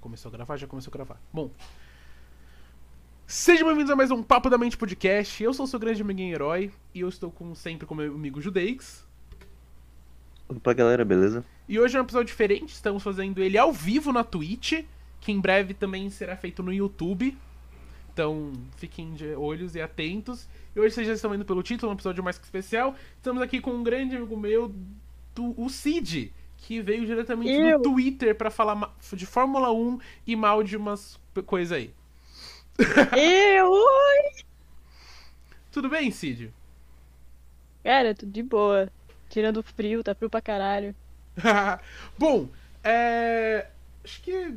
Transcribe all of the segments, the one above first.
começou a gravar? Já começou a gravar. Bom. Sejam bem-vindos a mais um Papo da Mente Podcast. Eu sou o seu grande amiguinho herói e eu estou como sempre com meu amigo Judeix. Opa, galera, beleza? E hoje é um episódio diferente, estamos fazendo ele ao vivo na Twitch, que em breve também será feito no YouTube. Então, fiquem de olhos e atentos. E hoje vocês já estão vendo pelo título, um episódio mais que especial. Estamos aqui com um grande amigo meu, do, o Cid, que veio diretamente Eu. do Twitter pra falar de Fórmula 1 e mal de umas coisas aí. Eu! Oi! Tudo bem, Cid? Cara, tudo de boa. Tirando o frio, tá frio pra caralho. Bom, é. Acho que.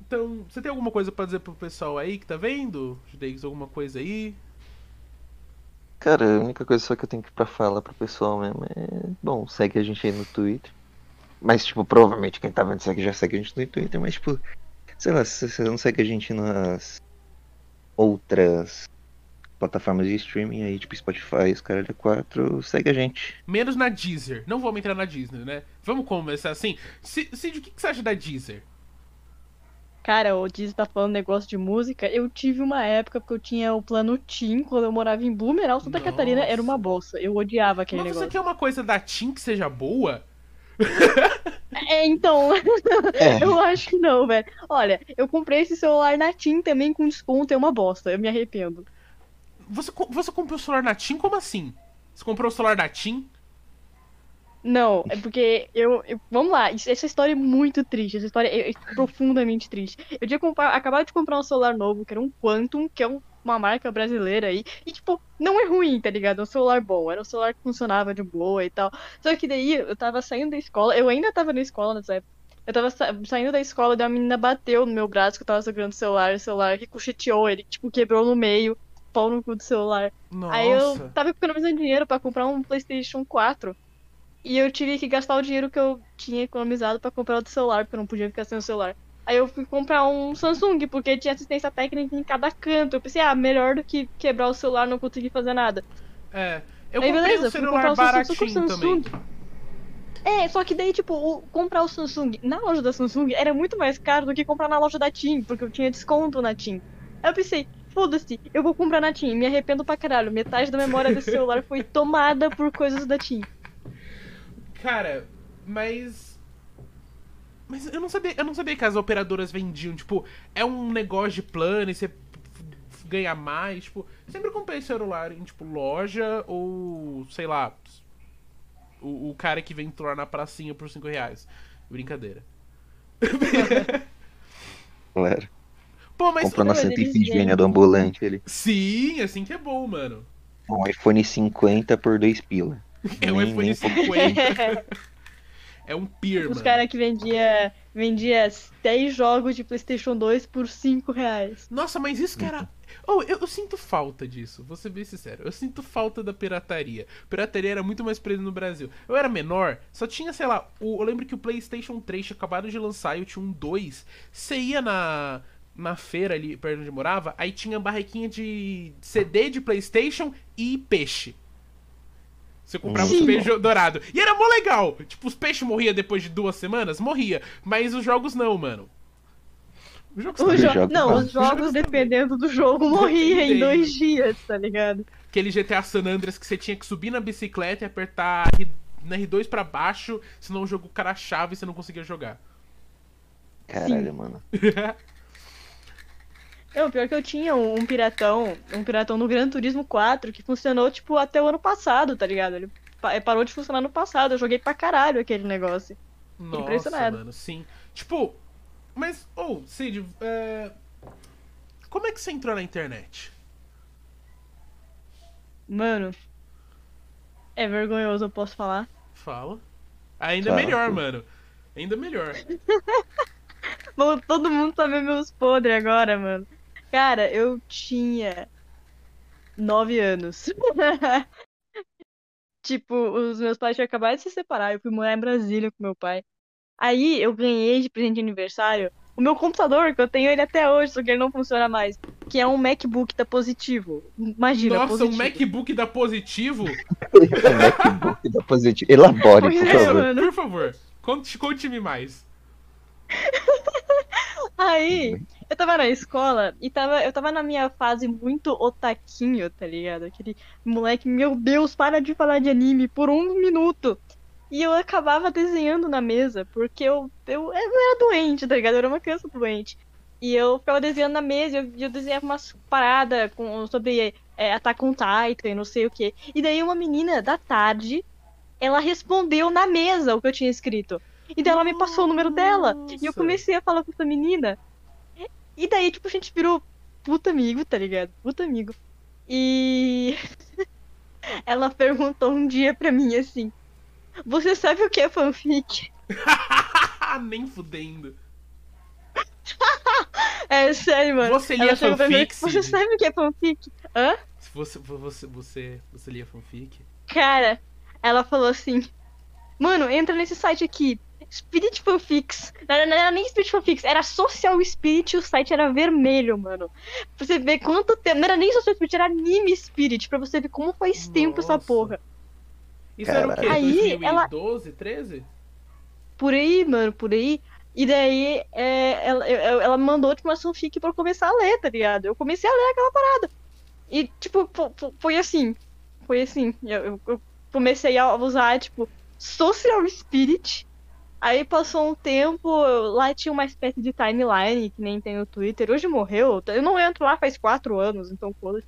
Então, você tem alguma coisa pra dizer pro pessoal aí que tá vendo? Judeix, alguma coisa aí? Cara, a única coisa só que eu tenho que pra falar pro pessoal mesmo é. Bom, segue a gente aí no Twitter. Mas, tipo, provavelmente quem tá vendo isso aqui já segue a gente no Twitter, mas, tipo, sei lá, se você não segue a gente nas outras plataformas de streaming aí, tipo Spotify, os caras de 4, segue a gente. Menos na Deezer. Não vamos entrar na Disney, né? Vamos começar assim. Cid, o que que você acha da Deezer? Cara, o Diz tá falando negócio de música. Eu tive uma época porque eu tinha o plano TIM quando eu morava em Blumenau, Santa Nossa. Catarina. Era uma bolsa. Eu odiava aquele Mas você negócio. quer uma coisa da TIM que seja boa? É, então, É, eu acho que não, velho. Olha, eu comprei esse celular na TIM também com desconto. É uma bosta. Eu me arrependo. Você, você comprou o celular na TIM? Como assim? Você comprou o celular da TIM? Não, é porque eu, eu- Vamos lá, essa história é muito triste. Essa história é, é profundamente triste. Eu tinha acabado de comprar um celular novo, que era um Quantum, que é um- uma marca brasileira aí. E, tipo, não é ruim, tá ligado? É um celular bom. Era um celular que funcionava de boa e tal. Só que daí eu tava saindo da escola. Eu ainda tava na escola nessa época. Eu tava sa- saindo da escola, daí uma menina bateu no meu braço que eu tava segurando o celular. O celular ricocheteou, ele, tipo, quebrou no meio. Pau no cu do celular. Nossa. Aí eu tava economizando dinheiro pra comprar um PlayStation 4. E eu tive que gastar o dinheiro que eu tinha economizado pra comprar outro celular, porque eu não podia ficar sem o celular. Aí eu fui comprar um Samsung, porque tinha assistência técnica em cada canto. Eu pensei, ah, melhor do que quebrar o celular e não conseguir fazer nada. É. Eu Aí comprei beleza, um celular Samsung baratinho com Samsung. também. É, só que daí, tipo, o- comprar o Samsung na loja da Samsung era muito mais caro do que comprar na loja da TIM, porque eu tinha desconto na TIM. Aí eu pensei, foda-se, eu vou comprar na TIM, me arrependo pra caralho. Metade da memória desse celular foi tomada por coisas da TIM. Cara, mas. Mas eu não sabia, eu não sabia que as operadoras vendiam, tipo, é um negócio de plano e você ganha mais, tipo, sempre comprei celular em, tipo, loja ou, sei lá, o, o cara que vem lá na pracinha por 5 reais. Brincadeira. galera. Pô, mas. Comprou na Santa do ambulante ali. Sim, assim que é bom, mano. Um iPhone 50 por 2 pila. É um Nem- iPhone nem- 50. é um peer, Os caras que vendia, vendia 10 jogos de Playstation 2 por 5 reais. Nossa, mas isso que era. Oh, eu, eu sinto falta disso, vou ser bem sincero. Eu sinto falta da pirataria. Pirataria era muito mais presa no Brasil. Eu era menor, só tinha, sei lá, o- eu lembro que o PlayStation 3 tinha acabado de lançar e eu tinha um 2. Você ia na, na feira ali perto de onde eu morava, aí tinha barraquinha de CD de PlayStation e peixe. Você comprava os Sim. peixes dourados. E era mó legal. Tipo, os peixes morriam depois de duas semanas? Morria. Mas os jogos não, mano. Os jogos Os Os jo- jogos não, não. os jogos, dependendo do jogo, morriam em dois dias, tá ligado? Aquele GTA San Andreas que você tinha que subir na bicicleta e apertar R, na R2 pra baixo, senão o jogo crashava e você não conseguia jogar. Caralho, mano. Não, pior que eu tinha um, um piratão, um piratão no Gran Turismo 4 que funcionou, tipo, até o ano passado, tá ligado? Ele pa- parou de funcionar no passado, eu joguei pra caralho aquele negócio. Nossa, Impressionado. mano, sim. Tipo, mas, ô, Cid, é... como é que você entrou na internet? Mano, é vergonhoso, eu posso falar? Fala. Ainda Fala. melhor, mano. Ainda melhor. Vou todo mundo saber meus podres agora, mano. Cara, eu tinha nove anos. tipo, os meus pais tinham acabado de se separar. Eu fui morar em Brasília com meu pai. Aí eu ganhei de presente de aniversário o meu computador, que eu tenho ele até hoje, só que ele não funciona mais. Que é um MacBook da Positivo. Imagina, Nossa, positivo. um MacBook da Positivo? MacBook da positivo. Elabore, Pois por é, favor. mano. Por favor, conte- conte-me mais. Aí, eu tava na escola e tava, eu tava na minha fase muito otaquinho, tá ligado? Aquele moleque, meu Deus, para de falar de anime por um minuto. E eu acabava desenhando na mesa, porque eu, eu, eu era doente, tá ligado? Eu era uma criança doente. E eu ficava desenhando na mesa, eu, eu desenhava umas paradas com, sobre é, Attack on Titan e não sei o que. E daí uma menina da tarde, ela respondeu na mesa o que eu tinha escrito. E daí ela me passou o número dela. E eu Nossa. comecei a falar com essa menina. E daí, tipo, a gente virou puta amigo, tá ligado? Puta amigo. E ela perguntou um dia pra mim assim: Você sabe o que é fanfic? Nem fudendo. É sério, mano. Você lia pra mim, fanfic, Você sabe o que é fanfic? Hã? Você, você, você, você lia fanfic? Cara, ela falou assim: Mano, entra nesse site aqui. Spirit Fanfics. Não era, não era nem Spirit Fanfics, era Social Spirit e o site era vermelho, mano. Pra você ver quanto tempo. Não era nem Social Spirit, era Anime Spirit. Pra você ver como faz tempo essa Nossa. porra. Isso era o quê? Aí, ela- 2012, 13? Por aí, mano, por aí. E daí, é, ela, ela mandou tipo, uma fanfic pra eu começar a ler, tá ligado? Eu comecei a ler aquela parada. E, tipo, fo- fo- foi assim. Foi assim. Eu- eu comecei a usar, tipo, Social Spirit. Aí passou um tempo, lá tinha uma espécie de timeline, que nem tem no Twitter. Hoje morreu. Eu não entro lá faz quatro anos, então foda-se.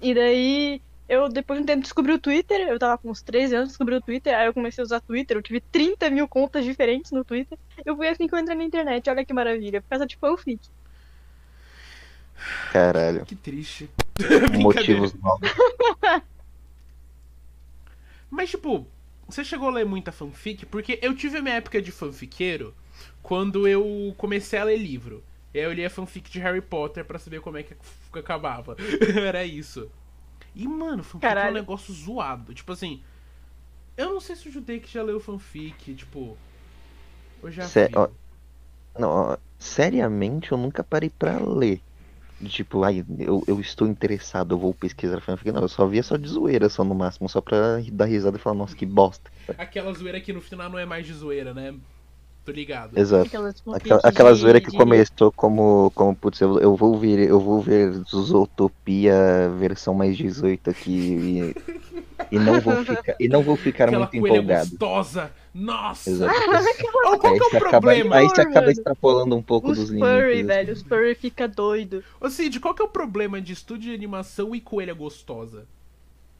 E daí, eu depois de um tempo descobri o Twitter. Eu tava com uns 13 anos, descobri o Twitter. Aí eu comecei a usar Twitter. Eu tive 30 mil contas diferentes no Twitter. Eu fui assim que eu entrei na internet. Olha que maravilha. Por causa de fanfic. Caralho. Que triste. Motivos novos. Mas, tipo, você chegou a ler muita fanfic? Porque eu tive a minha época de fanfiqueiro quando eu comecei a ler livro. E aí eu lia fanfic de Harry Potter pra saber como é que acabava. Era isso. E, mano, fanfic é um Caralho. negócio zoado. Tipo assim, eu não sei se o Judei que já leu fanfic, tipo. Eu já ó, Não, ó, seriamente eu nunca parei pra ler. Tipo, ai, eu, eu estou interessado, eu vou pesquisar fanfic. Não, eu só via só de zoeira, só no máximo, só pra dar risada e falar, nossa, que bosta. Aquela zoeira que no final não é mais de zoeira, né? Tô ligado. Exato. Aquela, aquela de- zoeira que de- começou como, como putz, eu, eu vou ver, eu vou ver Zootopia versão mais 18 aqui e, e não vou ficar, e não vou ficar Aquela muito empolgado. gostosa. Nossa! Exato. Oh, qual Aí que é o problema? aí você acaba extrapolando um pouco Os dos furry, limites. assim. velho. Os furry fica doido. Ô Cid, qual que é o problema de estúdio de animação e coelha gostosa?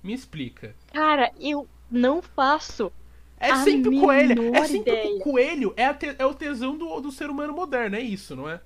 Me explica. Cara, eu não faço. É A sempre coelha. É sempre o ideia. coelho. É, a te- é o tesão do, do ser humano moderno, é isso, não é?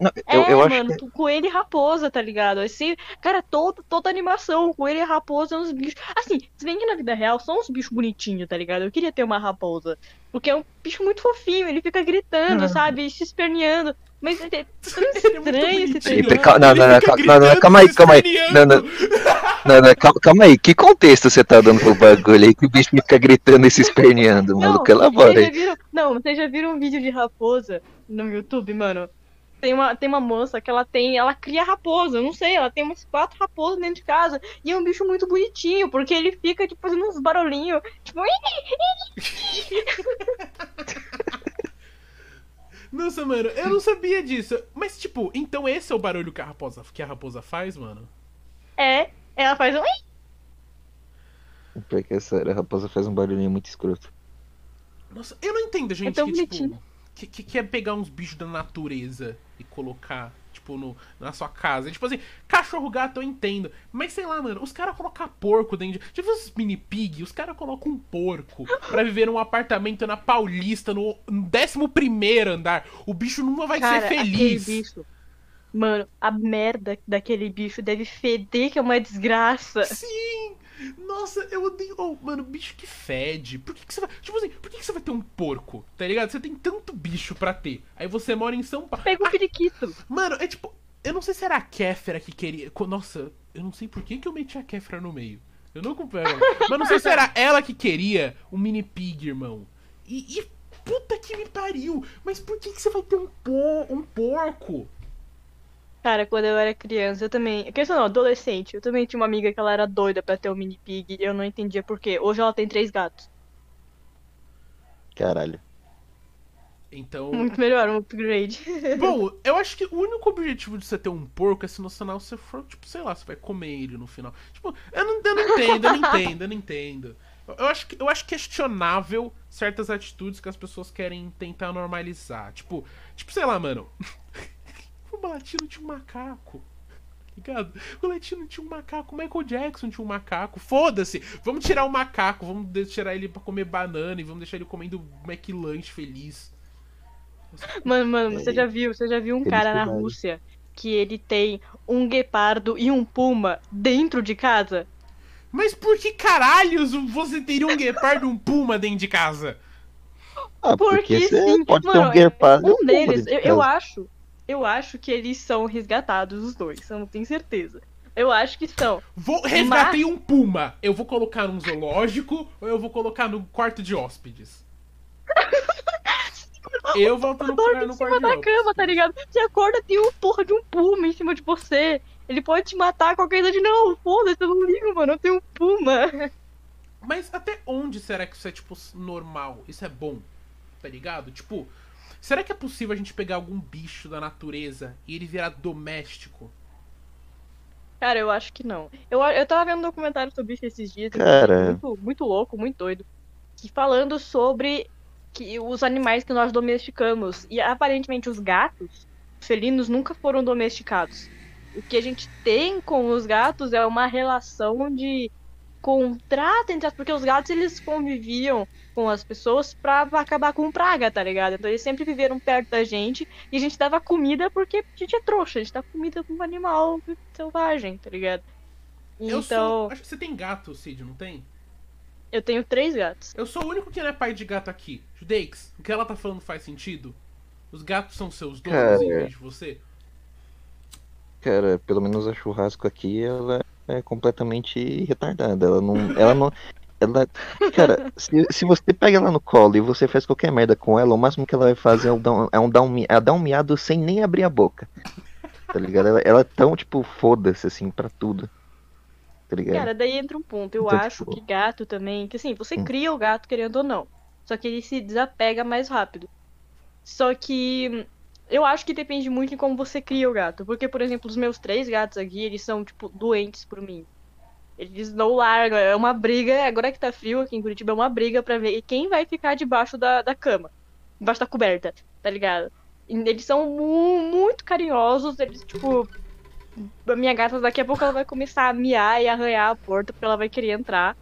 Não, eu, é, eu acho mano, que coelho e raposa, tá ligado? Assim, cara, toda, toda animação, coelho e raposa é uns bichos. Assim, se bem que na vida real são uns bichos bonitinhos, tá ligado? Eu queria ter uma raposa. Porque é um bicho muito fofinho, ele fica gritando, Ah. sabe? Se esperneando. Mas é tão é estranho esse. Calma, não, não, não, não, não, calma aí, calma aí. esperneando. Não, Não, não, calma, calma aí, que contexto você tá dando pro bagulho aí que o bicho fica gritando e se esperneando, maluco? Elabora vocês já aí. viram, não, vocês já viram um vídeo de raposa no YouTube, mano? Tem uma, tem uma moça que ela tem, ela cria raposa, eu não sei, ela tem umas quatro raposas dentro de casa. E é um bicho muito bonitinho, porque ele fica, tipo, fazendo uns barulhinhos, tipo, Nossa, mano, eu não sabia disso. Mas, tipo, então esse é o barulho que a raposa, que a raposa faz, mano? é, ela faz um. Porque sério, a raposa faz um barulhinho muito escroto. Nossa, eu não entendo, gente, tão que, bonitinho. Tipo, que, que quer pegar uns bichos da natureza e colocar, tipo, no, na sua casa. Tipo assim, cachorro gato eu entendo. Mas sei lá, mano, os caras colocam porco dentro de. Tipo esses mini pig, os caras colocam um porco pra viver num apartamento na Paulista, no, no 11 andar. O bicho nunca vai Cara, ser feliz. bicho. Mano, a merda daquele bicho deve feder, que é uma desgraça. Sim! Nossa, eu odeio. Oh, mano, bicho que fede. Por que, que você vai. Tipo assim, por que, que você vai ter um porco? Tá ligado? Você tem tanto bicho pra ter. Aí você mora em São Paulo. Pega o periquito. Mano, é tipo. Eu não sei se era a Kéfera que queria. Nossa, eu não sei por que, que eu meti a Kéfera no meio. Eu não acompanho ela. Mas não sei se era ela que queria um mini pig, irmão. E, e puta que me pariu. Mas por que, que você vai ter um, po um porco? Cara, quando eu era criança, eu também. Criança não, adolescente. Eu também tinha uma amiga que ela era doida pra ter um mini pig e eu não entendia por quê. Hoje ela tem três gatos. Caralho. Então. Muito melhor, um upgrade. Bom, eu acho que o único objetivo de você ter um porco é se no final você for, tipo, sei lá, você vai comer ele no final. Tipo, eu não, eu não entendo, eu não entendo, eu não entendo. Eu, acho, eu acho questionável certas atitudes que as pessoas querem tentar normalizar. Tipo, tipo, sei lá, mano. o latino tinha um macaco. Ligado? O latino tinha um macaco, o Michael Jackson tinha um macaco. Foda-se! Vamos tirar o macaco, vamos tirar ele pra comer banana e vamos deixar ele comendo McLanche feliz. Mano, mano, você É. já viu, você já viu um cara na. Rússia que ele tem um guepardo e um puma dentro de casa? Mas por que caralhos você teria um guepardo e um puma dentro de casa? Ah, porque, Porque você sim, pode ter mano, um guepardo e um puma deles, eu, eu acho, eu acho que eles são resgatados os dois, eu não tenho certeza. Eu acho que são. Vou resgatei um puma. Eu vou colocar num zoológico ou eu vou colocar no quarto de hóspedes? Eu vou no, no quarto cima de da hóspedes. cama, tá ligado? Você acorda, tem um porra de um puma em cima de você. Ele pode te matar a qualquer idade. Não, foda-se, eu não ligo, mano. Eu tenho um puma. Mas até onde será que isso é, tipo, normal? Isso é bom? Tá ligado? Tipo, será que é possível a gente pegar algum bicho da natureza e ele virar doméstico? Cara, eu acho que não. Eu, eu tava vendo um documentário sobre isso esses dias. Cara. Muito, muito louco, muito doido. Que falando sobre que os animais que nós domesticamos. E aparentemente os gatos, os felinos, nunca foram domesticados. O que a gente tem com os gatos é uma relação de contrato entre as. Porque os gatos eles conviviam com as pessoas pra acabar com praga, tá ligado? Então eles sempre viveram perto da gente e a gente dava comida porque a gente é trouxa, a gente dá comida pra um animal selvagem, tá ligado? Eu Então, sou. Acho que você tem gato, Cid, não tem? eu tenho três gatos. Eu sou o único que não é pai de gato aqui. Judeix, o que ela tá falando faz sentido? Os gatos são seus donos Cara. em vez de você? Cara, pelo menos a churrasco aqui, ela é completamente retardada. Ela não. Ela não. Ela. Cara, se, se você pega ela no colo e você faz qualquer merda com ela, o máximo que ela vai fazer é um dar um, é um, dar um, é dar um miado sem nem abrir a boca. Tá ligado? Ela, ela é tão, tipo, foda-se, assim, pra tudo. Tá ligado? Cara, daí entra um ponto. Eu Então, acho tipo- que gato também, que assim, você Hum. cria o gato querendo ou não. Só que ele se desapega mais rápido. Só que eu acho que depende muito de como você cria o gato. Porque, por exemplo, os meus três gatos aqui, eles são, tipo, doentes por mim. Eles não largam. É uma briga. Agora que tá frio aqui em Curitiba, é uma briga pra ver quem vai ficar debaixo da, da cama. Debaixo da coberta, tá ligado? E Eles são mu- muito carinhosos. Eles, tipo. A minha gata daqui a pouco ela vai começar a miar e arranhar a porta porque ela vai querer entrar.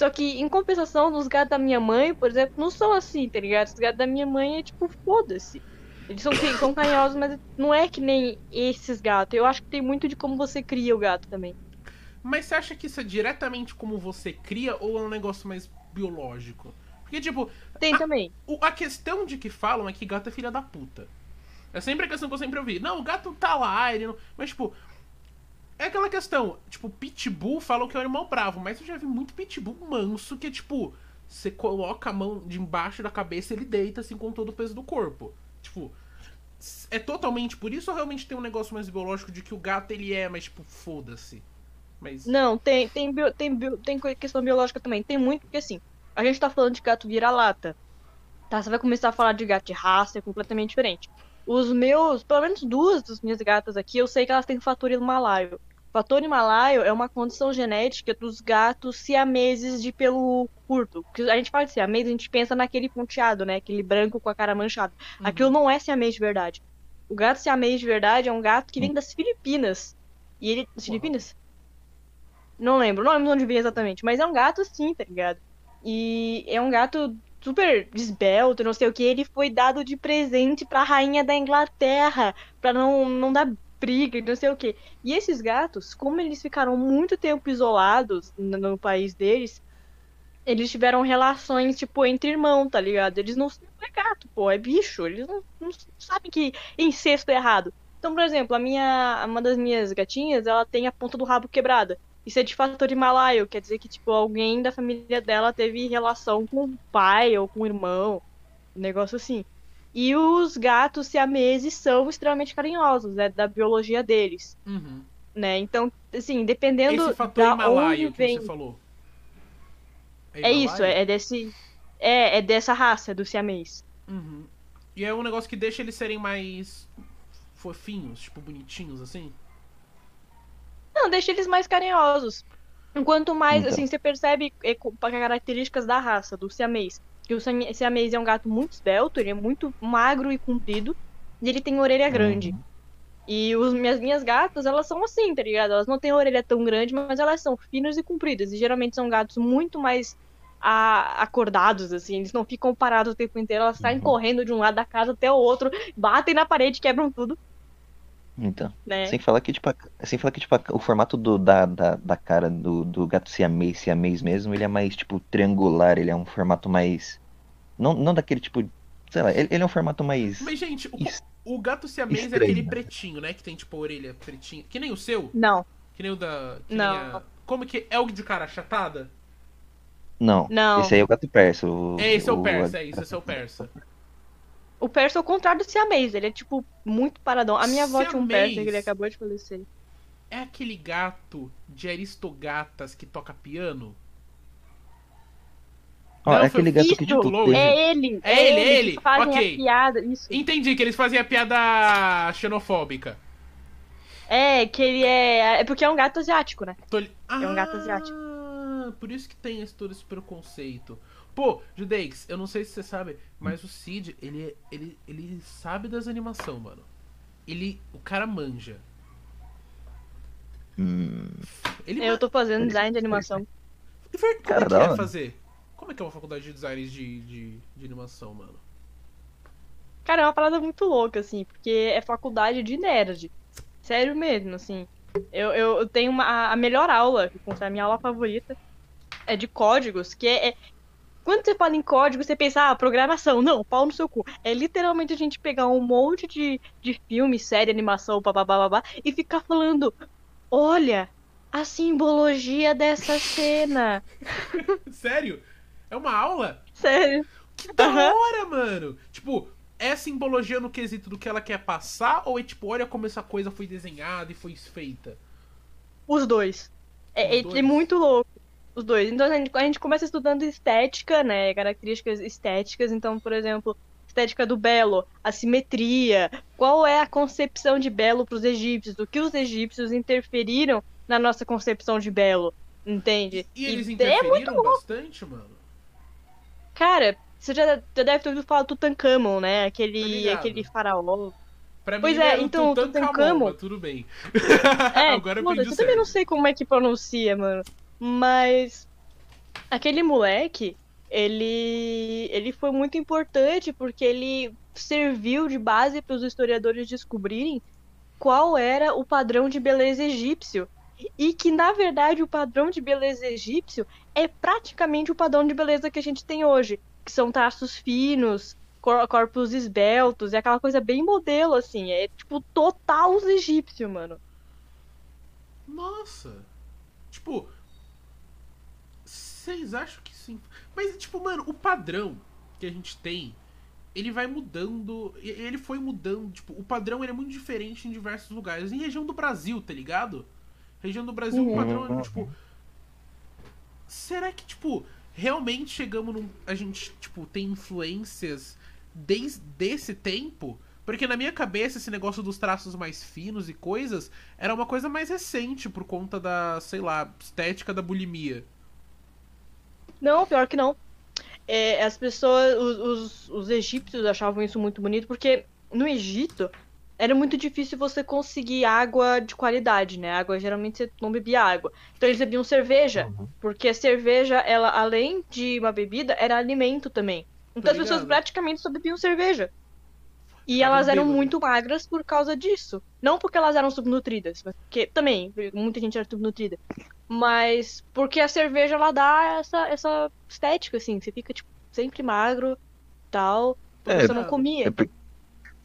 Só que, em compensação, os gatos da minha mãe, por exemplo, não são assim, tá ligado? Os gatos da minha mãe é tipo, foda-se. Eles são, são carinhosos, mas não é que nem esses gatos. Eu acho que tem muito de como você cria o gato também. Mas você acha que isso é diretamente como você cria ou é um negócio mais biológico? Porque, tipo, Tem também. o- a questão de que falam é que gato é filha da puta. É sempre a questão que eu sempre ouvi. Não, o gato tá lá, ele não. Mas, tipo. É aquela questão. Tipo, pitbull falam que é um animal bravo, mas eu já vi muito pitbull manso que é tipo. Você coloca a mão de embaixo da cabeça e ele deita assim com todo o peso do corpo. Tipo. É totalmente por isso ou realmente tem um negócio mais biológico de que o gato ele é, mas tipo, foda-se. Mas. Não, tem, tem, bio- tem, bio- tem questão biológica também. Tem muito, porque assim, a gente tá falando de gato vira-lata. Tá, você vai começar a falar de gato de raça, é completamente diferente. Os meus, pelo menos duas das minhas gatas aqui, eu sei que elas têm fator himalaio. Fator himalaio é uma condição genética dos gatos siameses de pelo curto. Porque a gente fala de siamês, a gente pensa naquele ponteado, né? Aquele branco com a cara manchada. Aquilo não é siamês de verdade. O gato siamês de verdade é um gato que vem das Filipinas. E ele. Das Filipinas? Não lembro, não lembro de onde veio exatamente, mas é um gato sim, tá ligado? E é um gato super esbelto, não sei o que. Ele foi dado de presente pra rainha da Inglaterra, pra não, não dar briga, não sei o que. E esses gatos, como eles ficaram muito tempo isolados no, no país deles, eles tiveram relações, tipo, entre irmãos, tá ligado? Eles não não é gato, pô, é bicho. Eles não, não sabem que incesto é errado. Então, por exemplo, a minha, uma das minhas gatinhas, ela tem a ponta do rabo quebrada. Isso é de fator himalaio, quer dizer que, tipo, alguém da família dela teve relação com o pai ou com o irmão, um negócio assim. E os gatos siameses são extremamente carinhosos, é da biologia deles, Uhum. né? Então, assim, dependendo Esse fator da himalaio onde que vem... você falou. É isso, é, é desse... É, é dessa raça, do siamês. Uhum. E é um negócio que deixa eles serem mais fofinhos, tipo, bonitinhos, assim. Não, deixa eles mais carinhosos. Enquanto mais, Então. assim, você percebe é, características da raça, do siamês. Que o siamês é um gato muito esbelto, ele é muito magro e comprido, e ele tem orelha grande. Uhum. E os, minhas, minhas gatas, elas são assim, tá ligado? Elas não têm orelha tão grande, mas elas são finas e compridas. E geralmente são gatos muito mais a- acordados, assim. Eles não ficam parados o tempo inteiro, elas saem Uhum. correndo de um lado da casa até o outro, batem na parede, quebram tudo, Então. né? Sem falar que, tipo, sem falar que, tipo, o formato do, da, da, da cara do, do gato siamês, siamês mesmo, ele é mais, tipo, triangular, ele é um formato mais... Não, não daquele, tipo, sei lá, ele, ele é um formato mais... Mas, gente, o, es- o gato siamês é estranho. aquele pretinho, né? Que tem, tipo, a orelha pretinha. Que nem o seu? Não, Que nem o da. que Não. nem a- Como que é o de cara achatada? Não, Não. esse aí é o gato persa. O, É, esse é o persa, é isso, esse é o persa. O persa é o contrário do siamês, ele é, tipo, muito paradão. A minha avó tinha um persa que ele acabou de falecer. É aquele gato de Aristogatas que toca piano? Ó, Não, é aquele gato isso, que, tipo, longe. teve- É ele! É ele, é ele, fazem ok. a piada, isso. Entendi que eles fazem a piada xenofóbica. É, que ele é. É porque é um gato asiático, né? Tô li- É um gato asiático. Ah, por isso que tem esse, todo esse preconceito. Pô, Judeix, eu não sei se você sabe, mas o Cid, ele, é- ele, ele sabe das animação, mano. Ele. O cara manja. Hum, Ele Eu tô fazendo design de animação. Como Cara, é que é fazer? Como é que é uma faculdade de design de, de, de animação, mano? Cara, é uma parada muito louca, assim, porque é faculdade de nerd. Sério mesmo, assim. Eu, eu, eu tenho uma, a- melhor aula, que considero a minha aula favorita, é de códigos, que é, é- Quando você fala em código, você pensa, ah, programação. Não, pau no seu cu. É literalmente a gente pegar um monte de, de filme, série, animação, babá, e ficar falando: olha, a simbologia dessa cena. Sério? É uma aula? Sério. Que da Aham. hora, mano! Tipo, é simbologia no quesito do que ela quer passar? Ou é tipo, olha como essa coisa foi desenhada e foi feita? Os dois. É, Os é- dois? é muito louco. Os dois. Então a gente, a gente começa estudando estética, né? Características estéticas. Então, por exemplo, estética do belo, a simetria. Qual é a concepção de belo para os egípcios? O que os egípcios interferiram na nossa concepção de belo? Entende? E eles é interferiram bastante, mano? Cara, você já, já deve ter ouvido falar do Tutankhamon, né? Aquele, ligado. aquele faraó. Pra Pois mim é, então, o Tutankhamon, Tutankhamon- tudo bem. É, Agora eu aprendi eu também não sei como é que pronuncia, mano. Mas aquele moleque, ele ele foi muito importante porque ele serviu de base para os historiadores descobrirem qual era o padrão de beleza egípcio. E que, na verdade, o padrão de beleza egípcio é praticamente o padrão de beleza que a gente tem hoje. Que são traços finos, cor- corpos esbeltos, é aquela coisa bem modelo, assim. É, tipo, total os egípcios, mano. Nossa. Tipo. Vocês acham que sim? Mas, tipo, mano, o padrão que a gente tem, ele vai mudando. Ele foi mudando. Tipo, o padrão é muito diferente em diversos lugares. Em região do Brasil, tá ligado? Região do Brasil, o Uhum. padrão é, tipo. Será que, tipo, realmente chegamos num. A gente, tipo, tem influências desde esse tempo? Porque na minha cabeça, esse negócio dos traços mais finos e coisas era uma coisa mais recente por conta da, sei lá, estética da bulimia. Não, pior que não. É, as pessoas, os, os, os egípcios achavam isso muito bonito, porque no Egito era muito difícil você conseguir água de qualidade, né? Água, geralmente você não bebia água. Então eles bebiam cerveja, Uhum. porque a cerveja, ela, além de uma bebida, era alimento também. Então as pessoas praticamente só bebiam cerveja. E elas eram muito magras por causa disso. Não porque elas eram subnutridas, mas porque também, muita gente era subnutrida. Mas porque a cerveja ela dá essa, essa estética, assim. Você fica, tipo, sempre magro, tal. Porque É, você não comia. É, por-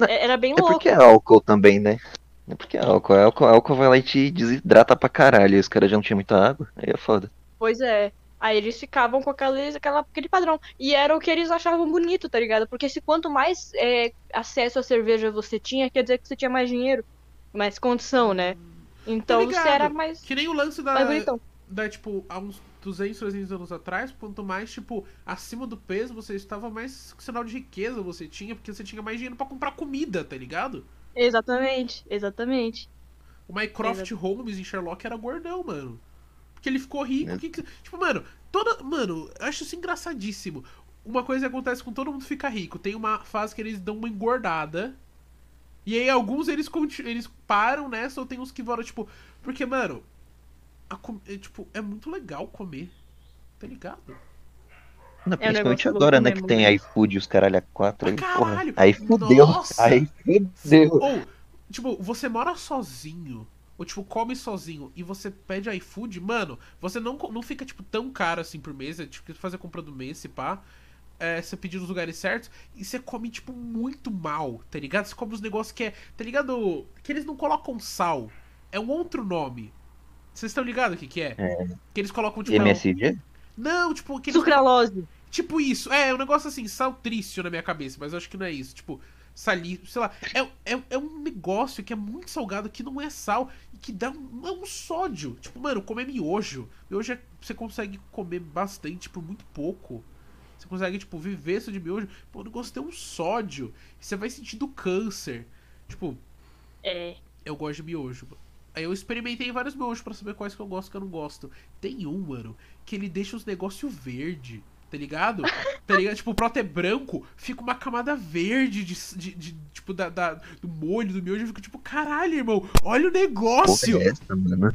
É- Era bem é louco. porque é álcool também, né? É porque é álcool. Álcool, álcool vai lá e te desidrata pra caralho. E os caras já não tinham muita água. Aí é foda. Pois é. Aí eles ficavam com aquela, aquele padrão. E era o que eles achavam bonito, tá ligado? Porque se quanto mais é, acesso à cerveja você tinha, quer dizer que você tinha mais dinheiro, mais condição, né? Então você ligado. era mais, Que nem o lance da. da tipo, há uns, 200, 300 anos atrás, quanto mais, tipo, acima do peso você estava, mais sinal de riqueza você tinha, porque você tinha mais dinheiro pra comprar comida, tá ligado? Exatamente, exatamente. O Mycroft Holmes em Sherlock era gordão, mano. Porque ele ficou rico. Que que... Tipo, mano, toda. Mano, eu acho isso engraçadíssimo. Uma coisa que acontece com todo mundo fica rico. Tem uma fase que eles dão uma engordada. E aí alguns eles, eles param nessa, ou tem uns que voltam, tipo. Porque, mano. É, tipo, é muito legal comer. Tá ligado? Não, principalmente é um agora, né, que tem né? iFood e os caralho a quatro aí, caralho, porra. Aí fudeu. Nossa. Aí fudeu. Ou, tipo, você mora sozinho ou tipo, come sozinho e você pede iFood, mano, você não, não fica, tipo, tão caro assim por mês, é tipo fazer compra do mês, se pá. É, você pedir nos lugares certos e você come, tipo, muito mal, tá ligado? Você come os negócios que é, tá ligado? Que eles não colocam sal. É um outro nome. Vocês estão ligados o que, que é? é? Que eles colocam, tipo. MSG? Não, tipo. Que Sucralose. Tipo isso. É, é um negócio assim, saltrício na minha cabeça, mas eu acho que não é isso. Tipo, sali, sei lá. É, é, é um negócio que é muito salgado, que não é sal e que dá um, é um sódio. Tipo, mano, comer miojo. Miojo é, você consegue comer bastante por muito pouco. Você consegue, tipo, viver isso de miojo. Pô, o negócio tem um sódio. Você vai sentindo câncer. Tipo. É. Eu gosto de miojo. Aí eu experimentei vários miojos para saber quais que eu gosto e que eu não gosto. Tem um, mano, que ele deixa os negócios verde tá ligado? Tá ligado? Tipo, o prato é branco, fica uma camada verde de, de, de tipo, da, da, do molho, do miojo. Eu fico tipo, caralho, irmão, olha o negócio! É essa, mano?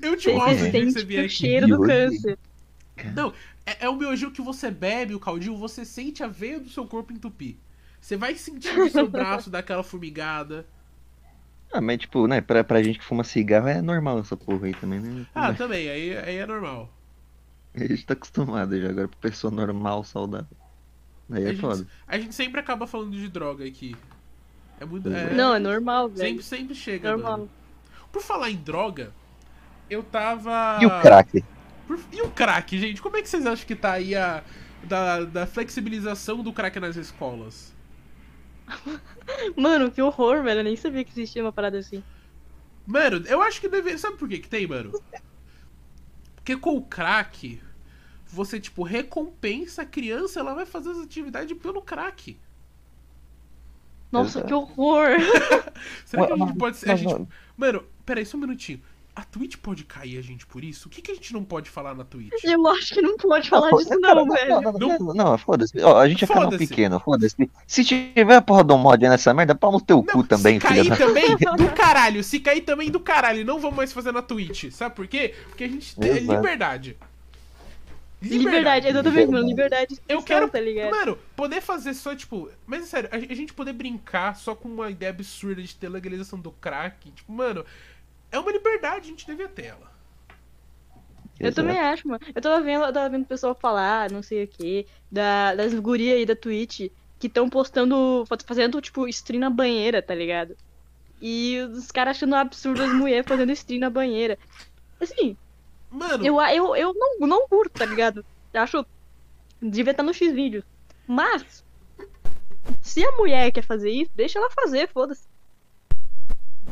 Eu te mostro é. que você vier aqui. cheiro do câncer. Não, é, é um miojo que você bebe, o caldinho, você sente a veia do seu corpo entupir. Você vai sentir o seu braço daquela formigada. Ah, mas tipo, né, pra, pra gente que fuma cigarro é normal essa porra aí também, né? Ah, também, aí, aí é normal. A gente tá acostumado já agora pra pessoa normal, saudável. Aí é a foda. Gente, a gente sempre acaba falando de droga aqui. É muito. É... Não, é normal, velho. Sempre, sempre chega, normal. Mano. Por falar em droga, eu tava. E o crack? E o crack, gente? Como é que vocês acham que tá aí a. Da, da flexibilização do crack nas escolas? Mano, que horror, velho. Eu nem sabia que existia uma parada assim. Mano, eu acho que deve. Sabe por que que tem, mano? Porque com o crack, você, tipo, recompensa a criança, ela vai fazer as atividades pelo crack. Nossa, Exato. que horror! Será que a gente pode ser. A gente... Mano, peraí, só um minutinho. A Twitch pode cair a gente por isso? O que, que a gente não pode falar na Twitch? Eu acho que não pode falar disso, não, não, velho. Não, não, não, não foda-se. a gente é canal pequeno, foda-se. Se tiver a porra do mod nessa merda, pau no teu cu também, se cair também, do caralho. Se cair também, do caralho. Não vamos mais fazer na Twitch. Sabe por quê? Porque a gente tem liberdade. Liberdade, liberdade exatamente, mano. Liberdade Eu quero, tá ligado? Mano, poder fazer só, tipo. Mas é sério, a gente poder brincar só com uma ideia absurda de ter legalização do crack. Tipo, mano, é uma liberdade, a gente devia ter ela. Eu também acho, mano. Eu tava vendo, eu tava vendo o pessoal falar, não sei o que, da, das gurias aí da Twitch que estão postando, fazendo, tipo, stream na banheira, tá ligado? E os caras achando absurdo as mulheres fazendo stream na banheira. Assim, Mano. Eu, eu, eu não, não curto, tá ligado? Eu acho. Devia estar no X-Vídeos. Mas. Se a mulher quer fazer isso, deixa ela fazer, foda-se.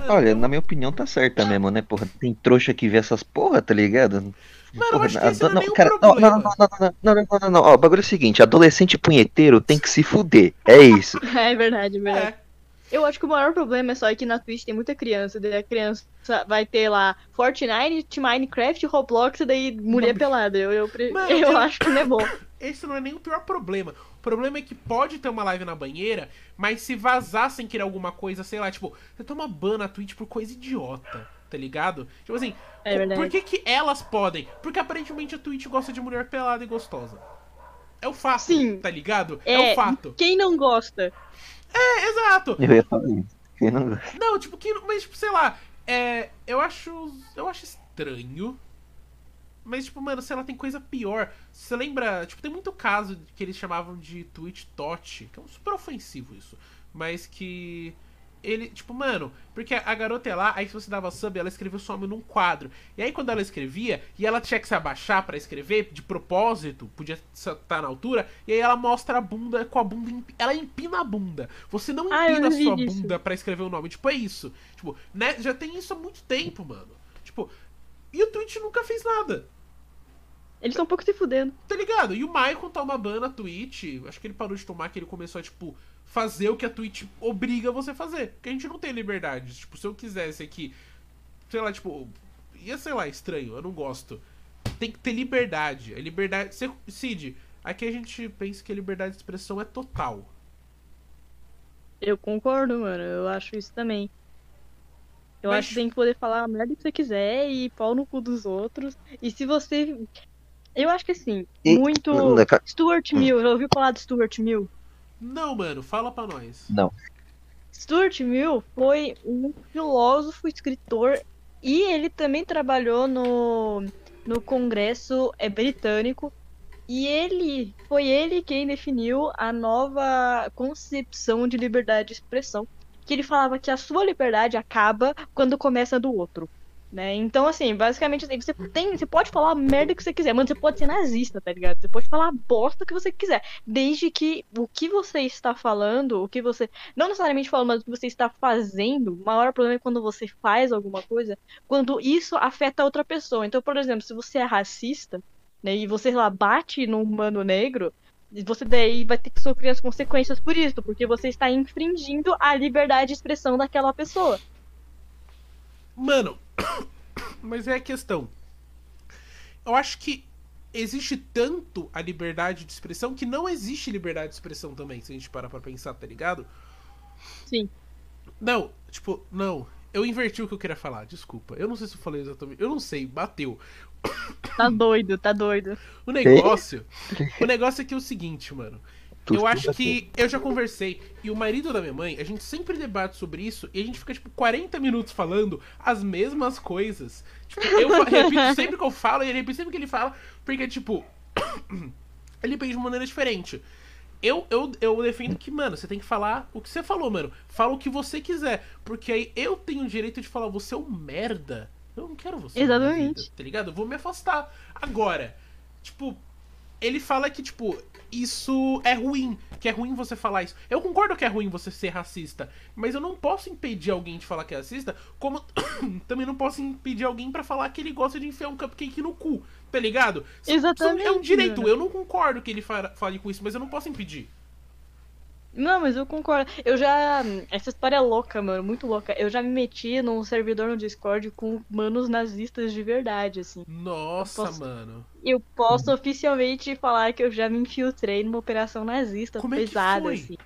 Olha, na minha opinião tá certa mesmo, né, porra? Tem trouxa que vê essas porra, tá ligado? Mano, porra, acho que esse não, não, cara, não, não, não, não, não, não, não, não, não, Ó, o bagulho é o seguinte, adolescente punheteiro tem que se fuder. É isso. é verdade, é verdade. É. Eu acho que o maior problema é só que na Twitch tem muita criança, daí a criança vai ter lá Fortnite, Minecraft, Roblox, e daí mulher pelada. Eu, eu, Mano, eu, eu acho que não é bom. Esse não é nem o pior problema. O problema é que pode ter uma live na banheira, mas se vazar sem querer alguma coisa, sei lá, tipo, você toma ban na Twitch por coisa idiota, tá ligado? Tipo assim, é por que, que elas podem? Porque aparentemente a Twitch gosta de mulher pelada e gostosa. É o fato, Sim. tá ligado? É, é o fato. Quem não gosta? É, exato. Eu ia falar isso. Quem não gosta? Não, tipo, que, mas, tipo, sei lá, é, eu acho. Eu acho estranho. Mas, tipo, mano, sei lá, tem coisa pior. Você lembra? Tipo, tem muito caso que eles chamavam de Twitch Tot, que é um super ofensivo isso. Mas que ele, tipo, mano, porque a garota é lá, aí se você dava sub, ela escrevia o seu nome num quadro. E aí quando ela escrevia, e ela tinha que se abaixar para escrever, de propósito, podia estar na altura, e aí ela mostra a bunda com a bunda, ela empina a bunda. Você não ah, empina a sua bunda para escrever o nome. Tipo, é isso. Tipo, né, já tem isso há muito tempo, mano. Tipo, e o Twitch nunca fez nada. Eles estão um pouco se fudendo. Tá ligado? E o Michael toma ban na Twitch. Acho que ele parou de tomar, que ele começou a, tipo, fazer o que a Twitch obriga você a fazer. Porque a gente não tem liberdade. Tipo, se eu quisesse aqui, sei lá, tipo, ia, sei lá, estranho, eu não gosto. Tem que ter liberdade. A liberdade. Cê, Cid, aqui a gente pensa que a liberdade de expressão é total. Eu concordo, mano. Eu acho isso também. Eu Mas- acho que tem que poder falar a merda que você quiser e pau no cu dos outros. E se você. Eu acho que assim, E- muito. Stuart Mill, já ouviu falar de Stuart Mill? Não, mano, fala pra nós. Não. Stuart Mill foi um filósofo, escritor e ele também trabalhou no, no Congresso é, britânico. E ele foi ele quem definiu a nova concepção de liberdade de expressão, que ele falava que a sua liberdade acaba quando começa a do outro. Né? Então, assim, basicamente, assim, você tem, você pode falar a merda que você quiser, mano, você pode ser nazista, tá ligado? Você pode falar a bosta que você quiser, desde que o que você está falando, o que você não necessariamente falando, mas o que você está fazendo, o maior problema é quando você faz alguma coisa, quando isso afeta outra pessoa. Então, por exemplo, se você é racista, né, e você, lá, bate num humano negro, você daí vai ter que sofrer as consequências por isso, porque você está infringindo a liberdade de expressão daquela pessoa. Mano, mas é a questão. Eu acho que existe tanto a liberdade de expressão que não existe liberdade de expressão também, se a gente parar pra pensar, tá ligado? Sim. Não, tipo, não. Eu inverti o que eu queria falar, desculpa. Eu não sei se eu falei exatamente. Eu não sei, bateu. Tá doido, tá doido. O negócio. o negócio é que é o seguinte, mano. Tu eu acho que eu já conversei. E o marido da minha mãe, a gente sempre debate sobre isso e a gente fica, tipo, 40 minutos falando as mesmas coisas. Tipo, eu repito sempre que eu falo e ele repete sempre que ele fala, porque, tipo, ele pensa de maneira diferente. Eu, eu, eu defendo que, mano, você tem que falar o que você falou, mano. Fala o que você quiser. Porque aí eu tenho o direito de falar, você é um merda. Eu não quero você. Exatamente. vida, tá ligado? Eu vou me afastar. Agora, tipo, ele fala que, tipo, isso é ruim. Que é ruim você falar isso. Eu concordo que é ruim você ser racista. Mas eu não posso impedir alguém de falar que é racista. Como também não posso impedir alguém pra falar que ele gosta de enfiar um cupcake no cu. Tá ligado? Exatamente, É um direito. mano. Eu não concordo que ele fa- fale com isso, mas eu não posso impedir. Não, mas eu concordo. Eu já. Essa história é louca, mano, muito louca. Eu já me meti num servidor no Discord com manos nazistas de verdade, assim. Nossa, Eu posso- mano. Eu posso oficialmente falar que eu já me infiltrei numa operação nazista Como é pesada, foi? assim.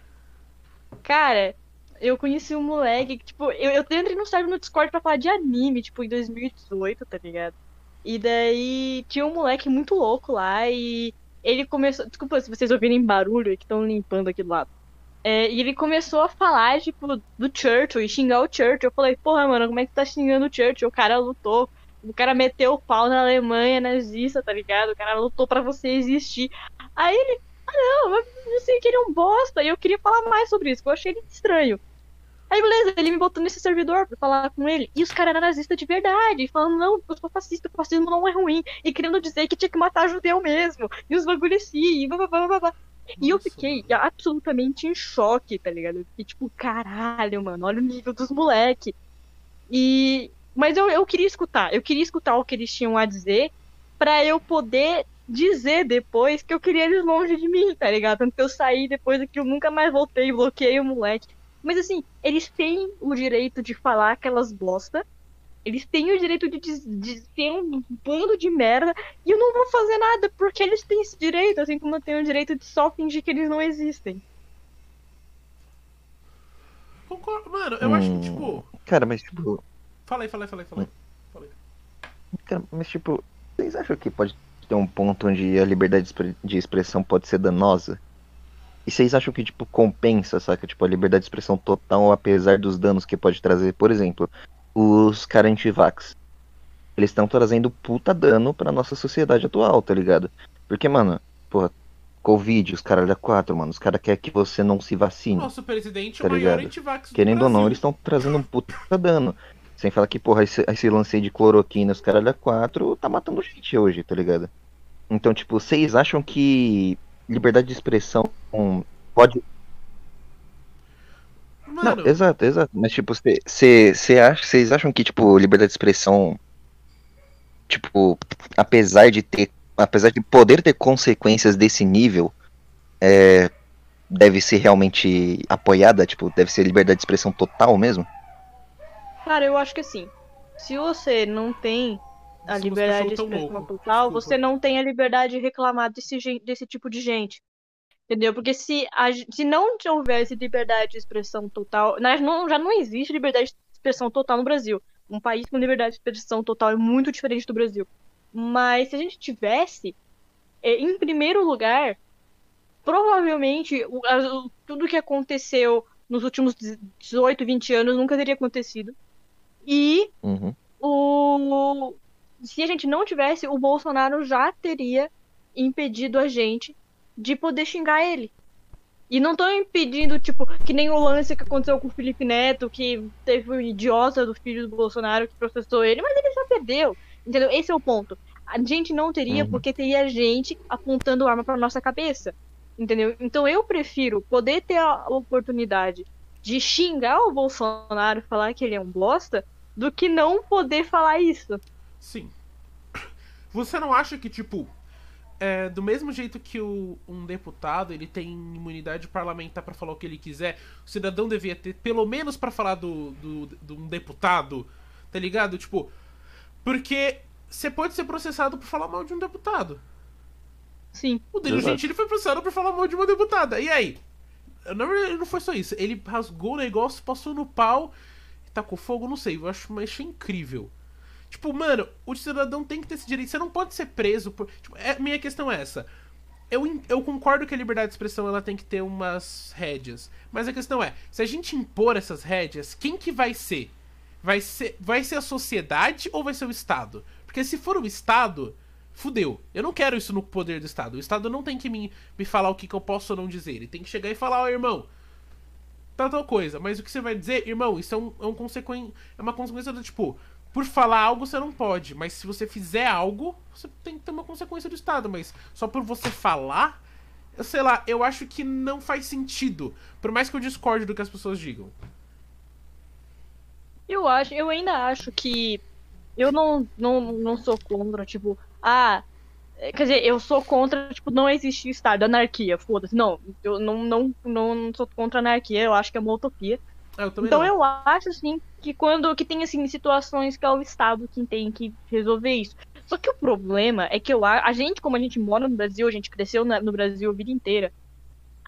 Cara, eu conheci um moleque que, tipo, eu, eu entrei num server no Discord pra falar de anime, tipo, em 2018, tá ligado? E daí tinha um moleque muito louco lá e ele começou. Desculpa se vocês ouvirem barulho, é que estão limpando aqui do lado. É, e ele começou a falar, tipo, do Churchill e xingar o Churchill. Eu falei, porra, mano, como é que tá xingando o Churchill? O cara lutou, o cara meteu o pau na Alemanha nazista, tá ligado? O cara lutou pra você existir. Aí ele, ah não, mas você que ele é um bosta. E eu queria falar mais sobre isso, eu achei ele estranho. Aí beleza, ele me botou nesse servidor pra falar com ele. E os caras eram nazistas de verdade, falando, não, eu sou fascista, o fascismo não é ruim. E querendo dizer que tinha que matar judeu mesmo. E os bagulho assim, e blá blá blá blá. E eu fiquei absolutamente em choque, tá ligado? Eu fiquei tipo, caralho, mano, olha o nível dos moleque. E. Mas eu, eu queria escutar, eu queria escutar o que eles tinham a dizer pra eu poder dizer depois que eu queria eles longe de mim, tá ligado? Tanto que eu saí depois que eu nunca mais voltei bloqueei o moleque. Mas assim, eles têm o direito de falar aquelas bosta. Eles têm o direito de, de ser um bando de merda e eu não vou fazer nada, porque eles têm esse direito, assim como eu tenho o direito de só fingir que eles não existem. Concordo. Mano, eu acho que, Hum. tipo. Cara, mas tipo. Fala aí, fala aí, fala aí, fala aí. Fala aí. Cara, mas tipo, vocês acham que pode ter um ponto onde a liberdade de expressão pode ser danosa? E vocês acham que, tipo, compensa, saca? Tipo, a liberdade de expressão total, apesar dos danos que pode trazer? Por exemplo, os caras anti-vax. Eles estão trazendo puta dano pra nossa sociedade atual, tá ligado? Porque, mano, porra, Covid, os caras da 4, mano, os caras querem que você não se vacine. Nosso presidente é Tá o maior ligado? antivax do Querendo ou não, eles estão trazendo um puta dano. Sem falar que, porra, esse, esse lance de cloroquina, os caras da 4, tá matando gente hoje, tá ligado? Então, tipo, vocês acham que liberdade de expressão pode. Mano, Não, exato, exato. Mas, tipo, vocês acham que, tipo, liberdade de expressão, tipo, apesar de ter apesar de poder ter consequências desse nível, é, deve ser realmente apoiada? Tipo, deve ser liberdade de expressão total mesmo? Cara, eu acho que assim, se você não tem a Essa liberdade de expressão total, Desculpa. você não tem a liberdade de reclamar desse, desse tipo de gente. Entendeu? Porque se, a se não houvesse liberdade de expressão total, nós não, já não existe liberdade de expressão total no Brasil. Um país com liberdade de expressão total é muito diferente do Brasil. Mas se a gente tivesse, eh, em primeiro lugar, provavelmente tudo que aconteceu nos últimos 18, 20 anos nunca teria acontecido. E Uhum. o se a gente não tivesse, o Bolsonaro já teria impedido a gente de poder xingar ele. E não tô impedindo, tipo, que nem o lance que aconteceu com o Felipe Neto, que teve o idiota do filho do Bolsonaro que processou ele, mas ele já perdeu. Entendeu? Esse é o ponto. A gente não teria, Uhum. porque teria gente apontando arma pra nossa cabeça. Entendeu? Então eu prefiro poder ter a oportunidade de xingar o Bolsonaro, falar que ele é um bosta, do que não poder falar isso. Sim. Você não acha que, tipo, é, do mesmo jeito que o- um deputado ele tem imunidade parlamentar pra falar o que ele quiser, o cidadão devia ter, pelo menos pra falar do, do, de um deputado, tá ligado? Tipo, porque você pode ser processado por falar mal de um deputado. Sim. O Danilo. Gentili foi processado por falar mal de uma deputada. E aí? Na verdade, não foi só isso. Ele rasgou o negócio, passou no pau, tacou fogo, não sei. Eu acho, mas achei incrível. Tipo, mano, o cidadão tem que ter esse direito. Você não pode ser preso por. Tipo, é- minha questão é essa. Eu, eu concordo que a liberdade de expressão ela tem que ter umas rédeas. Mas a questão é, se a gente impor essas rédeas, quem que vai ser? Vai ser, vai ser a sociedade ou vai ser o Estado? Porque se for o Estado, fudeu. Eu não quero isso no poder do Estado. O Estado não tem que me, me falar o que, que eu posso ou não dizer. Ele tem que chegar e falar, ó, irmão, tal, tal coisa. Mas o que você vai dizer, irmão, isso é, um, é, um consequen... é uma consequência do tipo, por falar algo você não pode, mas se você fizer algo, você tem que ter uma consequência do Estado. Mas só por você falar, eu sei lá, eu acho que não faz sentido. Por mais que eu discorde do que as pessoas digam. Eu acho, eu ainda acho que eu não, não, não sou contra, tipo, ah, quer dizer, eu sou contra, tipo, não existir Estado, anarquia, foda-se. Não, eu não, não, não, não sou contra a anarquia, eu acho que é uma utopia. Eu Então não. eu acho, assim, que quando que tem, assim, situações que é o Estado quem tem que resolver isso. Só que o problema é que eu, a a gente, como a gente mora no Brasil, a gente cresceu na- no Brasil a vida inteira,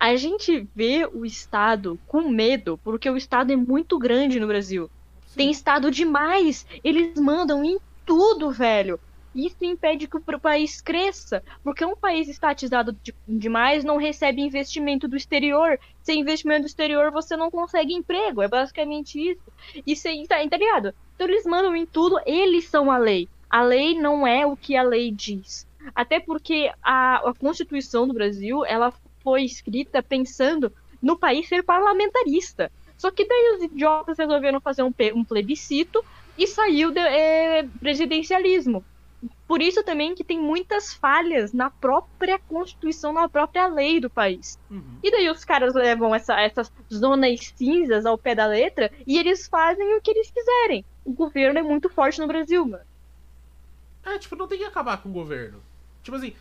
a gente vê o Estado com medo, porque o Estado é muito grande no Brasil. Sim. Tem Estado demais. Eles mandam em tudo, velho. Isso impede que o país cresça. Porque um país estatizado de- demais não recebe investimento do exterior. Sem investimento do exterior, você não consegue emprego. É basicamente isso. E sem, tá, tá ligado? Então eles mandam em tudo, eles são a lei. A lei não é o que a lei diz. Até porque a, a Constituição do Brasil, ela foi escrita pensando no país ser parlamentarista. Só que daí os idiotas resolveram fazer um, um plebiscito e saiu de, é, presidencialismo. Por isso também que tem muitas falhas na própria Constituição, na própria lei do país. Uhum. E daí os caras levam essa- essas zonas cinzas ao pé da letra e eles fazem o que eles quiserem. O governo é muito forte no Brasil, mano. É, tipo, não tem que acabar com o governo. Tipo assim,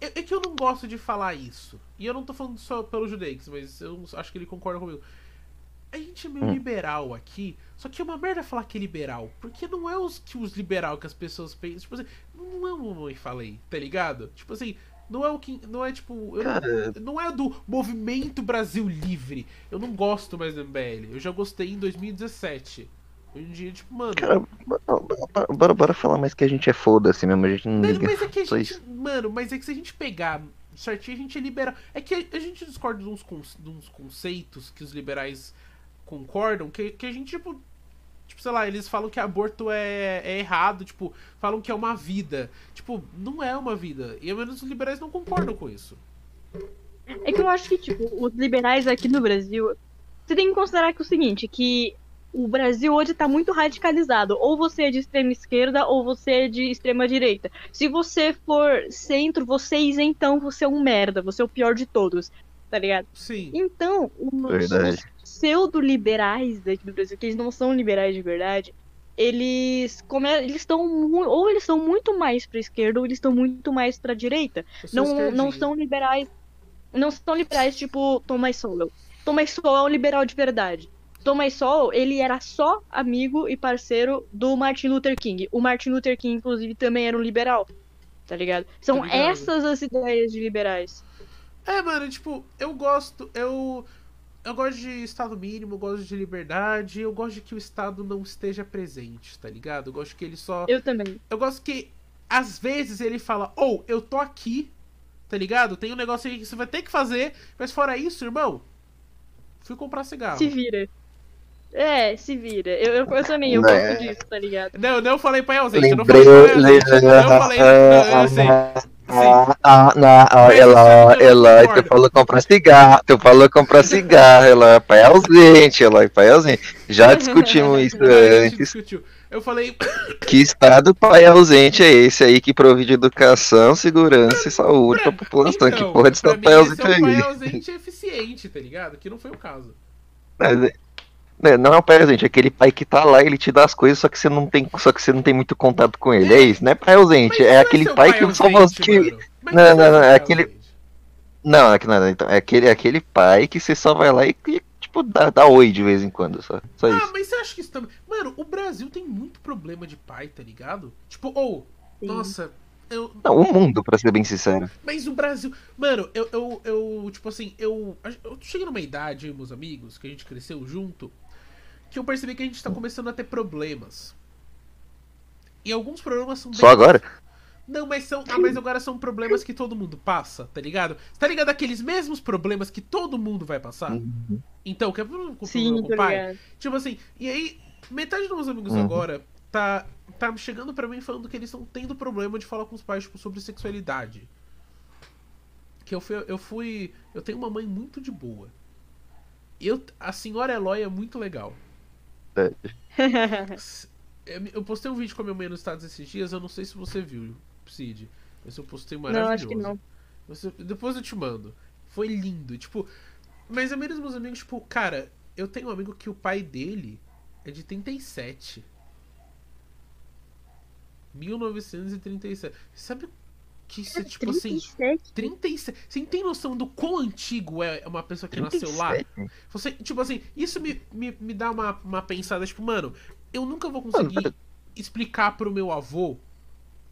é, é que eu não gosto de falar isso. E eu não tô falando só pelo Judeix, mas eu acho que ele concorda comigo. A gente é meio Hum. liberal aqui, só que é uma merda falar que é liberal. Porque não é os que os liberal que as pessoas pensam. Tipo assim, não é o mamãe falei, tá ligado? Tipo assim, não é o que. Não é tipo. não- não é do Movimento Brasil Livre. Eu não gosto mais do MBL. Eu já gostei em 2017. Hoje em dia, tipo, mano. cara, bora, bora, bora falar mais que a gente é foda-se mesmo, a gente não liga. mas é que a gente. isso. Mano, mas é que se a gente pegar certinho, a gente é liberal. É que a, gente discorda de uns, de uns conceitos que os liberais concordam, que, que a gente, tipo. Tipo, sei lá, eles falam que aborto é, é errado, tipo, falam que é uma vida. Tipo, não é uma vida. E ao menos os liberais não concordam com isso. É que eu acho que, tipo, os liberais aqui no Brasil. Você tem que considerar que é o seguinte, que o Brasil hoje tá muito radicalizado. Ou você é de extrema esquerda, ou você é de extrema direita. Se você for centro, vocês então você é um merda, você é o pior de todos, tá ligado? Sim. Então, os, Verdade. Pseudo-liberais daqui do Brasil, que eles não são liberais de verdade, eles come... eles estão ou eles estão muito mais pra esquerda ou eles estão muito mais pra direita. Não, não são liberais. Não são liberais tipo Thomas Sowell. Thomas Sowell é um liberal de verdade. Thomas Sowell, ele era só amigo e parceiro do Martin Luther King. O Martin Luther King, inclusive, também era um liberal. Tá ligado? São Tô ligado. essas as ideias de liberais. É, mano, tipo, eu gosto, eu. Eu gosto de Estado mínimo, eu gosto de liberdade, eu gosto de que o Estado não esteja presente, tá ligado? Eu gosto que ele só. Eu também. Eu gosto que, às vezes, ele fala, ou, eu tô aqui, tá ligado? Tem um negócio aí que você vai ter que fazer, mas fora isso, irmão, fui comprar cigarro. Se vira. É, se vira. Eu, eu, eu também, eu É. gosto disso, tá ligado? Não, não falei pra ausente, eu não falei pra ausente. Eu falei. Não, eu sei. Ah, ah, não, não Eloy, concorda? tu falou comprar cigarro, tu falou comprar cigarro, Eloy, pai ausente, Eloy, pai ausente. Já discutimos isso antes. discutiu. Eu falei, Que estado pai ausente é esse aí que provide educação, segurança e saúde pra população? que porra de estado pai esse ausente é um pai ausente eficiente, tá ligado? Que não foi o caso. Mas, é- Não é o pai ausente, é aquele pai que tá lá, ele te dá as coisas, só que você não tem, só que você não tem muito contato com ele. É isso, não é pai ausente, Mas é não aquele pai que só você que. Não, é não, não, é aquele-. Não, é que não, então, é aquele, é aquele pai que você só vai lá e, e, tipo, dá, dá oi de vez em quando, só, só Ah, isso. mas você acha que isso também. Mano, o Brasil tem muito problema de pai, tá ligado? Tipo, ou, Sim. nossa, eu. Não, o mundo, pra ser bem sincero. Mas o Brasil. Mano, eu, eu, eu tipo assim, eu. Eu cheguei numa idade, eu meus amigos, que a gente cresceu junto, que eu percebi que a gente tá começando a ter problemas. E alguns problemas são bem. Só agora? Não, mas são. Ah, mas agora são problemas que todo mundo passa, tá ligado? Tá ligado aqueles mesmos problemas que todo mundo vai passar? Uhum. Então, que é problema com Sim, com o pai? ligado. Tipo assim, e aí, metade dos meus amigos Uhum. agora tá, tá chegando pra mim falando que eles estão tendo problema de falar com os pais, tipo, sobre sexualidade. Que eu fui. Eu fui. Eu tenho uma mãe muito de boa. Eu, a senhora Eloy é muito legal. Eu eu postei um vídeo com a minha mãe nos Estados esses dias, eu não sei se você viu, Cid. Mas eu postei um não, maravilhoso. acho que não. Você- depois eu te mando. Foi lindo. Tipo, mas a maioria dos meus amigos, tipo, cara, eu tenho um amigo que o pai dele é de 37. 1937. Sabe que isso é tipo assim. 37? 37. Você tem noção do quão antigo é uma pessoa que nasceu lá? 37? Você, tipo assim, isso me, me, me dá uma, uma pensada, tipo, mano, eu nunca vou conseguir Mano, explicar pro meu avô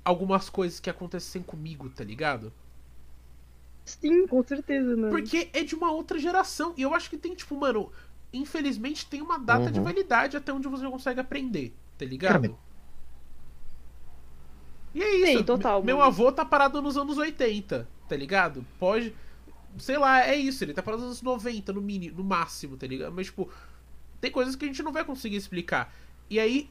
algumas coisas que acontecem comigo, tá ligado? Sim, com certeza, mano. Porque é de uma outra geração. E eu acho que tem, tipo, mano, infelizmente tem uma data de Uhum. validade até onde você consegue aprender, tá ligado? Cara, E é isso. Sim, total, Meu mano. avô tá parado nos anos 80, tá ligado? Pode. Sei lá, é isso, ele tá parado nos anos 90, no mínimo, no máximo, tá ligado? Mas, tipo, tem coisas que a gente não vai conseguir explicar. E aí.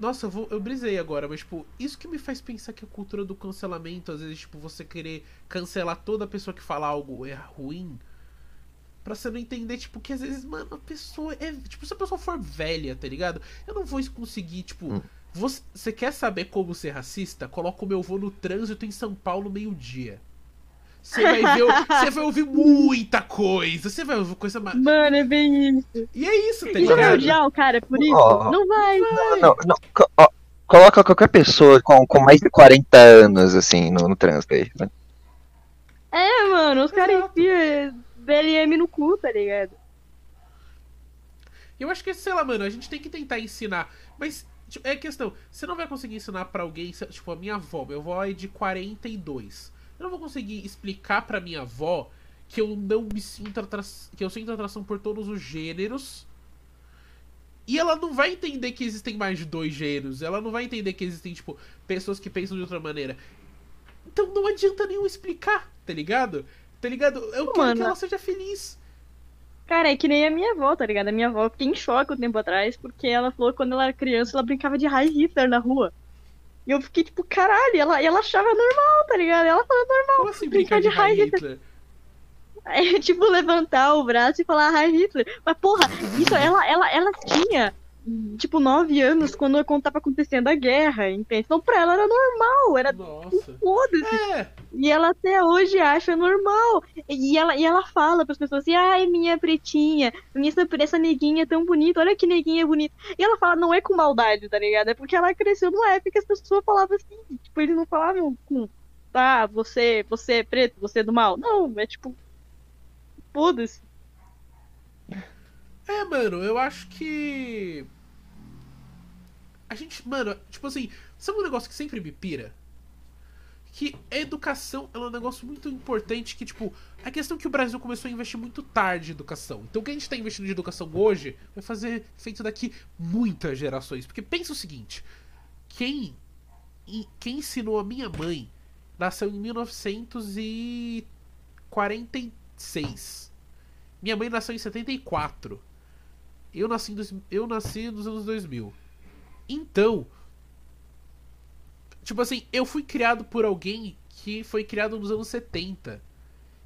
Nossa, eu, vou, eu brisei agora, mas, tipo, isso que me faz pensar que a cultura do cancelamento, às vezes, tipo, você querer cancelar toda pessoa que fala algo é ruim. Pra você não entender, tipo, que às vezes, mano, a pessoa é. Tipo, se a pessoa for velha, tá ligado? Eu não vou conseguir, tipo. Você, quer saber como ser racista? Coloca o meu voo no trânsito em São Paulo meio-dia. Você vai ver. Você vai ouvir muita coisa. Você vai ouvir coisa mais. Mano, é bem isso. E é isso, tá Você vai ligado? o cara por isso? Ó. Não vai. Não, não, co- ó, coloca qualquer pessoa com, com mais de 40 anos, assim, no, no trânsito aí. né? É, mano, os caras enfiam BLM no cu, tá ligado? Eu acho que, sei lá, mano, a gente tem que tentar ensinar. Mas, tipo, é a questão, você não vai conseguir ensinar pra alguém, tipo, a minha avó, minha avó é de 42. Eu não vou conseguir explicar pra minha avó que eu não me sinto atra... que eu sinto atração por todos os gêneros. E ela não vai entender que existem mais de dois gêneros. Ela não vai entender que existem, tipo, pessoas que pensam de outra maneira. Então não adianta nenhum explicar, tá ligado? Tá ligado? Eu quero que Mano. ela seja feliz. Cara, é que nem a minha avó, tá ligado? A minha avó fiquei em choque um tempo atrás, porque ela falou que quando ela era criança, ela brincava de High Hitler na rua. E eu fiquei tipo, caralho, e ela, ela achava normal, tá ligado? Ela falou normal. Como assim brincar de de Heil Heil Hitler? É tipo levantar o braço e falar High Hitler. Mas porra, isso ela, ela, ela tinha tipo, nove anos quando, tava acontecendo a guerra, entende? Então pra ela era normal, era foda-se. É, E ela até hoje acha normal. E ela, e ela fala pras pessoas assim, ai, minha pretinha, minha, essa, essa neguinha é tão bonita, olha que neguinha bonita. E ela fala, não é com maldade, tá ligado? É porque ela cresceu numa época que as pessoas falavam assim, tipo, eles não falavam com, tá, você, você é preto, você é do mal. Não, é tipo, foda-se. É, mano, eu acho que. A gente, mano, tipo assim, sabe um negócio que sempre me pira? Que a educação é um negócio muito importante que, tipo, a questão é que o Brasil começou a investir muito tarde em educação. Então o que a gente tá investindo de educação hoje vai fazer efeito daqui muitas gerações. Porque pensa o seguinte, quem, quem ensinou a minha mãe nasceu em 1946. Minha mãe nasceu em 74. Eu nasci, em eu nasci nos anos 2000. Então, tipo assim, eu fui criado por alguém que foi criado nos anos 70.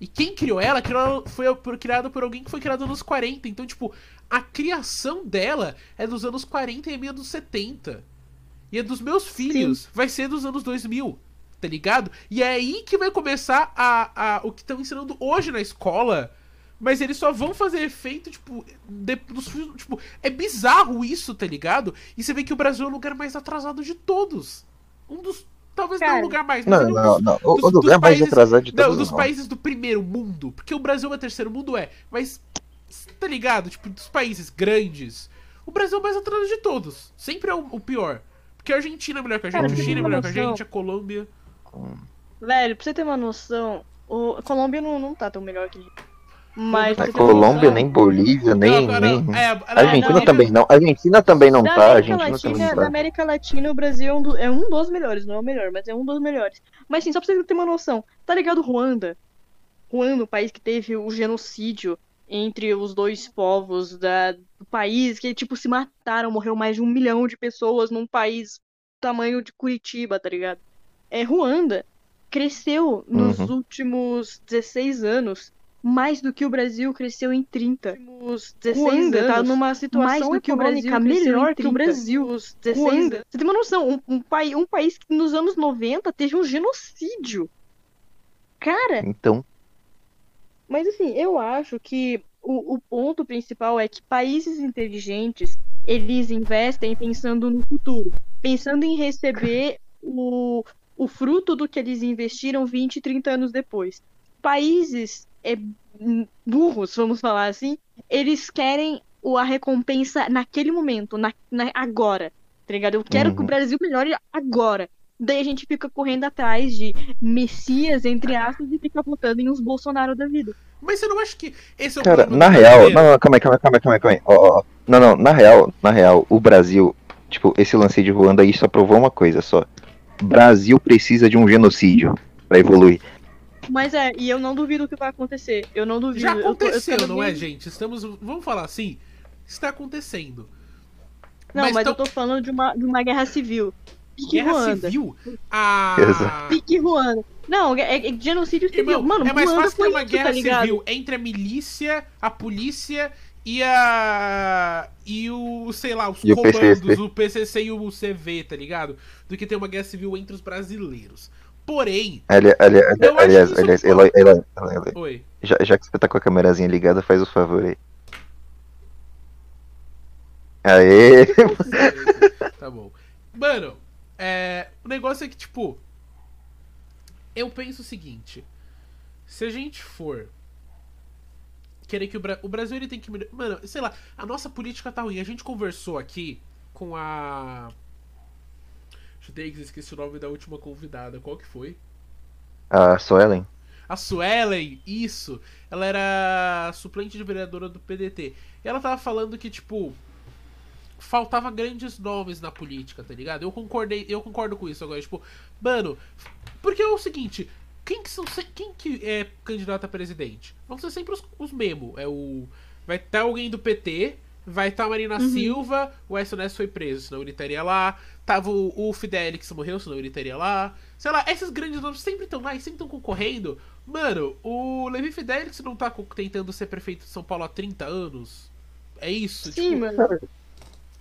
E quem criou ela criou, foi criado por alguém que foi criado nos anos 40. Então, tipo, a criação dela é dos anos 40 e a minha dos 70. E a dos meus filhos vai ser dos anos 2000. Tá ligado? E é aí que vai começar a, a, o que estão ensinando hoje na escola. Mas eles só vão fazer efeito, tipo, de, nos, tipo, é bizarro isso, tá ligado? E você vê que o Brasil é o lugar mais atrasado de todos. Um dos. Talvez não Cara. o lugar mais, mas Não, é um não, dos, não. O, dos- o lugar mais países- atrasado de não, todos dos não. países do primeiro mundo. Porque o Brasil é terceiro mundo, é. Mas, tá ligado? Tipo, dos países grandes. O Brasil é o mais atrasado de todos. Sempre é o, o pior. Porque a Argentina é melhor que a gente, o Chile é melhor que a gente, a Colômbia. Velho, pra você ter uma noção, o a Colômbia não, não tá tão melhor que a gente. Mas A uma Colômbia, nem Bolívia, nem. Não, nem... é, A Argentina não, também não. A Argentina também não da tá. A América Argentina também Latina, não da tá. América Latina, o Brasil é um, do- é um dos melhores, não é o melhor, mas é um dos melhores. Mas sim, só pra você ter uma noção, tá ligado Ruanda? Ruanda, o país que teve o genocídio entre os dois povos da, do país, que tipo se mataram, morreu mais de um milhão de pessoas num país tamanho de Curitiba, tá ligado? É Ruanda cresceu nos Uhum. últimos 16 anos mais do que o Brasil cresceu em 30. Nos 16 Ruanda anos, tá numa situação mais do que o Brasil melhor que o 30. Brasil. Os 16 Ruanda. anos. Você tem uma noção, um, um, pai, um país que nos anos 90 teve um genocídio. Cara, Então, mas assim, eu acho que o, o ponto principal é que países inteligentes, eles investem pensando no futuro, pensando em receber o, o fruto do que eles investiram 20, 30 anos depois. Países é, burros, vamos falar assim, eles querem o- a recompensa naquele momento, na, na- agora. Tá ligado? Eu quero que o Uhum. Brasil melhore agora. Daí a gente fica correndo atrás de messias, entre aspas, e fica votando em uns Bolsonaro da vida. Mas você não acha que esse é o cara, na real. Não, não, calma aí, calma aí, calma aí, calma aí. calma aí. Ó, ó. Não, não, na real, na real, o Brasil, tipo, esse lance de Ruanda aí só provou uma coisa só. Brasil precisa de um genocídio pra evoluir. Mas é, e eu não duvido que vai acontecer. Eu não duvido. Já Eu tô- eu aconteceu, tô não bem- é, gente? Estamos. Vamos falar assim. Está acontecendo. Não, mas, tão- eu tô falando de uma, de uma guerra civil. Pique Guerra Ruanda. civil? Ah. Exato. Pique Ruanda. Não, é, é genocídio civil. Irmão, Mano, é mais Ruanda fácil ter uma isso, guerra tá civil entre a milícia, a polícia e a. e o, sei lá, os E o comandos, PCC. o PCC e o CV, tá ligado? Do que ter uma guerra civil entre os brasileiros. Porém. Ali, ali, ali, aliás, aliás, Eloy, Eloy, Eloy, Oi. já, já que você tá com a câmerazinha ligada, faz o favor aí. Aê! tá bom. Mano, é, o negócio é que, tipo. Eu penso o seguinte. Se a gente for. Querer que o, Bra- o Brasil ele tem que. Mano, sei lá, a nossa política tá ruim. A gente conversou aqui com a. Chutei que esqueci o nome da última convidada. Qual que foi? A Suelen? A Suelen, isso. Ela era suplente de vereadora do PDT. E ela tava falando que, tipo, faltava grandes nomes na política, tá ligado? Eu concordei, eu concordo com isso agora, tipo, mano, porque é o seguinte, quem que são quem que é candidato a presidente? Vão ser sempre os, os mesmos. É o vai estar alguém do PT, vai estar a Marina Silva, o SNS foi preso, senão ele estaria lá. Tava o, o Fidelix morreu, senão ele estaria lá. Sei lá, esses grandes nomes sempre estão lá e sempre estão concorrendo. Mano, o Levi Fidelix não tá tentando ser prefeito de São Paulo há 30 anos? É isso? Sim, tipo, mano.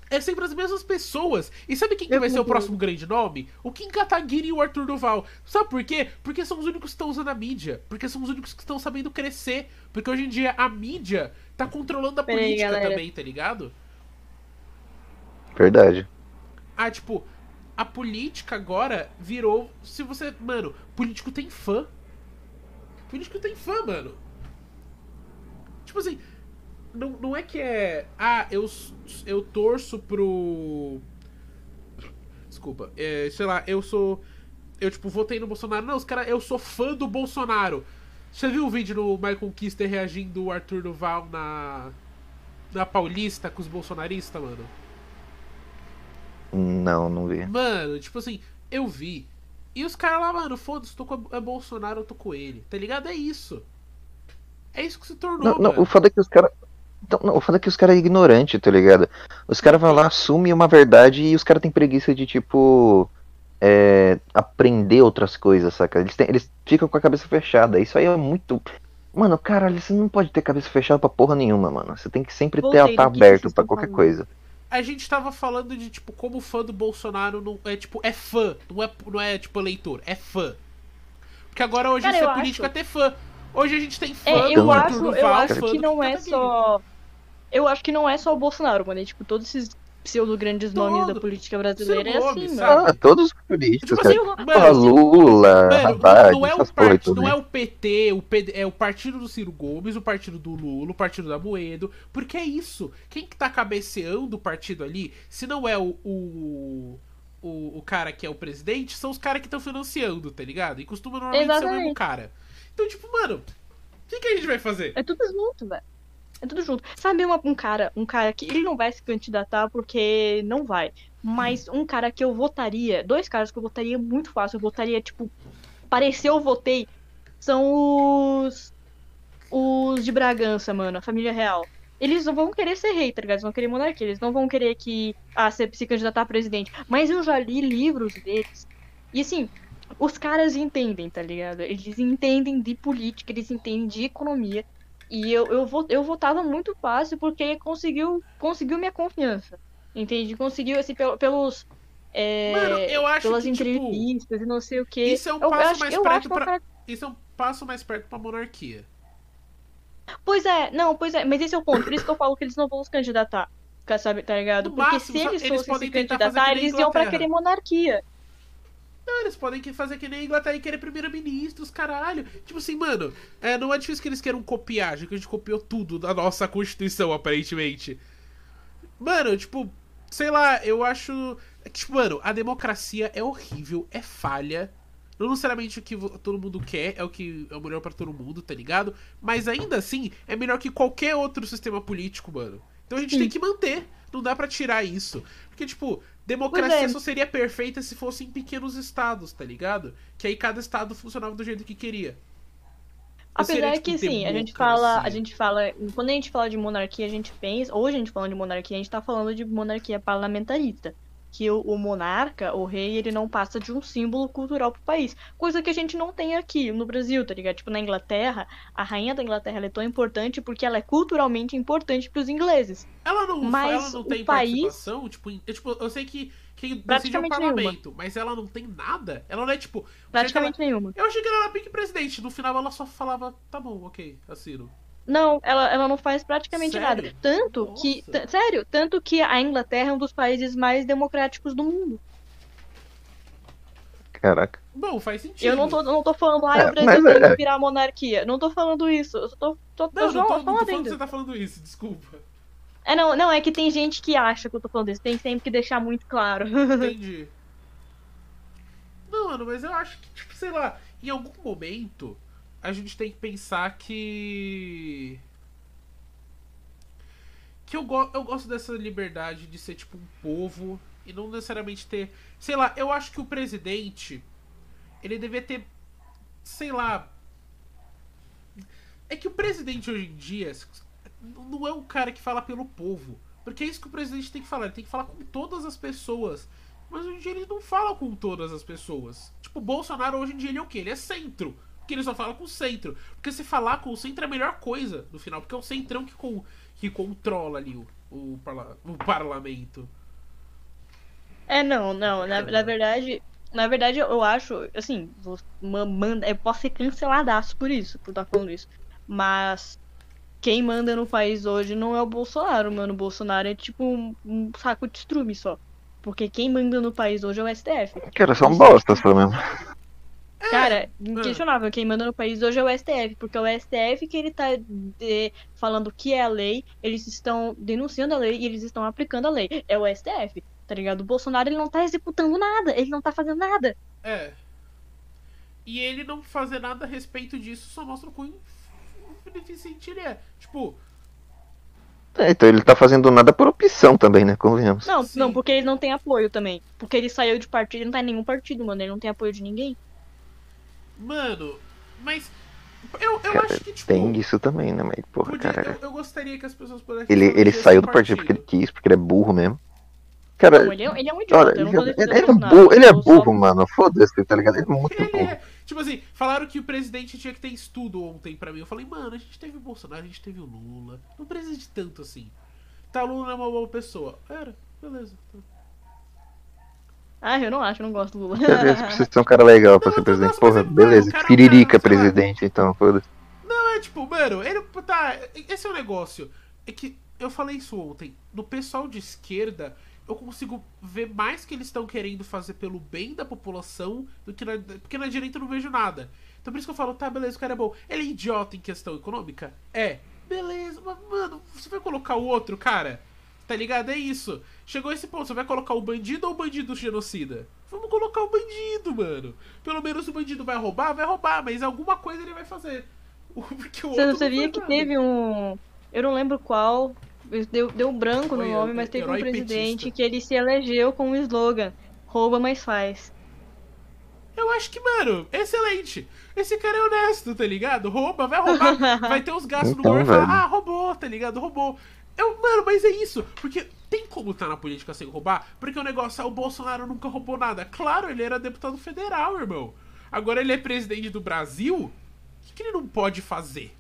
é sempre as mesmas pessoas. E sabe quem que vai ser o próximo grande nome? O Kim Kataguiri e o Arthur Duval. Sabe por quê? Porque são os únicos que estão usando a mídia. Porque são os únicos que estão sabendo crescer. Porque hoje em dia a mídia tá controlando a Pera aí, política galera. também, tá ligado? Verdade. Ah, tipo, a política agora virou. Se você. Mano, político tem fã. Político tem fã, mano. Tipo assim. Não, não é que é. Ah, eu, eu torço pro. Desculpa. É, sei lá, eu sou. Eu, tipo, votei no Bolsonaro. Não, os caras. Eu sou fã do Bolsonaro. Você viu o vídeo do Michael Kister reagindo o Arthur Duval na. Na Paulista com os bolsonaristas, mano? Não, não vi. Mano, tipo assim, eu vi. E os caras lá, mano, foda-se, tô com é Bolsonaro, eu tô com ele. Tá ligado? É isso. É isso que se tornou, Não, não, mano. o foda é que os caras. o foda é que os caras é ignorante, tá ligado? Os caras vão lá, assumem uma verdade e os caras têm preguiça de, tipo. É, aprender outras coisas, saca? Eles, têm- eles ficam com a cabeça fechada. Isso aí é muito. Mano, caralho, você não pode ter cabeça fechada pra porra nenhuma, mano. Você tem que sempre Voltei ter que aberto estão qualquer falando. coisa. A gente tava falando de, tipo, como fã do Bolsonaro não. É tipo, é fã. Não é, não é tipo eleitor, é fã. Porque agora hoje Cara, ser eu político acho- é ter fã. Hoje a gente tem fã É, do eu Arthur acho, Duval, eu acho fã que do não é só. Eu acho que não é só o Bolsonaro, mano. É tipo, todos esses pseudo grandes nomes da Todo. política brasileira é Seu assim, nome, mano. Ah, todos os políticos, Tipo cara. assim, Mano, Porra, Lula, Mano, Haddad, não, é o partido, não é o PT, o PD, é o partido do Ciro Gomes, o partido do Lula, o partido da Moedo, porque é isso. Quem que tá cabeceando o partido ali, se não é o, o, o, o cara que é o presidente, são os caras que estão financiando, tá ligado? E costuma normalmente ser o mesmo Exatamente. cara. Então, tipo, mano, o que, que a gente vai fazer? É tudo junto, velho. É tudo junto. Sabe uma- um cara, um cara que ele não vai se candidatar porque não vai. Mas um cara que eu votaria, dois caras que eu votaria muito fácil, eu votaria, tipo, pareceu eu votei, são os os de Bragança, mano, a família real. Eles não vão querer ser rei, tá ligado? Eles vão querer monarquia, eles não vão querer que ah, se, se candidatar a presidente. Mas eu já li livros deles. E assim, os caras entendem, tá ligado? Eles entendem de política, eles entendem de economia. E eu, eu, eu votava muito fácil porque conseguiu, conseguiu minha confiança. Entende? Conseguiu, assim, pel- pelos. é, Mano, eu acho pelas que, tipo, entrevistas e não sei o que. isso é um eu, passo acho, mais eu perto pra- cara- Isso é um passo mais perto pra monarquia. Pois é, não, pois é, mas esse é o ponto. Por isso que eu falo que eles não vão se candidatar. Fica, Sabe, tá ligado? No Porque máximo, se eles eles fossem se candidatar, eles iam pra querer monarquia. Não, eles podem fazer que nem a Inglaterra e querer primeiro-ministros, caralho. Tipo assim, mano, é, não é difícil que eles queiram copiar, já que a gente copiou tudo da nossa Constituição, aparentemente. Mano, tipo, sei lá, eu acho. é Tipo, mano, a democracia é horrível, é falha. Não necessariamente o que todo mundo quer é o que é o melhor pra todo mundo, tá ligado? Mas ainda assim, é melhor que qualquer outro sistema político, mano. Então a gente Sim. tem que manter. Não dá pra tirar isso. Porque, tipo, democracia é. só seria perfeita se fosse em pequenos estados, tá ligado? Que aí cada estado funcionava do jeito que queria. Não seria, Apesar tipo, que sim, a gente fala, a gente fala, quando a gente fala de monarquia, a gente pensa, hoje a gente falando de monarquia, a gente tá falando de monarquia parlamentarista, que o, o monarca, o rei, ele não passa de um símbolo cultural pro país, coisa que a gente não tem aqui no Brasil, tá ligado? Tipo, na Inglaterra, a rainha da Inglaterra ela é tão importante porque ela é culturalmente importante pros ingleses. Ela não, Mas ela não o tem país- participação, tipo, é, tipo, eu sei que quem decide é o parlamento, mas ela não tem nada. Ela não é tipo. Praticamente nenhuma. Eu achei que ela era pique presidente. No final ela só falava, tá bom, ok, assino. Não, ela, ela não faz praticamente Sério? nada. Tanto que. Nossa. t- Sério, tanto que a Inglaterra é um dos países mais democráticos do mundo. Caraca. Bom, faz sentido. Eu não tô, não tô falando, ah, É, o Brasil mas tem é- que virar monarquia. Não tô falando isso. Eu tô, tô, tô, Não, não tô, não tô falando que você tá falando isso, desculpa. É, não, não, é que tem gente que acha que eu tô falando isso. Tem sempre que deixar muito claro. Entendi. Não, mano, mas eu acho que, tipo, sei lá, em algum momento a gente tem que pensar que. Que eu, go eu gosto dessa liberdade de ser, tipo, um povo e não necessariamente ter. Sei lá, eu acho que o presidente. Ele devia ter. Sei lá. É que o presidente hoje em dia não é um cara que fala pelo povo. Porque é isso que o presidente tem que falar. Ele tem que falar com todas as pessoas. Mas hoje em dia ele não fala com todas as pessoas. Tipo, o Bolsonaro hoje em dia ele é o quê? Ele é centro. Porque ele só fala com o centro. Porque se falar com o centro é a melhor coisa no final. Porque é o centrão que, com, que controla ali o, o, parla- o parlamento. É, não, não. Na, na verdade, na verdade, eu acho, assim, vou- manda, eu posso ser canceladaço por isso, por estar falando isso. Mas quem manda no país hoje não é o Bolsonaro, mano. O Bolsonaro é tipo um, um saco de estrume só. Porque quem manda no país hoje é o STF. Cara, são bostas, pelo menos. Cara, inquestionável, quem manda no país hoje é o STF, porque é o STF que ele tá de- falando o que é a lei, eles estão denunciando a lei e eles estão aplicando a lei. É o STF, tá ligado? O Bolsonaro ele não tá executando nada, ele não tá fazendo nada. É. E ele não fazer nada a respeito disso só mostra o quão beneficente ele é. Tipo, É, então ele tá fazendo nada por opção também, né? Convenhamos. Não, Sim. não, porque ele não tem apoio também. Porque ele saiu de partido, ele não tá em nenhum partido, mano. Ele não tem apoio de ninguém. Mano, mas. Eu, eu Cara, acho que, tipo. Tem isso também, né? Mas, porra, podia- cara. eu, eu gostaria que as pessoas pudessem. Ele, ele saiu do partido porque ele quis, porque ele é burro mesmo. Cara, Não, ele é, ele é um idiota. olha, eu não ele, vou defender ele é burro, ele é só- burro, mano. Foda-se, tá ligado? Ele é muito Ele burro. é. Tipo assim, falaram que o presidente tinha que ter estudo ontem pra mim. Eu falei, mano, a gente teve o Bolsonaro, a gente teve o Lula. Não precisa de tanto assim. Tá, o Lula não é uma boa pessoa. Era, beleza. tá. Ah, eu não acho, eu não gosto do Lula. Beleza, precisa ser um cara legal pra Não, ser presidente. Porra, beleza. cara Tiririca cara, lá. presidente, então, foda-se. Não, é tipo, mano, ele. Tá, esse é o negócio. É que eu falei isso ontem. No pessoal de esquerda, eu consigo ver mais que eles estão querendo fazer pelo bem da população do que na. Porque na direita eu não vejo nada. Então por isso que eu falo, tá, beleza, o cara é bom. Ele é idiota em questão econômica? É. Beleza, mas, mano, você vai colocar o outro, cara? Tá ligado? É isso. Chegou esse ponto, você vai colocar o bandido ou o bandido genocida? Vamos colocar o bandido, mano. Pelo menos o bandido vai roubar, vai roubar, mas alguma coisa ele vai fazer. Porque o Você outro não não sabia faz que nada. teve um. Eu não lembro qual. Deu, deu um branco no Foi, nome, é, mas teve um presidente petista. que ele se elegeu com o slogan: rouba, mas faz. Eu acho que, mano, excelente. Esse cara é honesto, tá ligado? Rouba, vai roubar. vai ter os gastos Então, no governo e ah, roubou, tá ligado? Roubou. Eu, mano, mas é isso. Porque tem como tá na política sem roubar? Porque o negócio é o Bolsonaro nunca roubou nada. Claro, ele era deputado federal, irmão. Agora ele é presidente do Brasil. O que, que ele não pode fazer?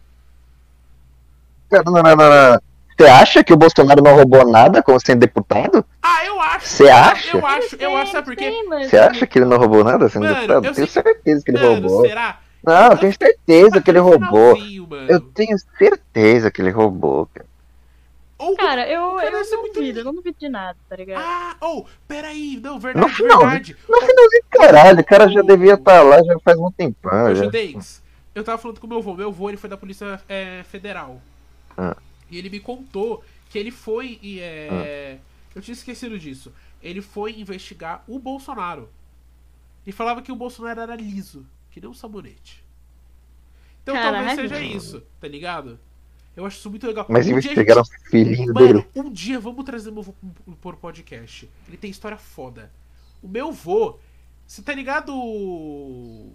Não, não, não, não. Você acha que o Bolsonaro não roubou nada como sendo deputado? Ah, eu acho. Você acha? Eu acho, eu acho, sabe por quê? Você acha que ele não roubou nada sendo Mano, deputado? eu Tenho sei- certeza que ele Mano, roubou. será? Não, eu tenho certeza que ele roubou. mano. Eu tenho certeza que ele roubou, cara. Ou- Cara, eu, Cara, eu não muito duvido, eu não duvido de nada, tá ligado? Ah, ou, peraí, não, No verdade, final, verdade. no finalzinho, caralho, o cara já devia estar lá já faz muito tempão. Ô, Já. Judex, eu tava falando com o meu avô. Meu avô, ele foi da Polícia é, Federal. Ah. E ele me contou que ele foi e é... Eu tinha esquecido disso. Ele foi investigar o Bolsonaro. E falava que o Bolsonaro era liso, que nem um sabonete. Então talvez Caralho. seja isso, tá ligado? Eu acho isso muito legal. Mas Um investigaram gente- o filhinho dele. Mano, um dia vamos trazer meu avô pro- pro podcast. Ele tem história foda. O meu vô, você tá ligado? o-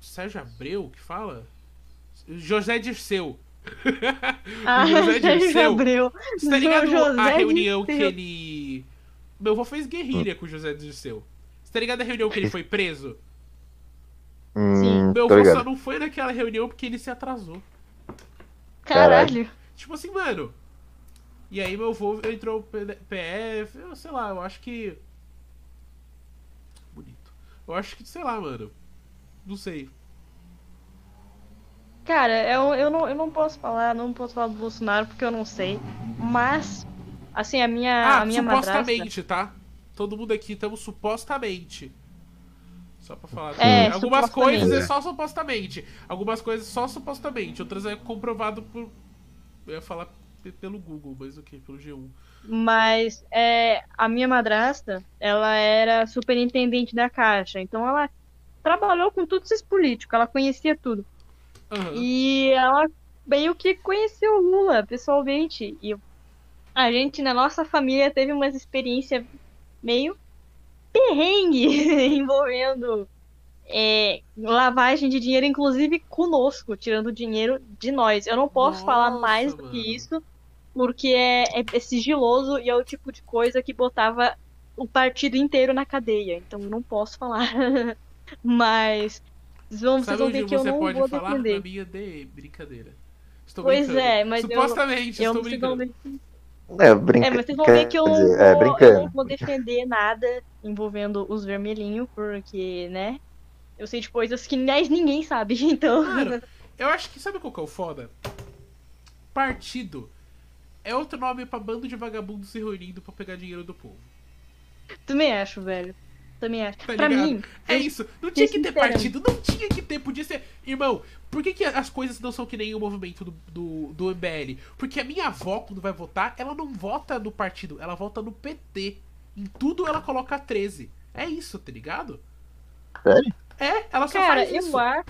Sérgio Abreu que fala? José Dirceu. Ah, José Dirceu. Abreu. Você tá ligado José a reunião que Dirceu. ele. Meu avô fez guerrilha com o José Dirceu. Você tá ligado a reunião que ele foi preso? Hum, Meu tô avô só não foi naquela reunião porque ele se atrasou. Caralho. Tipo assim, mano. E aí meu avô entrou PF, eu sei lá, eu acho que. Bonito. Eu acho que, sei lá, mano. Não sei. Cara, eu, eu, não, eu não posso falar, não posso falar do Bolsonaro porque eu não sei. Mas, assim, a minha, Ah, a minha madrasta... supostamente, tá? Todo mundo aqui estamos supostamente. Só pra falar. É, Algumas coisas é só supostamente. Algumas coisas só supostamente. Outras é comprovado por. Eu ia falar pe- pelo Google, mas o que? Pelo G1. Mas é, a minha madrasta, ela era superintendente da Caixa. Então ela trabalhou com todos esses políticos, ela conhecia tudo. Aham. E ela meio que conheceu o Lula pessoalmente. E a gente, na nossa família, teve umas experiências meio perrengue envolvendo é, lavagem de dinheiro, inclusive conosco, tirando dinheiro de nós. Eu não posso falar Nossa, mais do mano. que isso, porque é, é- é sigiloso e é o tipo de coisa que botava o partido inteiro na cadeia. Então eu não posso falar. Mas vocês vão, vocês Sabe vão ver que eu você não pode vou falar? defender. Na minha de brincadeira. Estou Pois brincando. é, mas eu- Supostamente, Eu estou de brincando. Onde- É, brinca... É, mas vocês vão ver que eu vou, é, eu não vou defender nada envolvendo os vermelhinhos, porque, né? Eu sei de coisas que mais ninguém sabe, então. Mano, eu acho que sabe qual que é o foda? Partido é outro nome pra bando de vagabundos se reunindo pra pegar dinheiro do povo. Também acho, velho. Também acho. Tá pra ligado? mim, É eu- isso. Não tinha que ter partido, não tinha que ter. Podia ser. Irmão, por que, que as coisas não são que nem o movimento do, do, do MBL? Porque a minha avó, quando vai votar, ela não vota no partido, ela vota no PT. Em tudo ela coloca 13. É isso, tá ligado? Sério? É, ela só Cara, faz isso. eu acho.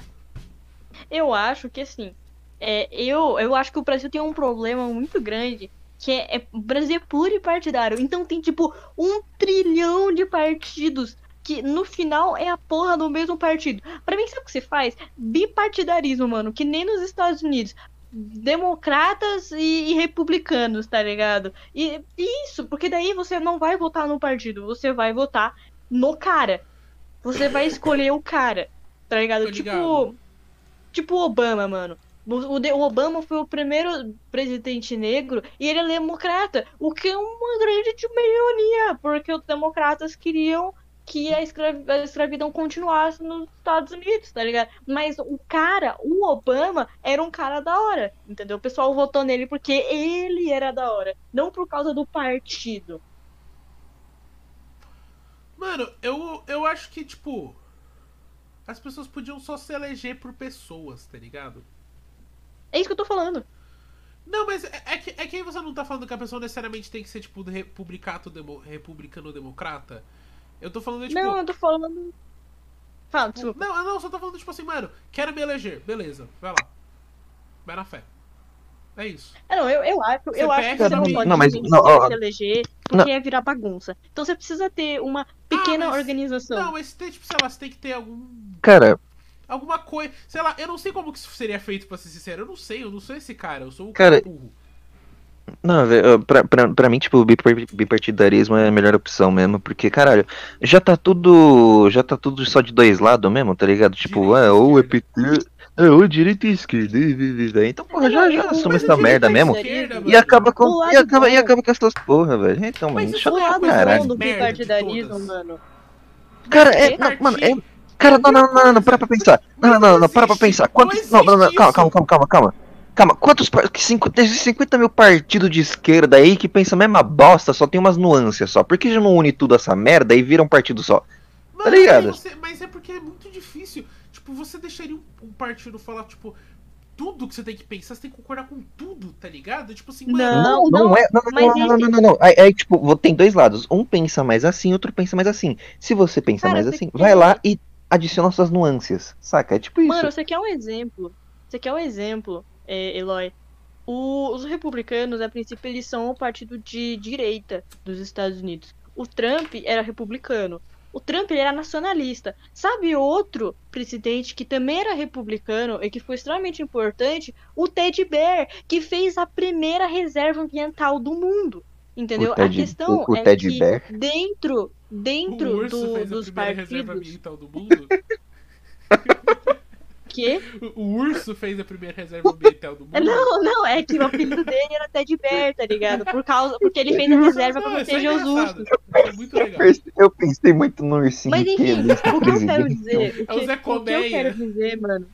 Eu acho que assim. É, eu, eu acho que o Brasil tem um problema muito grande. Que é, é- o Brasil é pluripartidário. Então tem, tipo, um trilhão de partidos. Que no final é a porra do mesmo partido. Pra mim, sabe o que você faz? Bipartidarismo, mano. Que nem nos Estados Unidos. Democratas e, e republicanos, tá ligado? E e isso, porque daí você não vai votar no partido, você vai votar no cara. Você vai escolher o cara, tá ligado? Tipo, tipo o Obama, mano. O, Obama foi o primeiro presidente negro e ele é democrata, o que é uma grande ironia, porque os democratas queriam que a, escravi- a escravidão continuasse nos Estados Unidos, tá ligado? Mas o cara, o Obama, era um cara da hora, entendeu? O pessoal votou nele porque ele era da hora, não por causa do partido. Mano, eu, eu acho que, tipo. As pessoas podiam só se eleger por pessoas, tá ligado? É isso que eu tô falando. Não, mas é, é que, é que aí você não tá falando que a pessoa necessariamente tem que ser, tipo, republicato demo, republicano democrata. Eu tô falando, tipo. não, eu tô falando. Fala, desculpa. não, não, só tô falando, tipo assim, mano, quero me eleger. Beleza, vai lá. Vai na fé. É isso. É, não, eu, eu acho, eu acho que você não pode Não, mas- não, ó, se eleger porque é virar bagunça. Então você precisa ter uma pequena Ah, mas- organização. Não, mas tem, tipo, sei lá, você tem que ter algum. Cara, Alguma coisa. Sei lá, eu não sei como que isso seria feito, pra ser sincero. Eu não sei, eu não sou esse cara. Eu sou o Cara, burro. Não, velho, pra, pra, pra mim, tipo, o bipar- bipartidarismo é a melhor opção mesmo, porque, caralho, já tá tudo. Já tá tudo só de dois lados mesmo, tá ligado? Tipo, é, ou é esquerda. PT, é, ou direita e esquerda, então, porra, já, já assume essa merda mesmo. e E acaba com. E acaba, e acaba com essas porra, velho. Então, Mas mano, isso O chata a lado pra caralho. do bipartidarismo, mano. Cara, é. mano, é. Cara, não, não, não, não, para pra pensar. Não, não, não, não, para pra pensar. Quantos. Não, não, não, calma, calma, calma, calma, calma. Quantos. par- que cinco- Desses 50 mil partidos de esquerda aí que pensam a mesma bosta, só tem umas nuances só. Por que já não une tudo essa merda e vira um partido só? Mano, ligado? Mas, você- mas é porque é muito difícil. Tipo, você deixaria um, um partido falar, tipo, tudo que você tem que pensar, você tem que concordar com tudo, tá ligado? Tipo assim. Não, Não, não é. Não, mas não, não, não, esse- não, não, não. Aí, aí, tipo, vou- tem dois lados. Um pensa mais assim, outro pensa mais assim. Se você pensa Cara, mais assim, quer- vai lá e adiciona suas nuances. Saca? É tipo isso. Mano, você quer um exemplo? Você quer um exemplo, é, Eloy? O- os republicanos, a princípio, eles são o partido de direita dos Estados Unidos. O Trump era republicano. O Trump ele era nacionalista. Sabe outro presidente que também era republicano e que foi extremamente importante? O Ted Bear, que fez a primeira reserva ambiental do mundo. Entendeu? O Ted- a questão o- o é Ted que Bear? dentro, o dentro urso do- fez a dos partidos que O, o urso fez a primeira reserva ambiental do mundo. É, Não, não, é que o apelido dele era Ted Bear, tá ligado? Por causa, porque ele fez a reserva pra Não, isso é proteger os engraçado. ursos. É muito Eu legal. pensei- Eu pensei muito no ursinho Mas enfim, o que eu quero dizer, o É o que, Zé o que eu quero dizer, mano,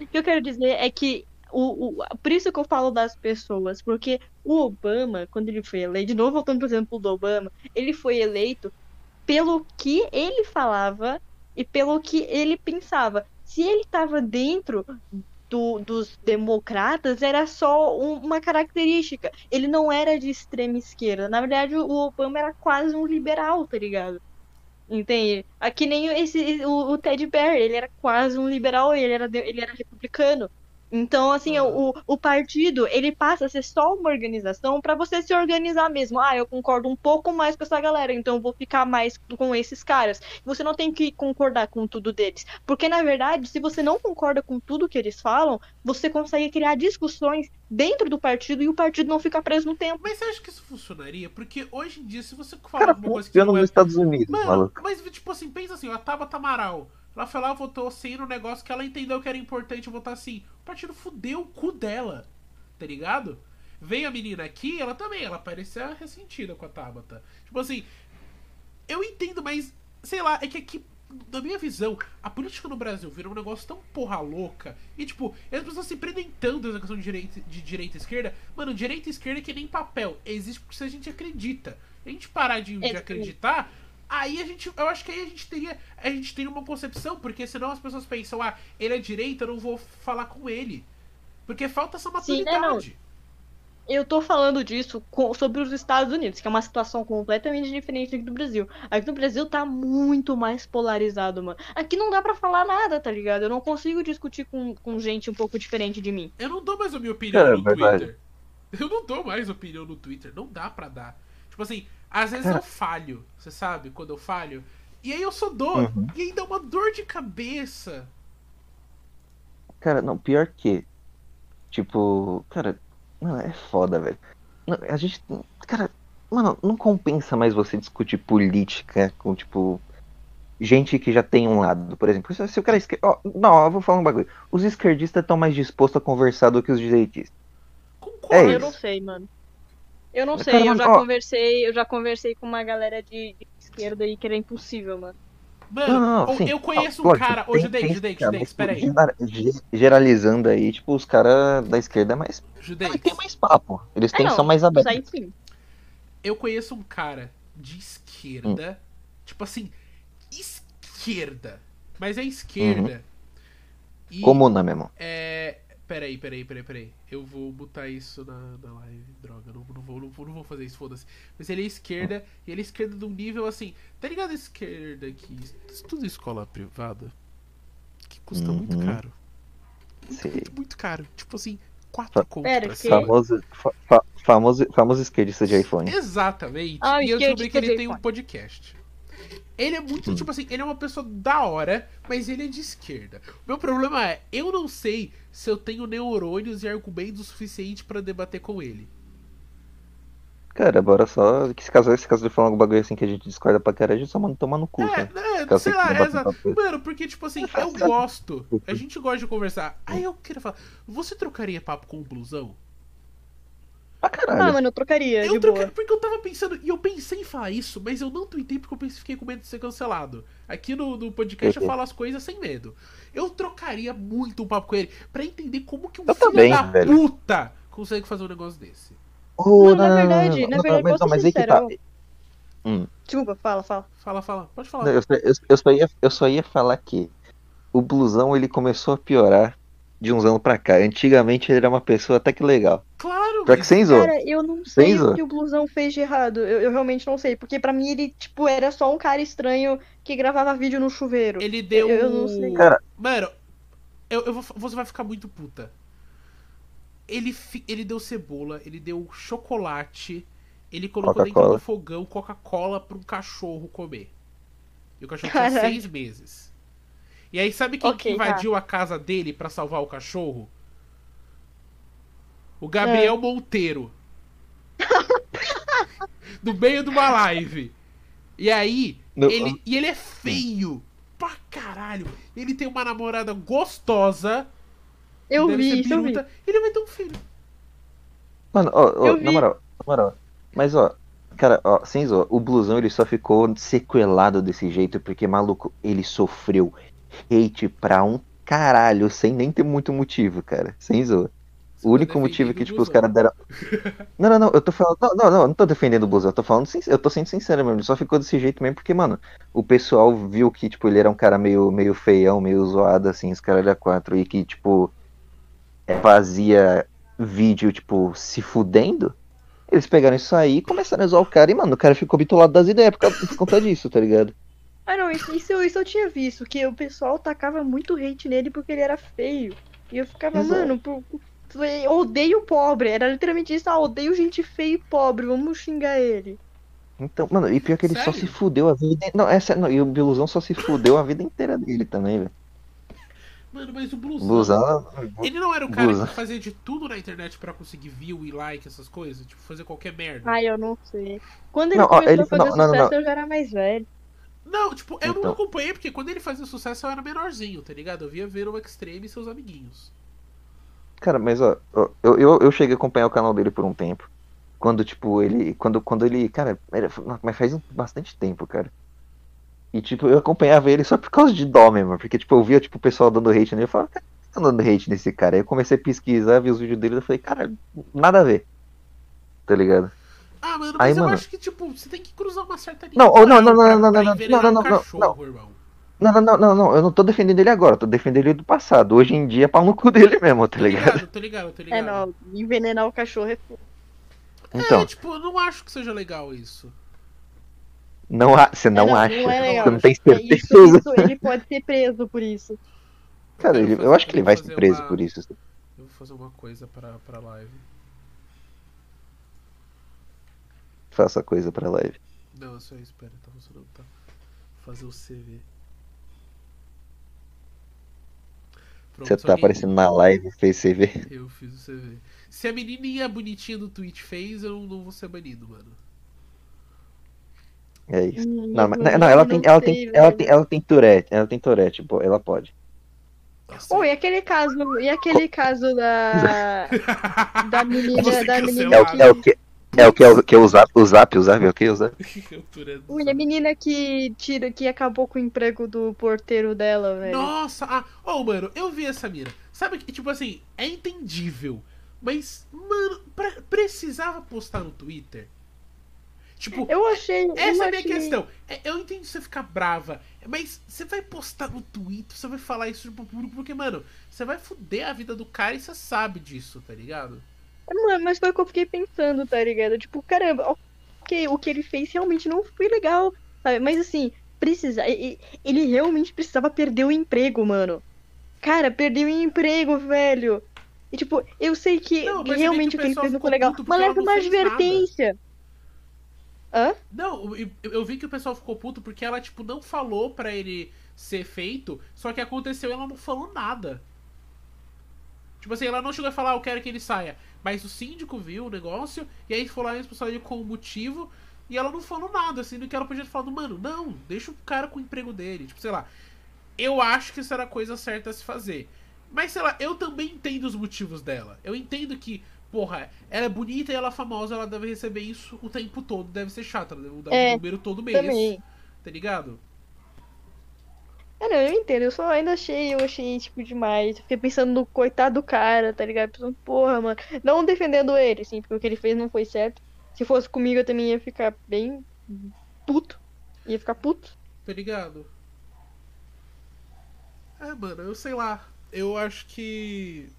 o que eu quero dizer é que o, o, por isso que eu falo das pessoas, porque o Obama, quando ele foi eleito, de novo voltando pro exemplo do Obama, ele foi eleito pelo que ele falava e pelo que ele pensava. Se ele estava dentro do- dos democratas, era só um- uma característica. Ele não era de extrema esquerda. Na verdade, o Obama era quase um liberal, tá ligado? Entende? Aqui nem esse, o, o Ted Bear, ele era quase um liberal, ele era, ele era republicano. Então, assim, o, o partido, ele passa a ser só uma organização pra você se organizar mesmo. Ah, eu concordo um pouco mais com essa galera, então eu vou ficar mais com esses caras. Você não tem que concordar com tudo deles. Porque, na verdade, se você não concorda com tudo que eles falam, você consegue criar discussões dentro do partido e o partido não fica preso no tempo. Mas você acha que isso funcionaria? Porque hoje em dia, se você fala Cara, alguma coisa que não é nos Estados Unidos, Mano, maluco. mas tipo assim, pensa assim, ó, a Tabata Amaral. Ela foi lá, votou sim no negócio que ela entendeu que era importante votar assim. O partido fudeu o cu dela. Tá ligado? Veio a menina aqui, ela também, ela parecia ressentida com a Tabata. Tipo assim, eu entendo, mas, sei lá, é que aqui, na minha visão, a política no Brasil virou um negócio tão porra louca. E, tipo, as pessoas se prendem tanto nessa questão de direita, de direita e esquerda. Mano, direita e esquerda é que nem papel. Existe porque a gente acredita. A gente parar de, de É, acreditar, aí a gente. Eu acho que aí a gente teria. A gente teria uma concepção, porque senão as pessoas pensam, ah, ele é direita, eu não vou falar com ele. Porque falta essa Sim, né, não. maturidade. Eu tô falando disso co- sobre os Estados Unidos, que é uma situação completamente diferente aqui do Brasil. Aqui no Brasil tá muito mais polarizado, mano. Aqui não dá pra falar nada, tá ligado? Eu não consigo discutir com, com gente um pouco diferente de mim. Eu não dou mais a minha opinião Cara, no verdade. Twitter. Eu não dou mais opinião no Twitter. Não dá pra dar. Tipo assim, às vezes Cara. eu falho. Você sabe? Quando eu falho. E aí eu só dou. Uhum. E aí dá uma dor de cabeça. Cara, não, pior que. Tipo, cara, não, é foda, velho. Não, A gente. Cara, mano, não compensa mais você discutir política com, tipo. Gente que já tem um lado, por exemplo. Se, se o cara é esquer... ó, não, eu vou falar um bagulho. Os esquerdistas estão mais dispostos a conversar do que os direitistas. Concordo. É eu isso. não sei, mano. Eu não sei, eu mano, já ó. conversei, eu já conversei com uma galera de, de esquerda aí que era impossível, mano. Mano, Não, não, não, sim. eu conheço um lógico, cara. Ô, Judex, mas, peraí. geral- ge- Generalizando aí, tipo, os caras da esquerda é mais. Judex, tem mais papo. Eles É, têm, não, são mais abertos. aí sim. eu conheço um cara de esquerda. Hum. Tipo assim, esquerda. Mas é esquerda. E Comuna mesmo. É. Peraí, peraí, peraí, peraí. Eu vou botar isso na, na live. Droga, não, não, vou, não, vou, não vou fazer isso, foda-se. Mas ele é esquerda, e ele é esquerda de um nível assim. Tá ligado a esquerda que estuda escola privada? Que custa muito Uhum. caro. Muito, muito, muito caro. Tipo assim, quatro contos Pera, que-. Famoso, fa- fa- famoso, famoso esquerdista de iPhone. Exatamente. Ah, e eu descobri que ele tem um iPhone. podcast. Ele é muito, Hum. tipo assim, ele é uma pessoa da hora, mas ele é de esquerda. O meu problema é, eu não sei se eu tenho neurônios e argumentos o suficiente pra debater com ele. Cara, bora só. Que se caso, se caso de falar algum bagulho assim que a gente discorda pra caralho, a gente só manda tomar no cu, É, cara. é, Caso sei lá, é exato. Mano, porque, tipo assim, eu gosto. A gente gosta de conversar. Aí eu queria falar, você trocaria papo com o blusão? Pra Ah, caralho. mano, eu trocaria, Eu trocaria, boa. porque eu tava pensando, e eu pensei em falar isso, mas eu não tuitei porque eu pensei, fiquei com medo de ser cancelado. Aqui no, no podcast eu Uhum. falo as coisas sem medo. Eu trocaria muito um papo com ele pra entender como que um Eu filho também, da velho. puta consegue fazer um negócio desse. Ô, Não, na verdade- na verdade, mas, posso não, mas ser aí que tá. sincero, Desculpa, fala, fala. Fala, fala, pode falar. Não, Eu, só- eu- eu só ia, eu só ia falar que o blusão ele começou a piorar de uns anos pra cá. Antigamente ele era uma pessoa até que legal. Pior que sem zoa. Cara, eu não sei o que o Blusão fez de errado. Eu, eu realmente não sei. Porque pra mim ele, tipo, era só um cara estranho que gravava vídeo no chuveiro. ele deu. Eu- eu não sei. Cara- Mano, eu, eu vou, você vai ficar muito puta. Ele, fi- ele deu cebola, ele deu chocolate, ele colocou dentro do fogão Coca-Cola pra um cachorro comer. E o cachorro tinha seis meses. E aí, sabe quem Ok, que tá. invadiu a casa dele pra salvar o cachorro? O Gabriel É. Monteiro. no meio de uma live. E aí, No- ele, e ele é feio pra caralho. Ele tem uma namorada gostosa. Eu vi, isso eu vi. Ele vai ter um filho. Mano, ó, ó, vi. na moral, na moral. Mas ó, cara, ó, sem zoa, o blusão ele só ficou sequelado desse jeito porque, maluco, ele sofreu hate pra um caralho, sem nem ter muito motivo, cara. Sem zoa. Você O único motivo é que, tipo, os caras deram. Não, não, não, eu tô falando. Não, não, não, eu não tô defendendo o Blusão, eu tô falando. sin- Eu tô sendo sincero mesmo, ele só ficou desse jeito mesmo porque, mano, o pessoal viu que, tipo, ele era um cara meio, meio feião, meio zoado, assim, os caras da quatro, e que, tipo, é, fazia vídeo, tipo, se fudendo. Eles pegaram isso aí e começaram a zoar o cara, e, mano, o cara ficou bitolado das ideias por, causa- por conta disso, tá ligado? Ah, não, isso, isso, eu- isso eu tinha visto. Que o pessoal tacava muito hate nele porque ele era feio. E eu ficava, Exato. mano, por- odeio pobre. Era literalmente isso, ah, odeio gente feia e pobre. Vamos xingar ele. Então, mano, e pior que ele só Sério? se fudeu a vida. Não, é sério, não, e o Blusão só se fudeu a vida inteira dele também, velho. Mano, mas o blusão. Blusão. Ele não era o cara Blusão. que fazia de tudo na internet pra conseguir view e like, essas coisas? Tipo, fazer qualquer merda. Ai, eu não sei. Quando ele Não, começou ele- a fazer não, não, sucesso, não. eu já era mais velho. Não, tipo, eu não Então. acompanhei porque quando ele fazia sucesso eu era menorzinho, tá ligado? Eu via ver o Extreme e seus amiguinhos. Cara, mas ó, eu, eu, eu cheguei a acompanhar o canal dele por um tempo. Quando, tipo, ele. Quando, quando ele. Cara, era, mas faz bastante tempo, cara. E, tipo, eu acompanhava ele só por causa de dó mesmo. Porque, tipo, eu via, tipo, o pessoal dando hate nele. Eu falava, cara, tá dando hate nesse cara? Aí eu comecei a pesquisar, ver os vídeos dele. Eu falei, cara, nada a ver. Tá ligado? Ah, mano, Aí, mas eu mano- acho que, tipo, você tem que cruzar uma certa linha. Não, oh, não, moral não, não, pra- não, não, pra não, envenenar não, não, um não, não, cachorro, irmão. Não, não, não, não, não. Eu não tô defendendo ele agora. Eu tô defendendo ele do passado. Hoje em dia é pau no cu dele mesmo, tá Tô ligado? ligado, tô ligado, tô É, ligado. não, envenenar o cachorro é foda. Então, É, tipo, eu não acho que seja legal isso. não, a- você não, É, acha. Não é legal. Você não tem É certeza. isso, isso, ele pode ser preso por isso. Cara, quero ele- fazer- eu acho que ele vai ser preso uma- por isso. Eu vou fazer uma coisa pra, pra live. Faça coisa pra live. Não, é só isso, pera, tá funcionando, tá? Vou fazer o CV. Pronto, Você se tá alguém- aparecendo na live, fez CV. Eu fiz o CV. Se a menininha bonitinha do Twitch fez, eu não vou ser banido, mano. É isso. Não, mas, eu não, ela tem, ela sei, tem, ela velho. tem, ela tem Tourette, ela tem Tourette, pô, ela pode. Nossa, Oh, e aquele caso, e aquele caso da, da menina, da menina É o, é o que, é o que, é o, que é o zap, o zap, o zap, é o que, o zap? Ui, só. a menina que tira, que acabou com o emprego do porteiro dela, velho. Nossa, ah, oh, mano, eu vi essa mira. Sabe que, tipo assim, é entendível. Mas, mano, pre- precisava postar no Twitter? Tipo, Eu achei. essa eu é a minha achei... questão. É, Eu entendo você ficar brava, mas você vai postar no Twitter, você vai falar isso pro público, porque, mano, você vai foder a vida do cara e você sabe disso, tá ligado? Mano, mas foi o que eu fiquei pensando, tá ligado? Tipo, caramba, ok, o que ele fez realmente não foi legal, sabe? Mas assim, precisa. Ele realmente precisava perder o emprego, mano. Cara, perdeu o emprego, velho. E tipo, eu sei que Não, vê realmente que o que ele fez não foi legal. Mas ela leva uma advertência. Hã? Não, eu, eu vi que o pessoal ficou puto porque ela, tipo, não falou pra ele ser feito, só que aconteceu e ela não falou nada. Tipo assim, ela não chegou a falar, "Ah, eu quero que ele saia. Mas o síndico viu o negócio, e aí foi lá e responsabilizou ele com o motivo, e ela não falou nada, sendo que ela podia ter falado, mano, não, deixa o cara com o emprego dele. Tipo, sei lá. Eu acho que isso era a coisa certa a se fazer. Mas, sei lá, eu também entendo os motivos dela. Eu entendo que, porra, ela é bonita e ela é famosa, ela deve receber isso o tempo todo, deve ser chata, ela deve mudar É, de número todo mês. Também. Tá ligado? É, não, eu entendo, eu só ainda achei, eu achei, tipo, demais. Eu Fiquei pensando no coitado do cara, tá ligado? Pensando, porra, mano. Não defendendo ele, assim, porque o que ele fez não foi certo. Se fosse comigo, eu também ia ficar bem puto. Ia ficar puto. Tá ligado? É, mano, eu sei lá. Eu acho que.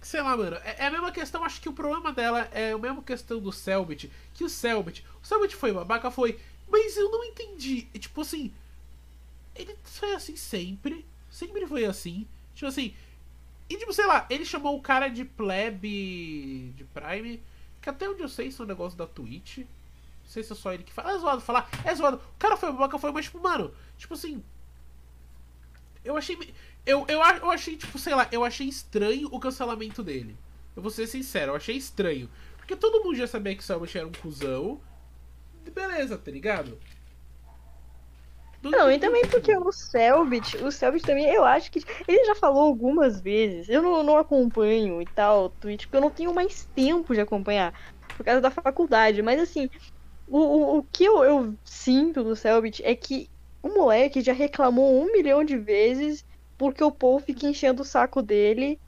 Sei lá, mano. É é a mesma questão, acho que o problema dela é a mesma questão do Selbit. Que o Selbit. O Selbit foi babaca, foi. Mas eu não entendi. Tipo assim. Ele foi assim sempre. Sempre foi assim. Tipo assim. E tipo, sei lá, ele chamou o cara de plebe de Prime. Que até onde eu sei isso é um negócio da Twitch. Não sei se é só ele que fala. É zoado falar. É zoado. O cara foi babaca, foi, mas tipo, mano. Tipo assim. Eu achei. Eu, eu, eu achei, tipo, sei lá, eu achei estranho o cancelamento dele. Eu vou ser sincero, eu achei estranho. Porque todo mundo já sabia que o Selbit era um cuzão. Beleza, tá ligado? Não, e também porque o Selbit, o Selbit também, eu acho que. Ele já falou algumas vezes. Eu não, não acompanho e tal, Twitch, porque eu não tenho mais tempo de acompanhar. Por causa da faculdade. Mas assim, o, o, o que eu, eu sinto do Selbit é que o moleque já reclamou um milhão de vezes porque o povo fica enchendo o saco dele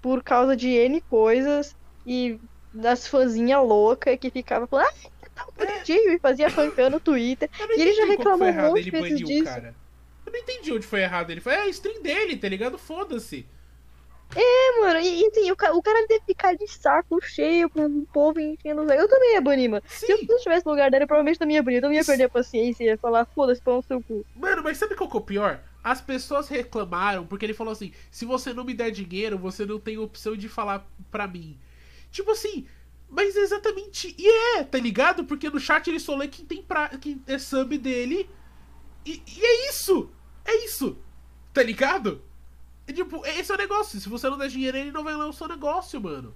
por causa de N coisas e das fãzinhas loucas que ficava falando, ah, tá bonitinho, e fazia fancando no Twitter. E ele já reclamou um errado, monte ele de vezes disso. cara. Eu não entendi onde foi errado. Ele foi, é a stream dele, tá ligado? Foda-se. É, mano, e, e assim, o, o cara deve ficar de saco cheio com o povo enchendo o. Eu também ia banir, mano. Se eu Sim. não estivesse no lugar dele, eu provavelmente também ia banir. Eu também ia perder a paciência e ia falar, foda-se, pão no seu cu. Mano, mas sabe qual que é o pior? As pessoas reclamaram porque ele falou assim: se você não me der dinheiro, você não tem opção de falar pra mim. Tipo assim, mas é exatamente. E é, tá ligado? Porque no chat ele só lê quem tem pra, quem é sub dele. E, e é isso! É isso! Tá ligado? E, tipo, esse é o negócio. Se você não der dinheiro, ele não vai ler o seu negócio, mano.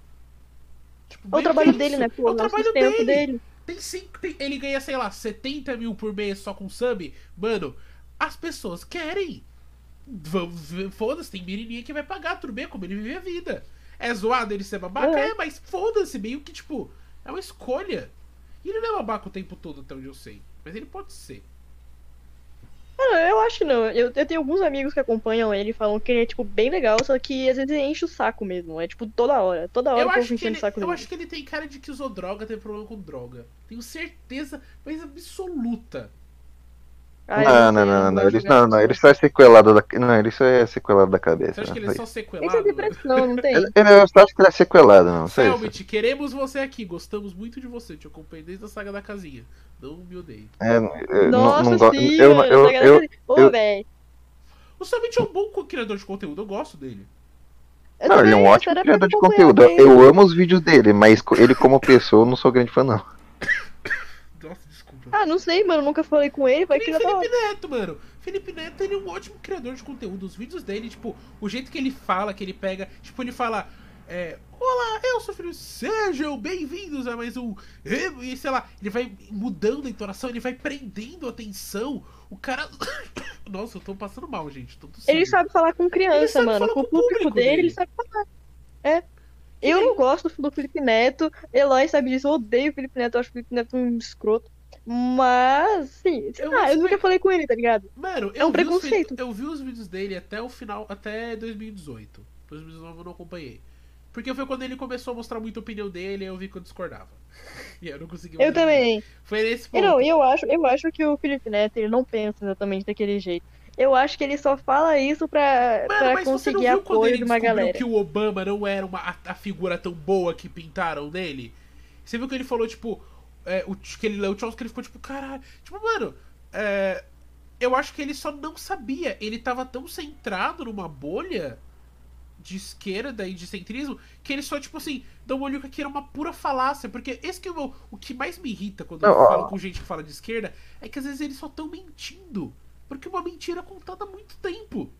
Tipo, É o trabalho dele, né? É Pô, o o trabalho sustento dele. dele. Tem cinco, tem- ele ganha, sei lá, 70 mil por mês só com sub. Mano, as pessoas querem. Foda-se, tem menininha que vai pagar, tudo bem, como ele vive a vida. É zoado ele ser babaca? É. É, mas foda-se, meio que, tipo, é uma escolha. E ele não é babaca o tempo todo, até onde eu sei. Mas ele pode ser. Não, eu acho que não. Eu, eu tenho alguns amigos que acompanham ele e falam que ele é, tipo, bem legal, só que às vezes ele enche o saco mesmo. É, tipo, toda hora. Toda hora Eu acho, que ele, o saco eu dele. acho que ele tem cara de que usou droga, teve problema com droga. Tenho certeza, mas absoluta. Ah, eu Não, não, não, não, ele, de não, não, ele só é sequelado da. Não, ele só é sequelado da cabeça. Você acha que ele é só Isso é sequelado? depressão, não tem? Ele, ele, eu só acho que ele é sequelado, não. Selbit, queremos você aqui. Gostamos muito de você. Te acompanhei desde a saga da casinha. Não me odeie. É, eu não- Nossa, não sim, eu, eu, eu, eu- velho. O Selbit é um bom criador de conteúdo. Eu gosto dele. não, ele é um ótimo criador de conteúdo. ele. Eu amo os vídeos dele, mas ele como pessoa eu não sou grande fã, não. Ah, não sei, mano. Nunca falei com ele. Vai Que. Felipe Neto, mano. Felipe Neto, ele é um ótimo criador de conteúdo. Os vídeos dele, tipo, o jeito que ele fala, que ele pega. Tipo, ele fala. É, Olá, eu sou o Felipe. Sejam bem-vindos a mais um. E sei lá, ele vai mudando a entonação, ele vai prendendo a atenção. O cara. Nossa, eu tô passando mal, gente. Tô. Ele sabe falar com criança, mano. Com o com o público público dele, dele. ele sabe falar. É. Eu não gosto do Felipe Neto. Eloy sabe disso. Eu odeio o Felipe Neto. Eu acho o Felipe Neto um escroto. Mas, sim. sei Eu lá, eu nunca falei com ele, tá ligado? Mano, É um eu vi os preconceito. eu vi os vídeos dele até o final, até 2018. 2019 eu não acompanhei. Porque foi quando ele começou a mostrar muita opinião dele e eu vi que eu discordava. E eu não consegui Eu também. Foi nesse ponto. não, eu acho, eu acho que o Felipe Neto, ele não pensa exatamente daquele jeito. Eu acho que ele só fala isso pra, Mano, pra conseguir apoio ele de uma galera. que o Obama não era uma, a, a figura tão boa que pintaram dele? Você viu que ele falou, tipo, é, o, que ele leu o Charles, que ele ficou tipo, caralho. Tipo, mano, é, eu acho que ele só não sabia. Ele tava tão centrado numa bolha de esquerda e de centrismo que ele só, tipo assim, dá um olho que aquilo era uma pura falácia. Porque esse que é o, meu- o que mais me irrita quando eu Não, falo com gente que fala de esquerda é que às vezes eles só estão mentindo. Porque uma mentira é contada há muito tempo.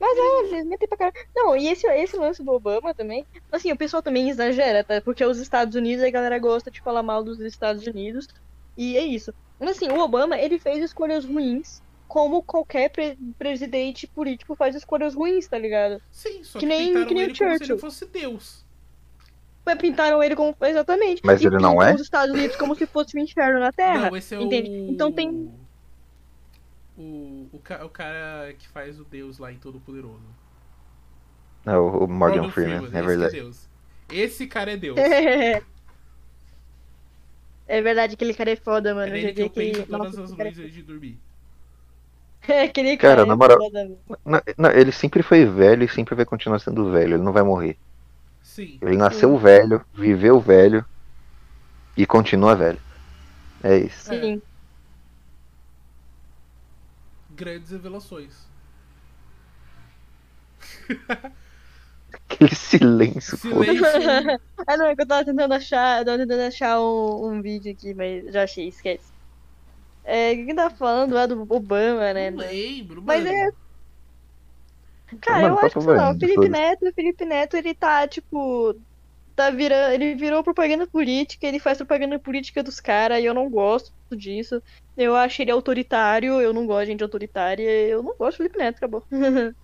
Mas é, eles metem pra caralho. Não, e esse, esse lance do Obama também. Assim, o pessoal também exagera, tá? Porque os Estados Unidos, a galera gosta de falar mal dos Estados Unidos. E é isso. Mas assim, o Obama, ele fez escolhas ruins. Como qualquer pre- presidente político faz escolhas ruins, tá ligado? Sim, só Que que, nem- pintaram que nem o ele como se ele Churchill. fosse Deus. Mas pintaram ele como. Exatamente. Mas E ele não é? os Estados Unidos como se fosse o inferno na Terra. Não, esse é entende? o. Então tem. O, o, ca- o cara que faz o Deus lá em Todo Poderoso. Não, o Morgan Freeman, é esse que verdade. Deus. Esse cara é Deus. É verdade, aquele cara é foda, mano. É Eu nele já que eu vi penso que. todas Nossa, as esse cara noites antes de dormir. é- aquele Cara, cara, na é moral-. Não, não, ele sempre foi velho e sempre vai continuar sendo velho, ele não vai morrer. Sim. Ele nasceu velho, viveu velho e continua velho. É isso. É. Grandes revelações. Aquele silêncio, Silêncio. Ah, não, é que eu tava tentando achar, eu tava tentando achar um, um vídeo aqui, mas já achei, esquece. É, o que que tava falando lá do Obama, né? Não lembro, Mas mano. é- Cara, Mano, eu tá acho que lá, o Felipe. Neto, o Felipe Neto, ele tá, tipo, tá virando, ele virou propaganda política, ele faz propaganda política dos caras e eu não gosto disso. Eu acho ele autoritário, eu não gosto de gente autoritária, eu não gosto do Felipe Neto, acabou.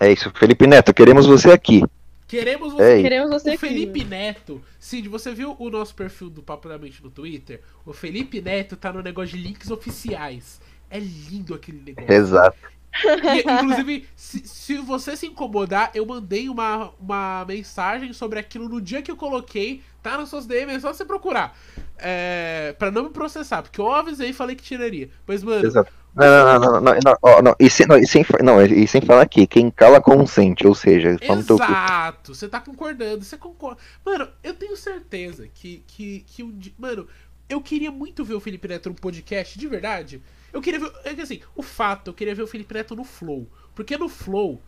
É isso, Felipe Neto, queremos você aqui. Queremos É você. isso. Queremos você O aqui. Felipe Neto, Cid, você viu o nosso perfil do Papo da Mente no Twitter? O Felipe Neto tá no negócio de links oficiais. É lindo aquele negócio. Exato. E, inclusive, se, se você se incomodar, eu mandei uma, uma mensagem sobre aquilo no dia que eu coloquei. Tá nas suas DMs, é só você procurar. É, pra não me processar, porque eu avisei e falei que tiraria. Mas, mano, Exato. Não, não, não, não, não, não, não, e sem, não, e sem, não, e sem falar aqui, quem cala consente, ou seja, no teu. Exato, você tá concordando, você concorda. Mano, eu tenho certeza que, que, que um dia. Mano, eu queria muito ver o Felipe Neto no podcast, de verdade. Eu queria ver. É que assim, o fato, eu queria ver o Felipe Neto no Flow. Porque no Flow.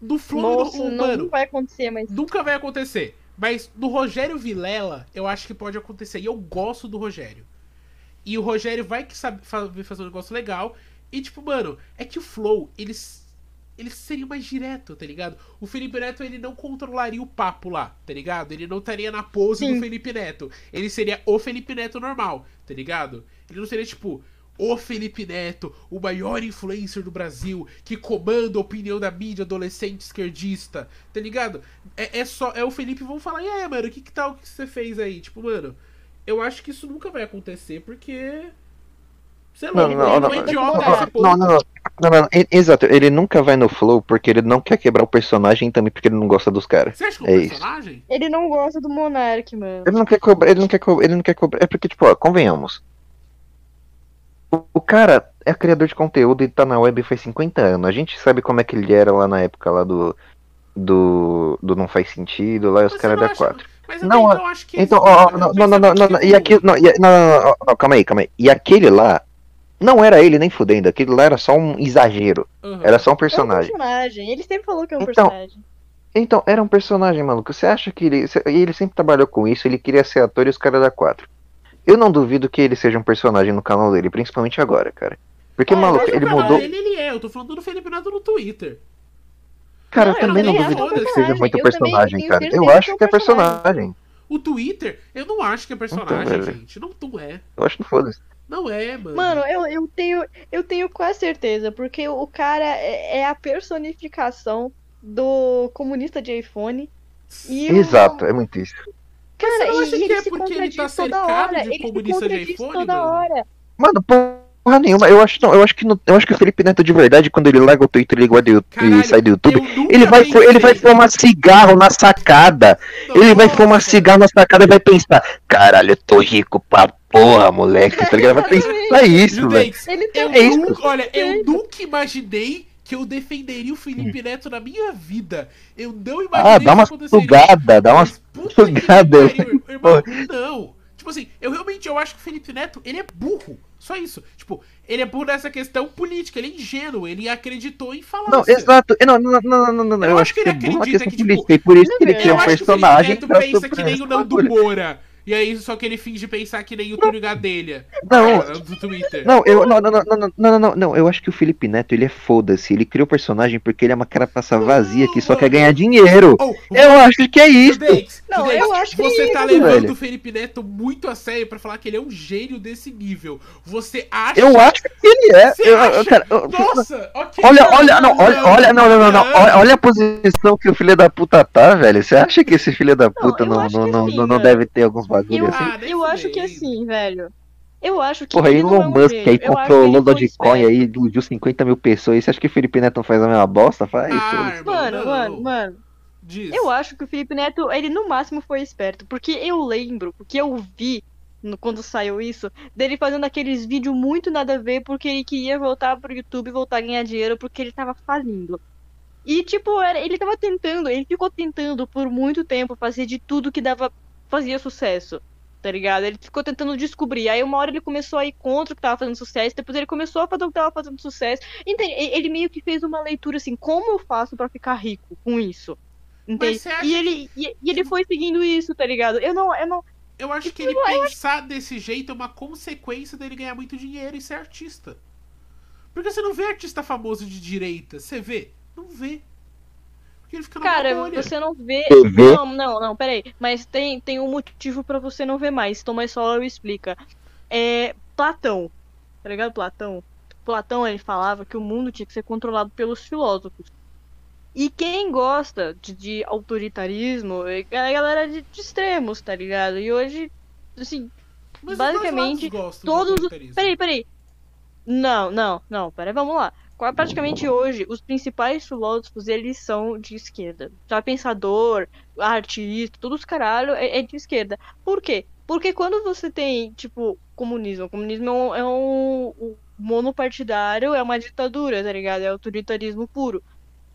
No Flow, Nossa, o- não mano, vai acontecer, mas nunca vai acontecer. Mas no Rogério Vilela, eu acho que pode acontecer. E eu gosto do Rogério. E o Rogério vai que sabe fa- fazer um negócio legal. E tipo, mano, é que o Flow, eles. Eles seriam mais direto, tá ligado? O Felipe Neto, ele não controlaria o papo lá, tá ligado? Ele não estaria na pose Sim. do Felipe Neto. Ele seria o Felipe Neto normal, tá ligado? Ele não seria, tipo, o Felipe Neto, o maior influencer do Brasil, que comanda a opinião da mídia adolescente esquerdista, tá ligado? É, é só. É o Felipe vão falar, e aí, mano, o que, que tal que você fez aí? Tipo, mano, eu acho que isso nunca vai acontecer, porque. Sei lá, Não, não, não, não, é não, idiota não, não, não, não, não, não, exato, ele nunca vai no flow porque ele não quer quebrar o personagem também porque ele não gosta dos caras. Você acha que é É um isso. personagem? Ele não gosta do Monark, mano. Ele não quer cobrar, ele não quer cobrar, ele não quer cobrar. É porque, tipo, ó, convenhamos. O, o cara é criador de conteúdo e tá na web faz 50 anos. A gente sabe como é que ele era lá na época lá do. Do, do Não Faz Sentido, lá e os Mas caras eu não da acho- 4. Mas eu Não, também não acho que. Então, ó, ó, não, não, não, não, e o- não, não, não, não, calma aí, calma aí. E aquele lá, não era ele nem fudendo, aquele lá era só um exagero, Aham. era só um É um personagem. personagem. Ele sempre falou que é um Então, personagem. Então, era um personagem, maluco. Você acha que ele. E ele sempre trabalhou com isso, ele queria ser ator e os caras da 4. Eu não duvido que ele seja um personagem no canal dele, principalmente agora, cara. Porque, Ah, maluco, ele mudou. Ele, ele é, eu tô falando do Felipe Neto no Twitter. Cara, Não, eu eu também não duvido que ele é seja muito personagem. Eu personagem, cara. Eu acho é que é personagem. personagem. O Twitter, eu não acho que é personagem, Então, gente. Não, não é. Eu acho que foda-se. Não é, mano. Mano, eu, eu tenho eu tenho quase certeza, porque o cara é, é a personificação do comunista de iPhone. E o- Exato, é muito isso. Cara, Você não acha e que é porque ele tá cercado hora. de comunista de iPhone, toda mano? hora. Mano, porra nenhuma. Eu acho, não, eu acho que no- eu acho que o Felipe Neto de verdade, quando ele larga o Twitter ele guarda Caralho, e sai do YouTube, ele vai, pensei- ele vai fumar cigarro na sacada. Ele vai fumar cigarro na sacada e vai pensar: caralho, eu tô rico pra porra, moleque. Tá ligado? Vai pensar isso, velho. É isso. olha, eu nunca imaginei que eu defenderia o Felipe Neto na minha vida. Eu não imaginei Ah, dá uma sugada, dá uma sugada. Não. Tipo assim, eu realmente eu acho que o Felipe Neto, ele é burro. Só isso. Tipo, ele é burro nessa questão política, ele é ingênuo, ele acreditou em falar. Não, exato. Não, não, não, não, não. Eu Eu, acho que que ele é acredita que, tipo, política. E por isso que ele eu cria um acho que o personagem Felipe pra Neto pensa que nem o Nando bagulho. Moura. E é aí, só que ele finge pensar que nem o Túlio Gadelha. Não. É, é do Twitter. Não, eu, não, não, não, não, não, não, não, Eu acho que o Felipe Neto, ele é foda-se. Ele criou o personagem porque ele é uma carapaça vazia que só quer ganhar dinheiro. Oh, oh eu oh, acho que é isso. Dex, não, Dex, eu acho que Você é tá isso, levando velho. o Felipe Neto muito a sério pra falar que ele é um gênio desse nível. Você acha. Eu acho que ele é. Eu, cara, eu, Nossa, ok. Olha, olha, não, olha, olha, não, não, não, não. Olha, olha a posição que o filho da puta tá, velho. Você acha que esse filho da puta não, não, não, não, não deve ter alguns bagulho Eu, assim? Ah, eu acho que assim, velho. Eu acho que Porra, ele não é Elon um Musk aí comprou que o ele foi Dogecoin aí, iludiu 50 mil pessoas. Você acha que o Felipe Neto faz a mesma bosta? Faz. Ah, irmão, Mano, não. mano, mano. Diz. Eu acho que o Felipe Neto, ele no máximo foi esperto. Porque eu lembro, porque eu vi no- quando saiu isso, dele fazendo aqueles vídeos muito nada a ver porque ele queria voltar pro YouTube e voltar a ganhar dinheiro porque ele tava falindo. E, tipo, era, ele tava tentando, ele ficou tentando por muito tempo fazer de tudo que dava, fazia sucesso. Tá ligado? Ele ficou tentando descobrir. Aí uma hora ele começou a ir contra o que tava fazendo sucesso, depois ele começou a fazer o que tava fazendo sucesso. Entende? Ele meio que fez uma leitura assim, como eu faço pra ficar rico com isso? Entende? E ele, e, e ele foi seguindo isso, tá ligado? Eu não, eu não. Eu acho que ele pensar desse jeito é uma consequência dele ganhar muito dinheiro e ser artista. Porque você não vê artista famoso de direita. Você vê? Não vê. Porque ele fica numa Cara, bolha. você não vê. Não, não, não, peraí. Mas tem, tem um motivo pra você não ver mais. Thomas Sowell explica. É. Platão. Tá ligado? Platão. Platão ele falava que o mundo tinha que ser controlado pelos filósofos. E quem gosta de, de autoritarismo é a galera de, de extremos, tá ligado? E hoje, assim, Mas basicamente, todos. Peraí, peraí. Não, não, não, peraí, vamos lá. Praticamente hoje, os principais filósofos, eles são de esquerda. Já pensador, artista, todos os caralho é, é de esquerda. Por quê? Porque quando você tem, tipo, comunismo, comunismo é um, é um- um monopartidário, é uma ditadura, tá ligado? É autoritarismo puro.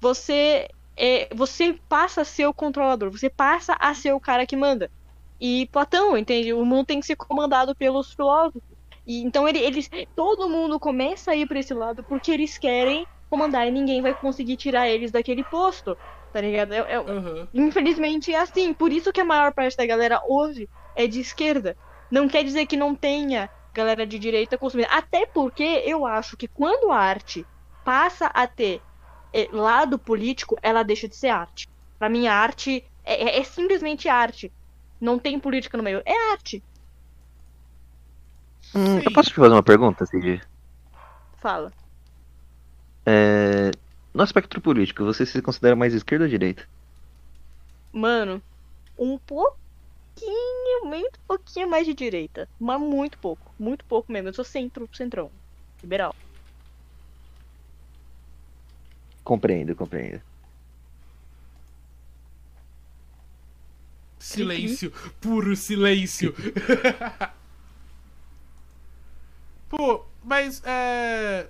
Você, é, você passa a ser o controlador, você passa a ser o cara que manda. E Platão, entende? O mundo tem que ser comandado pelos filósofos. E então ele, eles, todo mundo começa a ir pra esse lado porque eles querem comandar e ninguém vai conseguir tirar eles daquele posto, tá ligado? É- é- Aham. infelizmente é assim, por isso que a maior parte da galera hoje é de esquerda. Não quer dizer que não tenha galera de direita consumindo. Até porque eu acho que quando a arte passa a ter eh, lado político, ela deixa de ser arte. Pra mim, a arte é, é- é simplesmente arte. Não tem política no meio. É arte. Hum, eu posso te fazer uma pergunta, Cid? Fala. É, No aspecto político, você se considera mais esquerda ou direita? Mano, um pouquinho, muito pouquinho mais de direita. Mas muito pouco. Muito pouco mesmo. Eu sou centro, centrão. Liberal. Compreendo, compreendo. Silêncio, puro silêncio. Pô, mas é.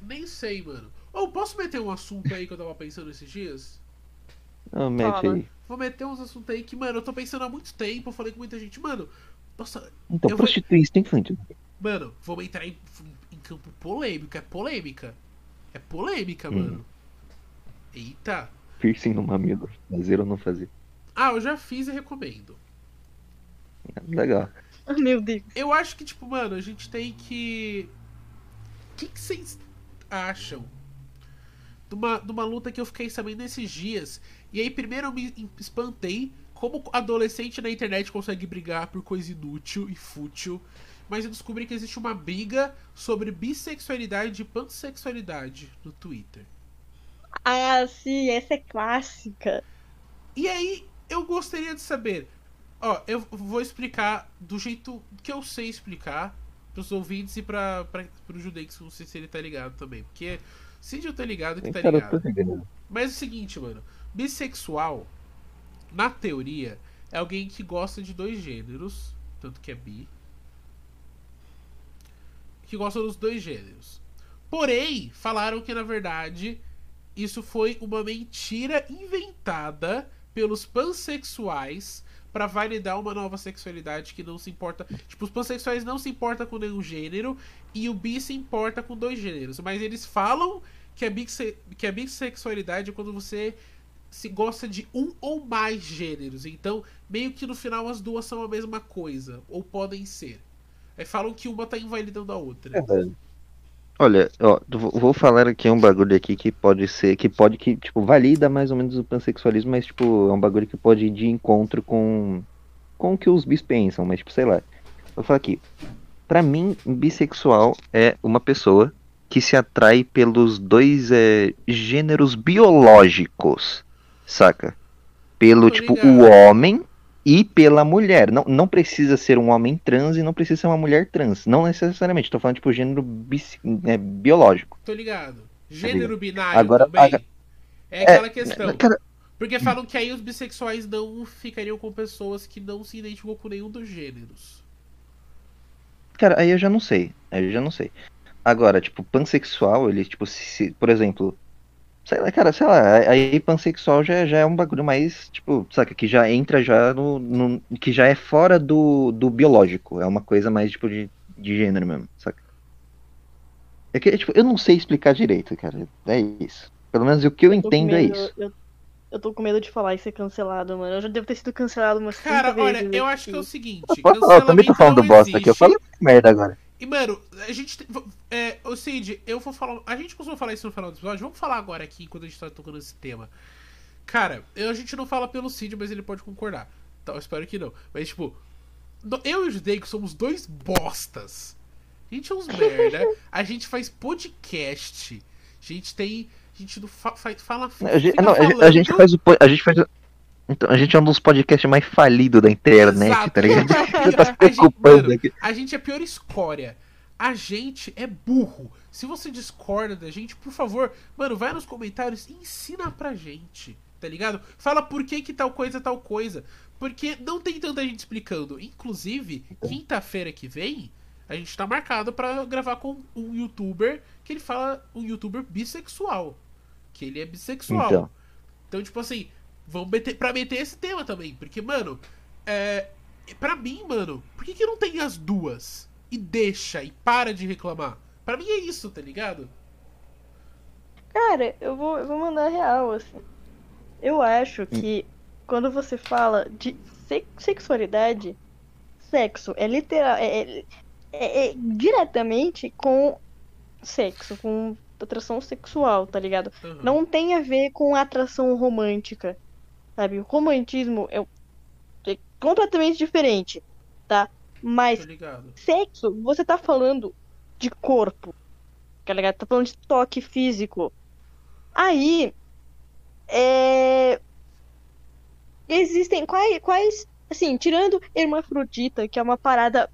Nem sei, mano. Ou posso meter um assunto aí que eu tava pensando esses dias? Ah, mete Fala. aí. Vou meter uns assuntos aí que, mano, eu tô pensando há muito tempo. Eu falei com muita gente, mano. Nossa, Então, Eu vou- prostituição infantil. mano, vamos entrar em, em campo polêmico. É polêmica. É polêmica, Hum. mano. Eita. Piercing no mamilo. Fazer ou não fazer. Ah, eu já fiz e recomendo. Legal. Meu Deus. Eu acho que, tipo, mano, a gente tem que. O que que vocês acham de uma, de uma luta que eu fiquei sabendo esses dias? E aí, primeiro eu me espantei como adolescente na internet consegue brigar por coisa inútil e fútil. Mas eu descobri que existe uma briga sobre bissexualidade e pansexualidade no Twitter. Ah, sim, essa é clássica. E aí, eu gostaria de saber. Ó, eu vou explicar do jeito que eu sei explicar pros ouvintes e pra, pra, pro Judex, não sei se ele tá ligado também. Porque Cid eu tô ligado que tá ligado. Mas é o seguinte, mano. Bissexual, na teoria, é alguém que gosta de dois gêneros, tanto que é bi. Que gosta dos dois gêneros. Porém, falaram que na verdade isso foi uma mentira inventada pelos pansexuais pra validar uma nova sexualidade que não se importa. Tipo, os pansexuais não se importam com nenhum gênero e o bi se importa com dois gêneros. Mas eles falam que a, bixe- que a bissexualidade é quando você se gosta de um ou mais gêneros. Então, meio que no final as duas são a mesma coisa. Ou podem ser. Aí falam que uma tá invalidando a outra. Olha, ó, vou falar aqui um bagulho aqui que pode ser, que pode que, tipo, valida mais ou menos o pansexualismo, mas, tipo, é um bagulho que pode ir de encontro com, com o que os bis pensam, mas, tipo, sei lá. Vou falar aqui. Pra mim, bissexual é uma pessoa que se atrai pelos dois é, gêneros biológicos, saca? Pelo, tipo, o homem e pela mulher. Não, não precisa ser um homem trans e não precisa ser uma mulher trans. Não necessariamente. Tô falando, tipo, gênero bis- é, biológico. Tô ligado. Gênero binário Agora- também. aga- É aquela questão. Cara, Porque falam que aí os bissexuais não ficariam com pessoas que não se identificam com nenhum dos gêneros. cara, aí eu já não sei. Aí eu já não sei. Agora, tipo, pansexual, ele, tipo, se- por exemplo. Sei lá, cara, sei lá, aí pansexual já, já é um bagulho mais, tipo, saca, que já entra já no, no- que já é fora do, do biológico. É uma coisa mais, tipo, de, de gênero mesmo, saca? É que, tipo, eu não sei explicar direito, cara. É isso. Pelo menos o que eu Eu entendo é medo, isso. Eu, eu tô com medo de falar e ser cancelado, mano. Eu já devo ter sido cancelado umas 30 Cara, olha, eu aqui. acho que é o seguinte. Posso falar? Eu também tô falando bosta aqui. Eu existe. falo merda agora. E, mano, a gente. tem- É, ô Cid, eu vou falar. A gente costuma falar isso no final do episódio. Vamos falar agora aqui, enquanto a gente tá tocando esse tema. Cara, eu, a gente não fala pelo Cid, mas ele pode concordar. Então, eu espero que não. Mas, tipo, eu e o Judeico somos dois bostas. A gente é uns merda. A gente faz podcast. A gente tem. A gente não fa, fa- fala. A gente, fica não, a gente- a falando. gente faz o. A gente faz. Então, a gente é um dos podcasts mais falidos da internet, Exato. tá ligado? A gente- Você tá se a gente- preocupando mano, aqui. A gente é a pior escória. A gente é burro. Se você discorda da gente, por favor, mano, vai nos comentários e ensina pra gente. Tá ligado? Fala por que, que tal coisa é tal coisa. Porque não tem tanta gente explicando. Inclusive, quinta-feira que vem, a gente tá marcado pra gravar com um youtuber que ele fala um youtuber bissexual. Que ele é bissexual. Então. Então, tipo assim, vamos meter, pra meter esse tema também. Porque, mano, é. Pra mim, mano, por que, que não tem as duas? E deixa e para de reclamar? Pra mim é isso, tá ligado? Cara, eu vou, eu vou mandar real, assim. Eu acho que quando você fala de se- sexualidade, sexo é literal. É, é- é- é diretamente com sexo, com atração sexual, tá ligado? Aham. Não tem a ver com atração romântica, sabe? O romantismo é, é completamente diferente, tá? Mas sexo, você tá falando de corpo. Tá ligado? Tá falando de toque físico. Aí. É. Existem quais, quais. Assim, tirando hermafrodita, que é uma parada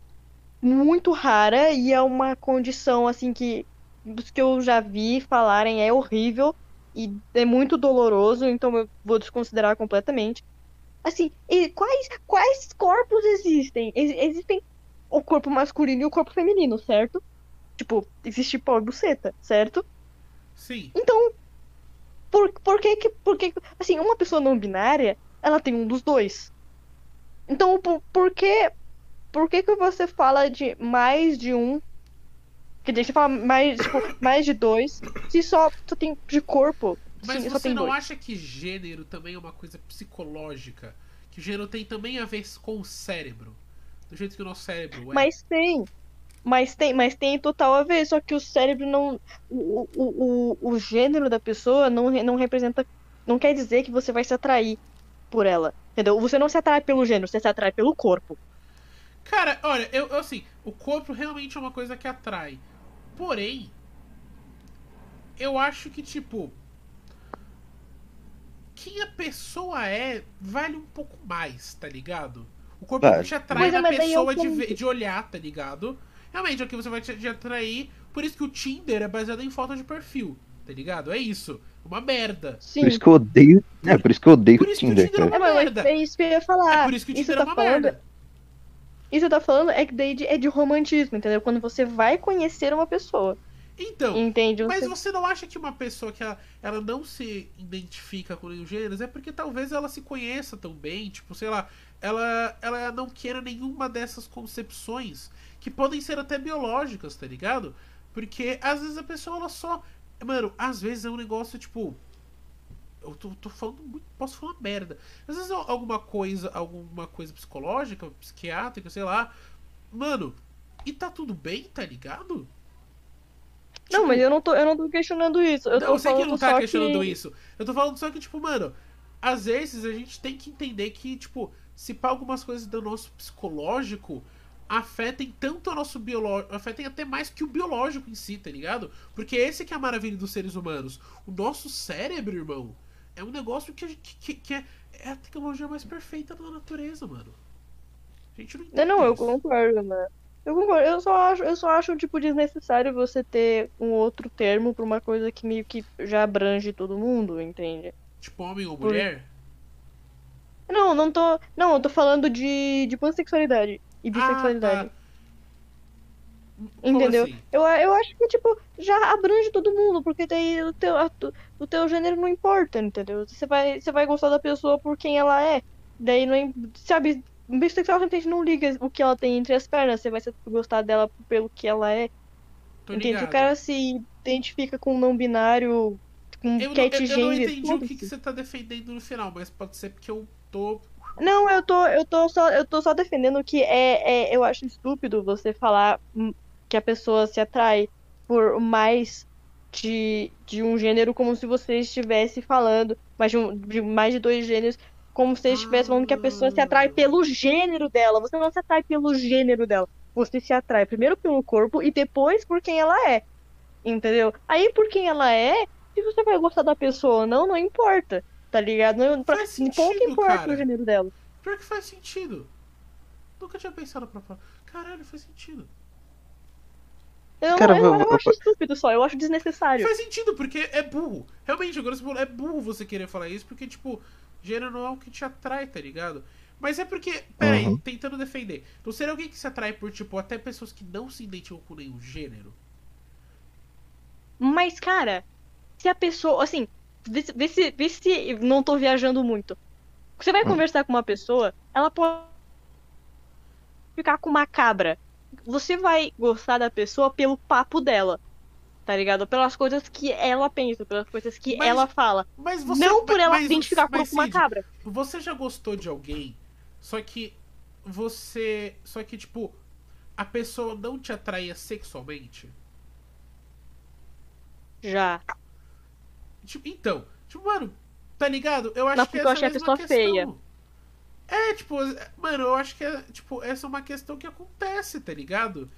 muito rara e é uma condição, assim, que. Dos que eu já vi falarem é horrível e é muito doloroso, então eu vou desconsiderar completamente. Assim, e quais, quais corpos existem? Ex- existem o corpo masculino e o corpo feminino, certo? Tipo, existe pau e buceta, certo? Sim. Então, por, por que que, por que, que- assim, uma pessoa não binária, ela tem um dos dois. Então, por, por que, por que que você fala de mais de um, quer dizer, você fala mais, tipo, mais de dois, se só, só tem de corpo, Mas sim, você não dois. acha que gênero também é uma coisa psicológica? Que o gênero tem também a ver com o cérebro? Do jeito que o nosso cérebro é. Mas tem. Mas tem, mas tem total a ver, só que o cérebro não. O, o, o, o gênero da pessoa não, não representa. Não quer dizer que você vai se atrair por ela. Entendeu? Você não se atrai pelo gênero, você se atrai pelo corpo. Cara, olha, eu, eu, assim, o corpo realmente é uma coisa que atrai. Porém, eu acho que, tipo. Quem a pessoa é vale um pouco mais, tá ligado? O corpo Vale. te atrai é, na mas daí é pessoa de, ver- de olhar, tá ligado? Realmente, é o que você vai te, te atrair. Por isso que o Tinder é baseado em foto de perfil, tá ligado? É isso. Uma merda. Sim. Por isso que eu odeio. É, por isso que eu odeio Por o isso que o Tinder, Tinder é uma É, mas merda. é isso que eu ia falar. É por isso que o Isso Tinder tá é uma falando- merda. Isso tá falando é que daí é de romantismo, entendeu? Quando você vai conhecer uma pessoa. Então, Entende? Mas Você- você não acha que uma pessoa que ela, ela não se identifica com nenhum gênero é porque talvez ela se conheça tão bem, tipo, sei lá, ela, ela não queira nenhuma dessas concepções que podem ser até biológicas, tá ligado? Porque às vezes a pessoa ela só. Mano, às vezes é um negócio tipo. Eu tô, tô falando muito. Posso falar merda. Às vezes alguma coisa, alguma coisa psicológica, psiquiátrica, sei lá. Mano, e tá tudo bem, tá ligado? Não, Tipo, mas eu não tô, eu não tô questionando isso. Eu, não, eu sei que não tá questionando que... isso. Eu tô falando só que, tipo, mano, às vezes a gente tem que entender que, tipo, se pá algumas coisas do nosso psicológico afetem tanto o nosso biológico, afetem até mais que o biológico em si, tá ligado? Porque esse que é a maravilha dos seres humanos. O nosso cérebro, irmão, é um negócio que, a gente- que, que é, é a tecnologia mais perfeita da natureza, mano. A gente não entende Não, não, eu concordo, né? Eu concordo. Eu só acho, eu só acho tipo desnecessário você ter um outro termo pra uma coisa que meio que já abrange todo mundo, entende? Tipo, homem ou mulher? Não, não tô, não, eu tô falando de de pansexualidade e bissexualidade. Ah, tá. Como Entendeu? assim? Eu, eu acho que, tipo, já abrange todo mundo, porque daí o teu, a o teu gênero não importa, entendeu? Você vai, você vai gostar da pessoa por quem ela é. Daí não. Sabe, um bissexual simplesmente não liga o que ela tem entre as pernas, você vai gostar dela pelo que ela é. Tô Entende? Ligado. o cara se identifica com um não binário, com Eu, não, cat eu, eu não entendi o que, que você tá defendendo no final, mas pode ser porque eu tô. Não, eu tô, eu tô só, eu tô só defendendo que é, é, eu acho estúpido você falar que a pessoa se atrai por mais de, de um gênero como se você estivesse falando mais de, um- de mais de dois gêneros, como se você estivesse falando que a pessoa se atrai pelo gênero dela. Você não se atrai pelo gênero dela. Você se atrai primeiro pelo corpo e depois por quem ela é. Entendeu? Aí por quem ela é, se você vai gostar da pessoa ou não, não importa. Tá ligado? Não, pra, Faz pouco sentido, importa cara. o gênero dela. Pior que faz sentido. Nunca tinha pensado pra falar. Caralho, faz sentido. Eu, Cara, não, eu, eu- eu eu- acho estúpido só, eu acho desnecessário. Faz sentido, porque é burro. Realmente, agora você falou, é burro você querer falar isso, porque, tipo, gênero não é o que te atrai, tá ligado? Mas é porque, peraí, Uhum. tentando defender. Não seria alguém que se atrai por, tipo, até pessoas que não se identificam com nenhum gênero? Mas, cara, se a pessoa, assim, vê, se- vê se, vê se não tô viajando muito. Você vai Hum. conversar com uma pessoa, ela pode ficar com uma cabra. Você vai gostar da pessoa pelo papo dela. Tá ligado? Pelas coisas que ela pensa, pelas coisas que Mas ela fala. Mas você. não por ela mas, identificar com mas, uma Cid, cabra. Você já gostou de alguém, só que você. Só que, tipo, a pessoa não te atraía sexualmente? Já. Tipo, então, tipo, mano, tá ligado? Eu acho Mas que porque essa eu achei a pessoa questão. feia. É, tipo, mano, eu acho que é, tipo, essa é uma questão que acontece, tá ligado?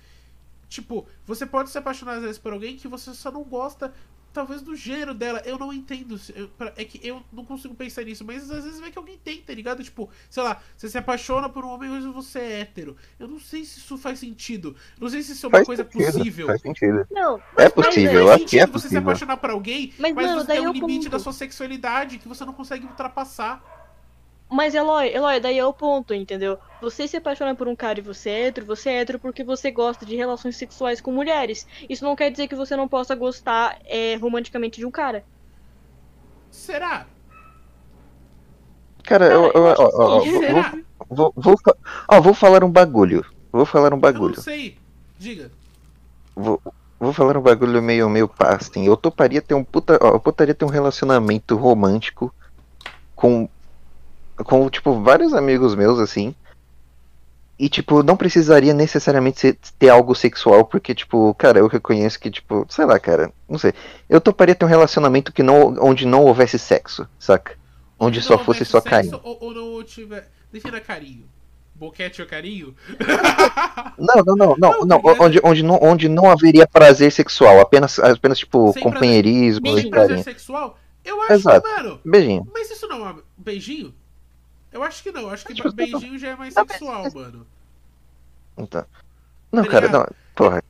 Tipo, você pode se apaixonar às vezes por alguém que você só não gosta, talvez, do gênero dela. Eu não entendo. se- eu- pra- é que eu não consigo pensar nisso, mas às vezes vai que alguém tem, tá ligado? Tipo, sei lá, você se apaixona por um homem, mas você é hétero. Eu não sei se isso faz sentido. Não sei se isso é uma Faz coisa sentido, possível. Faz sentido. Não, É possível, faz eu acho que é sentido você se possível. apaixonar por alguém, mas, Mas, mano, você tem um limite ponto. da sua sexualidade que você não consegue ultrapassar. Mas Eloy, Eloy, daí é o ponto, entendeu? Você se apaixona por um cara e você é hétero, você é hétero porque você gosta de relações sexuais com mulheres. Isso não quer dizer que você não possa gostar é, romanticamente de um cara. Será? Cara, eu, eu, eu ó, vou, Será? vou, vou, fa- ó, vou falar um bagulho. Vou falar um Eu bagulho. não sei. Diga. Vou, vou falar um bagulho meio, meio pá, assim. Eu toparia ter um puta. Ó, eu toparia ter um relacionamento romântico com. Com, tipo, vários amigos meus, assim. E, tipo, não precisaria necessariamente ser- ter algo sexual, porque, tipo, cara, eu reconheço que, tipo, sei lá, cara, não sei. Eu toparia ter um relacionamento que não, onde não houvesse sexo, saca? Onde não só fosse só carinho. Ou, ou não tiver. Defina carinho. Boquete ou carinho? Não, não, não, não, Não, não, tá onde, onde, não, onde não haveria prazer sexual, apenas, apenas tipo, Sem companheirismo prazer. e prazer carinho. sexual? Eu acho Exato. que, mano. Beijinho. Mas isso não é um beijinho? Eu acho que não. Acho que Tipo, beijinho já é mais não, mas- sexual, mano. Então. Não, Tá cara, não, porra.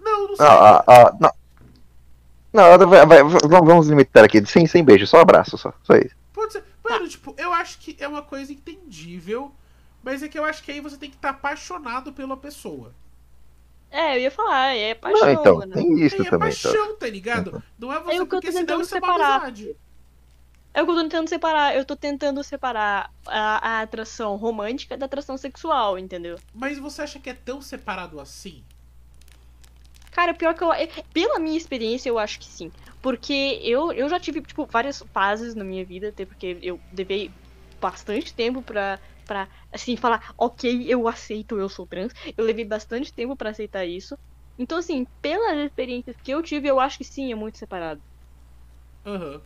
Não, não sei. Ah, ah, ah, não. Não, vai, vai, vamos limitar aqui, sem, sem beijo, só abraço, só, só isso. Pode ser. Mano, tipo, eu acho que é uma coisa entendível. Mas é que eu acho que aí você tem que estar apaixonado pela pessoa. É, eu ia falar, é paixão, Não, então, mano. tem isso Aí é também, tá? paixão, tá ligado? Não é você É porque senão isso é separar. amizade. É o que eu tô tentando separar. Eu tô tentando separar a, a atração romântica da atração sexual, entendeu? Mas você acha que é tão separado assim? Cara, pior que eu. é- Pela minha experiência, eu acho que sim. Porque eu, eu já tive, tipo, várias fases na minha vida, até porque eu levei bastante tempo pra, pra, assim, falar, ok, eu aceito, eu sou trans. Eu levei bastante tempo pra aceitar isso. Então, assim, pelas experiências que eu tive, eu acho que sim, é muito separado. Aham.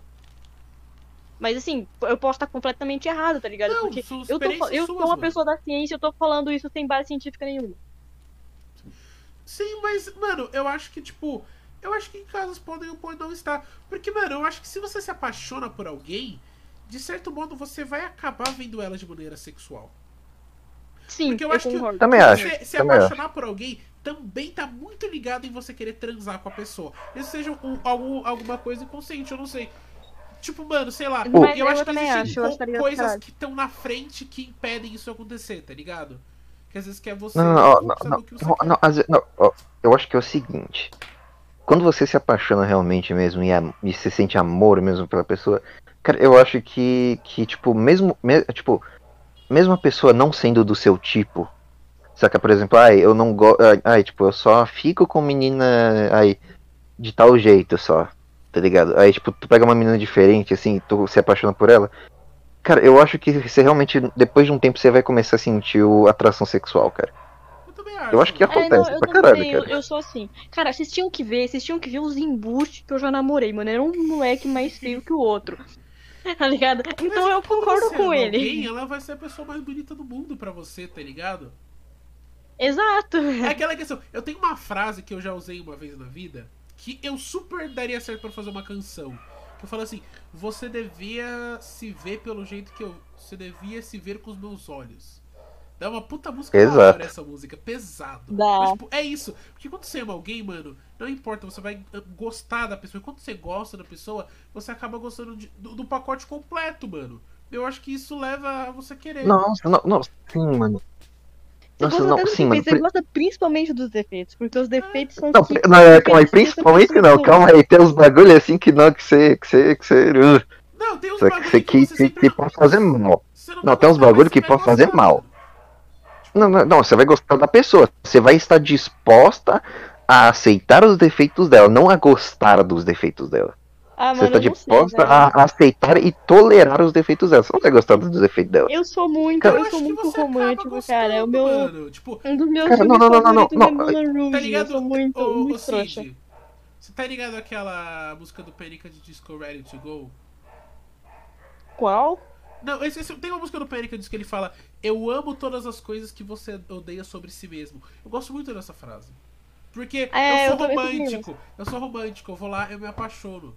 Mas, assim, eu posso estar completamente errado, tá ligado? Não, porque eu, tô, eu suas, sou uma mano. pessoa da ciência, eu tô falando isso sem base científica nenhuma. Sim, mas, mano, eu acho que, tipo. Eu acho que em casos podem ou podem não estar. Porque, mano, eu acho que se você se apaixona por alguém, de certo modo você vai acabar vendo ela de maneira sexual. Sim, Porque eu eu, acho que- concordo. Também acho. Você se também apaixonar por alguém também tá muito ligado em você querer transar com a pessoa. Isso seja um- algum, alguma coisa inconsciente, eu não sei. Tipo, mano, sei lá. Mas eu eu acho que existem acho, co- coisas que estão na frente que impedem isso acontecer, tá ligado? Que às vezes quer você. Não, não, não, não, o que você não, não, não, ó, eu acho que é o seguinte. Quando você se apaixona realmente mesmo e, e você sente amor mesmo pela pessoa, cara, eu acho que, que tipo, mesmo, me- tipo, mesmo a pessoa não sendo do seu tipo, saca, por exemplo, ai, eu não gosto, ai, tipo, eu só fico com menina, ai, de tal jeito só, tá ligado? Aí, tipo, tu pega uma menina diferente, assim, tu se apaixona por ela, cara, eu acho que você realmente, depois de um tempo, você vai começar a sentir o atração sexual, cara. Eu também acho. Eu acho que mano. É, acontece não, eu pra também, caralho, eu, cara. eu sou assim. Cara, vocês tinham que ver, vocês tinham que ver os embustes que eu já namorei, mano. Era um moleque mais feio que o outro. Tá ligado? Então Mas eu concordo você com ele. Alguém, ela vai ser a pessoa mais bonita do mundo pra você, tá ligado? Exato. É aquela questão. Eu tenho uma frase que eu já usei uma vez na vida que eu super daria certo pra fazer uma canção. Que eu falo assim: você devia se ver pelo jeito que eu. Você devia se ver com os meus olhos. Dá uma puta música Exato. hora essa música, pesado. Mas, tipo, é isso. Porque quando você ama alguém, mano, não importa, você vai eh, gostar da pessoa. E quando você gosta da pessoa, você acaba gostando de- do, do pacote completo, mano. Eu acho que isso leva a você querer. Nossa, não, não, sim, mano. Você Nossa, gosta não, sim, mano. Você gosta principalmente dos defeitos, porque os defeitos são. Não, não, é, calma aí, principalmente não, calma aí, tem uns bagulho assim que não, que você, que você, que você, uh, Não, tem uns que, bagulho que, que, que, sempre que não- pode fazer mal. Não, vai tem uns bagulho que pode fazer mal. Não, não, não, você vai gostar da pessoa, você vai estar disposta a aceitar os defeitos dela, não a gostar dos defeitos dela. Ah, Você mano, está eu disposta a aceitar e tolerar os defeitos dela, você não vai gostar dos defeitos dela. Eu sou muito, Cara, eu, sou muito romântico, gostando, cara. O meu, mano. Tipo, um dos meus Cara, não, não, não, não, não, é não. Tá Eu ligado? sou muito, ô, muito ô, trouxa. Cid, Você tá ligado aquela música do Panic! de Disco Ready to Go? Qual? Não, esse, esse- tem uma música do! Diz que ele fala Eu amo todas as coisas que você odeia sobre si mesmo. Eu gosto muito dessa frase. Porque É, eu eu sou fiquei romântico. Eu sou romântico, eu vou lá, eu me apaixono.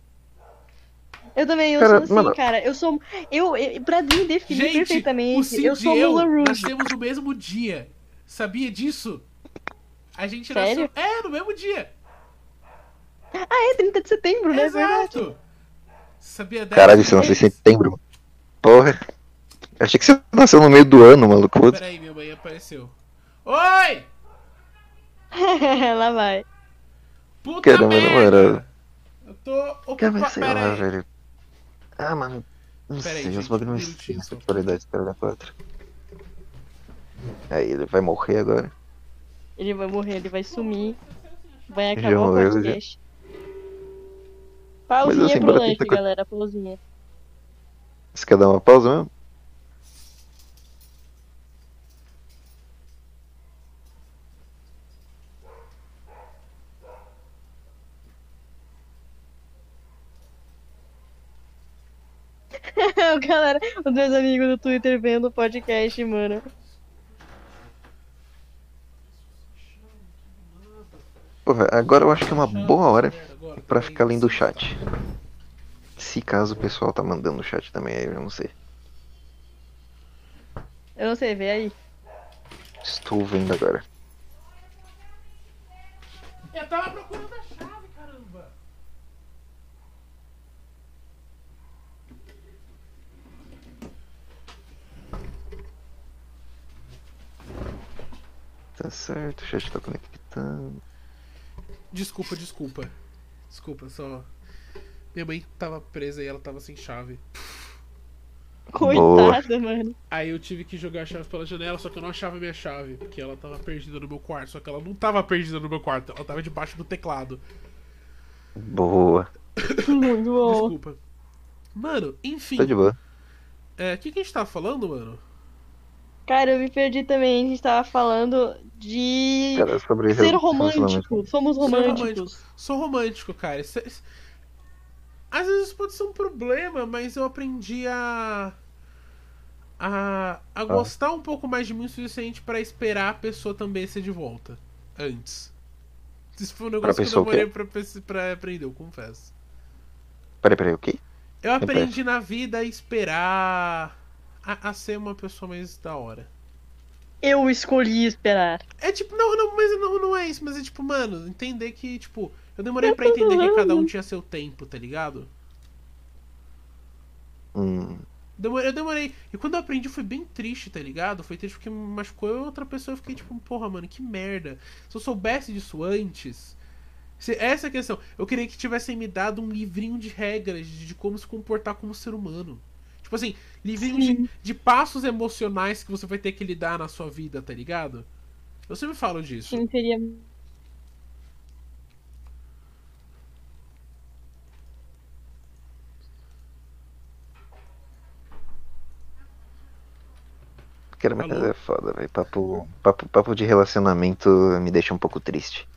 Eu também, eu Cara, sou assim, mano- cara. Eu sou. Eu, eu, pra mim, definir Gente, o perfeitamente. Cid Eu sou eu Lula Rouge. nascemos no mesmo dia. Sabia disso? A gente Sério? nasceu. É, no mesmo dia. Ah, é 30 de setembro, né? Verdade. Exato. Sabia dessa? Caralho, você nasceu em setembro. Porra. Eu achei que você nasceu no meio do ano, maluco. Peraí, minha mãe apareceu. Oi! Lá vai. Puta Caramba, merda! Eu tô ocupado. sei lá, Peraí. velho. Ah, mano. Não Pera aí, sei, gente, os bagulhos um minutinho ensinam só. sexualidade cara 4. Aí ele vai morrer agora. Ele vai morrer, ele vai sumir. Vai Já acabar o morreu, já. podcast. Pausinha assim, pro lanche, tentar galera. Pausinha. Você quer dar uma pausa mesmo? galera, os meus amigos do Twitter vendo o podcast, mano. Porra, agora eu acho que é uma boa hora peraí. ficar lendo o chat. Se caso o pessoal tá mandando no chat também, aí eu não sei. Eu não sei, vê aí. Estou vendo agora. Eu tava procurando a Tá certo, o chat tá conectando. Desculpa, desculpa. Desculpa, só. Minha mãe tava presa e ela tava sem chave. Coitada, mano. Aí eu tive que jogar a chave pela janela, só que eu não achava minha chave, porque ela tava perdida no meu quarto. Só que ela não tava perdida no meu quarto, ela tava debaixo do teclado. Boa. Muito bom. Desculpa. Mano, enfim. Tá de boa. É, o que, que a gente tava falando, mano? Cara, eu me perdi também. A gente tava falando de Cara, sobre ser romântico. Somos românticos. romântico. Sou romântico, cara. Às vezes pode ser um problema, mas eu aprendi a. a, a gostar um pouco mais de mim o suficiente pra esperar a pessoa também ser de volta. Antes. Isso foi um negócio que eu demorei pra, pra, pra aprender, eu confesso. Peraí, peraí, o quê? Eu aprendi na vida a esperar a, a ser uma pessoa mais da hora. Eu escolhi esperar. É tipo, não, não, mas não, não é isso, mas é tipo, mano, entender que, tipo, eu demorei pra entender que cada um tinha seu tempo, tá ligado? Hum, Demorei, eu demorei. E quando eu aprendi foi bem triste, tá ligado? Foi triste porque me machucou eu e outra pessoa. Eu fiquei tipo, porra, mano, que merda. Se eu soubesse disso antes. se- essa é a questão. Eu queria que tivessem me dado um livrinho de regras de, de como se comportar como ser humano. Tipo assim, livrinho de, de passos emocionais que você vai ter que lidar na sua vida, tá ligado? Eu sempre falo disso. Sim, seria. cara, mas é foda, velho. Papo, papo, papo de relacionamento me deixa um pouco triste.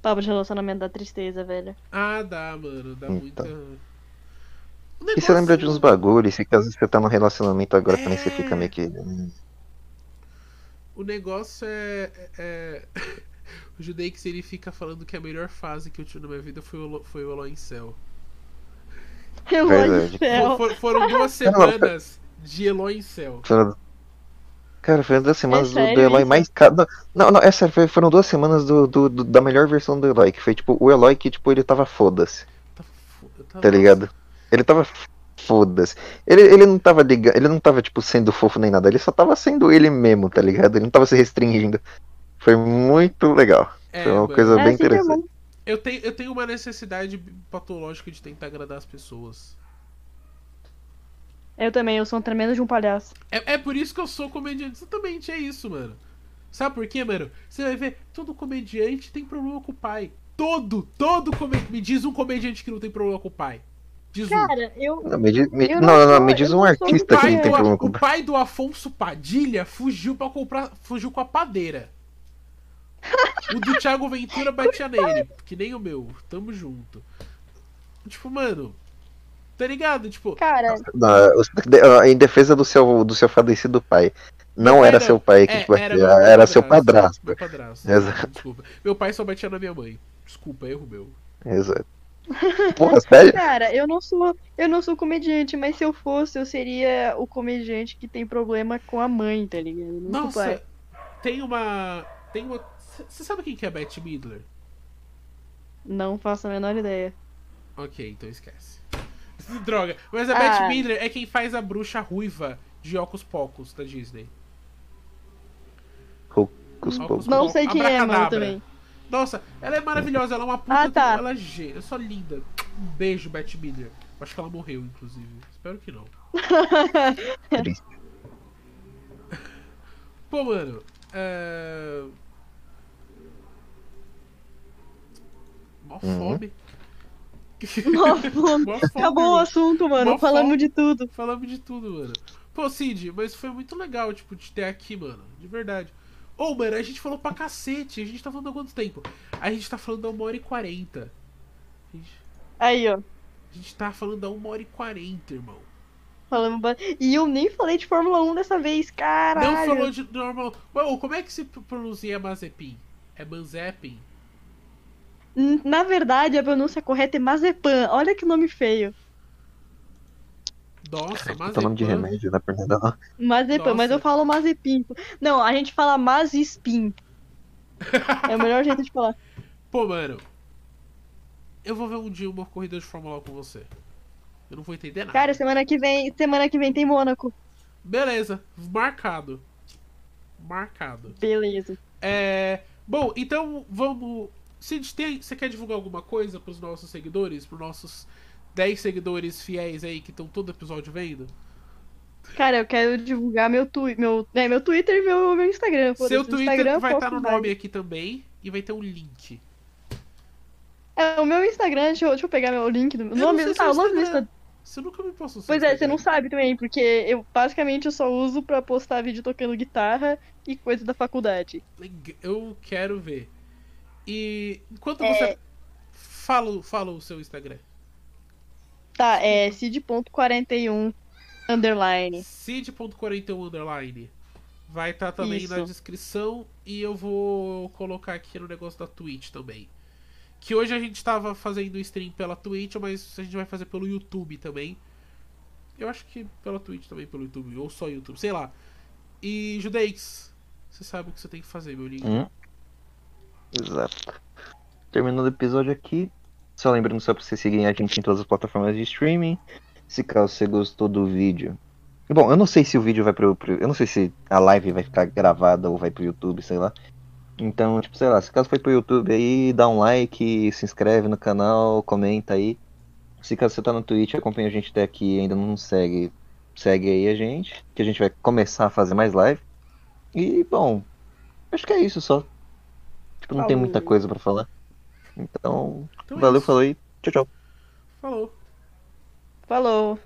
Papo de relacionamento da tristeza, velho. Ah, dá, mano. Dá muita. Então. O E você negócio- lembra de uns bagulhos, se caso você tá num relacionamento agora também você É. fica meio que. hum, O negócio é. é... o Judeix ele fica falando que a melhor fase que eu tive na minha vida foi o, Elo- foi o Eloy em Céu. Verdade. do. For- foram duas semanas de Eloy em Céu. foram- Cara, foi uma das semanas do, sério do Eloy mais caro. Não, não, é sério, foram duas semanas do, do- do- da melhor versão do Eloy, que foi tipo o Eloy que tipo, ele tava foda-se, Tá, tá ligado? Ele tava foda-se. Ele, ele não tava ligando, ele não tava tipo sendo fofo nem nada, ele só tava sendo ele mesmo, tá ligado? Ele não tava se restringindo. Foi muito legal. É, Foi uma mano, coisa É bem interessante. eu, tenho, eu tenho uma necessidade patológica de tentar agradar as pessoas. Eu também, eu sou um tremendo de um palhaço. É, é por isso que eu sou comediante. Exatamente, é isso, mano. Sabe por quê, mano? Você vai ver, todo comediante tem problema com o pai. Todo, todo comediante. Me diz um comediante que não tem problema com o pai. Diz um. Cara, eu. Não, me diz, me- Eu não, não não, me diz um artista que tem problema com o pai do Afonso Padilha fugiu para comprar. Fugiu com a padeira. O do Thiago Ventura batia nele. Que nem o meu. Tamo junto. Tipo, mano. Tá ligado? Tipo, Cara, Não, ó, em defesa do seu, do seu falecido pai. Não era Era- seu pai que É, te batia, meu era, seu padrasto. Meu padrasto. Exato. Desculpa. Meu pai só batia na minha mãe. Desculpa, erro meu. Exato. Porra, sério? Cara, eu não sou, eu não sou comediante, mas se eu fosse, eu seria o comediante que tem problema com a mãe, tá ligado? Não. Nossa, tem uma. Tem uma. Você sabe quem que é a Beth Midler? Não faço a menor ideia. Ok, então esquece. Droga. Mas a Ah. Beth Midler é quem faz a bruxa ruiva de Ocus Pocus da Disney. Hocus Não, Pocus. Não sei quem é, mano, também. Nossa, ela é maravilhosa, ela é uma puta. Ah, do- tá. Ela é é só linda. Um beijo, Beth Midler. Acho que ela morreu, inclusive. Espero que não. Pô, mano. É. Mó Uhum. fome. Mano. Mó fome, Acabou o mano. assunto, mano. Mó Falamos fome. de tudo. Falamos de tudo, mano. Pô, Cid, mas foi muito legal, tipo, te ter aqui, mano. De verdade. Ô, mano, a gente falou pra cacete. A gente tá falando há quanto tempo? A gente tá falando há uma hora e quarenta. A gente, Aí, ó. a gente tá falando há uma hora e quarenta, irmão. Falamos ba- E eu nem falei de Fórmula 1 dessa vez, caralho. Não falou de normal. Ô, como é que se pronuncia Mazepin? É Manzepin? Na verdade, a pronúncia correta é Mazepan. Olha que nome feio. Nossa, Puta nome de Mazepin. remédio, né? Perdão. Mazepan, mas eu falo Mazepin. Não, a gente fala Mazespin. É o melhor jeito de falar. Pô, mano. Eu vou ver um dia uma corrida de Fórmula 1 com você. Eu não vou entender nada. Cara, semana que vem, semana que vem tem Mônaco. Beleza, marcado. Marcado. Beleza. É. Bom, então vamos. Cid, tem... você quer divulgar alguma coisa pros nossos seguidores? Pros nossos 10 seguidores fiéis aí que estão todo episódio vendo? Cara, eu quero divulgar meu, twi meu, é, meu Twitter e meu, meu Instagram. Seu Twitter Instagram, vai estar posto no mais. nome aqui também e vai ter um link. É, o meu Instagram, deixa eu, deixa eu pegar meu link do Eu meu nome. Ah, seu o nome do Instagram. Instagram. Você nunca me passou seu Pois é, você não sabe também, porque eu basicamente eu só uso pra postar vídeo tocando guitarra e coisa da faculdade. Eu quero ver. E enquanto É. você. Fala, fala o seu Instagram. Tá, é cid.41 underline. Cid.41 underline. Vai estar também na Isso. descrição e eu vou colocar aqui no negócio da Twitch também. Que hoje a gente tava fazendo stream pela Twitch, mas a gente vai fazer pelo YouTube também. Eu acho que pela Twitch também, pelo YouTube, ou só YouTube, sei lá. E Judeix, você sabe o que você tem que fazer, meu lindo. Hum. Exato. Terminando o episódio aqui. Só lembrando só pra você seguir a gente em todas as plataformas de streaming. Se caso você gostou do vídeo. Bom, eu não sei se o vídeo vai pro, pro- Eu não sei se a live vai ficar gravada ou vai pro YouTube, sei lá. Então, tipo, sei lá, se caso foi pro YouTube aí, dá um like, se inscreve no canal, comenta aí. Se caso você tá no Twitch acompanha a gente até aqui e ainda não segue, segue aí a gente. Que a gente vai começar a fazer mais live. E, bom, acho que é isso só. Tipo, não tem Falou. muita coisa pra falar. Então, Então é valeu, isso. falou aí. Tchau, tchau. Falou. Falou.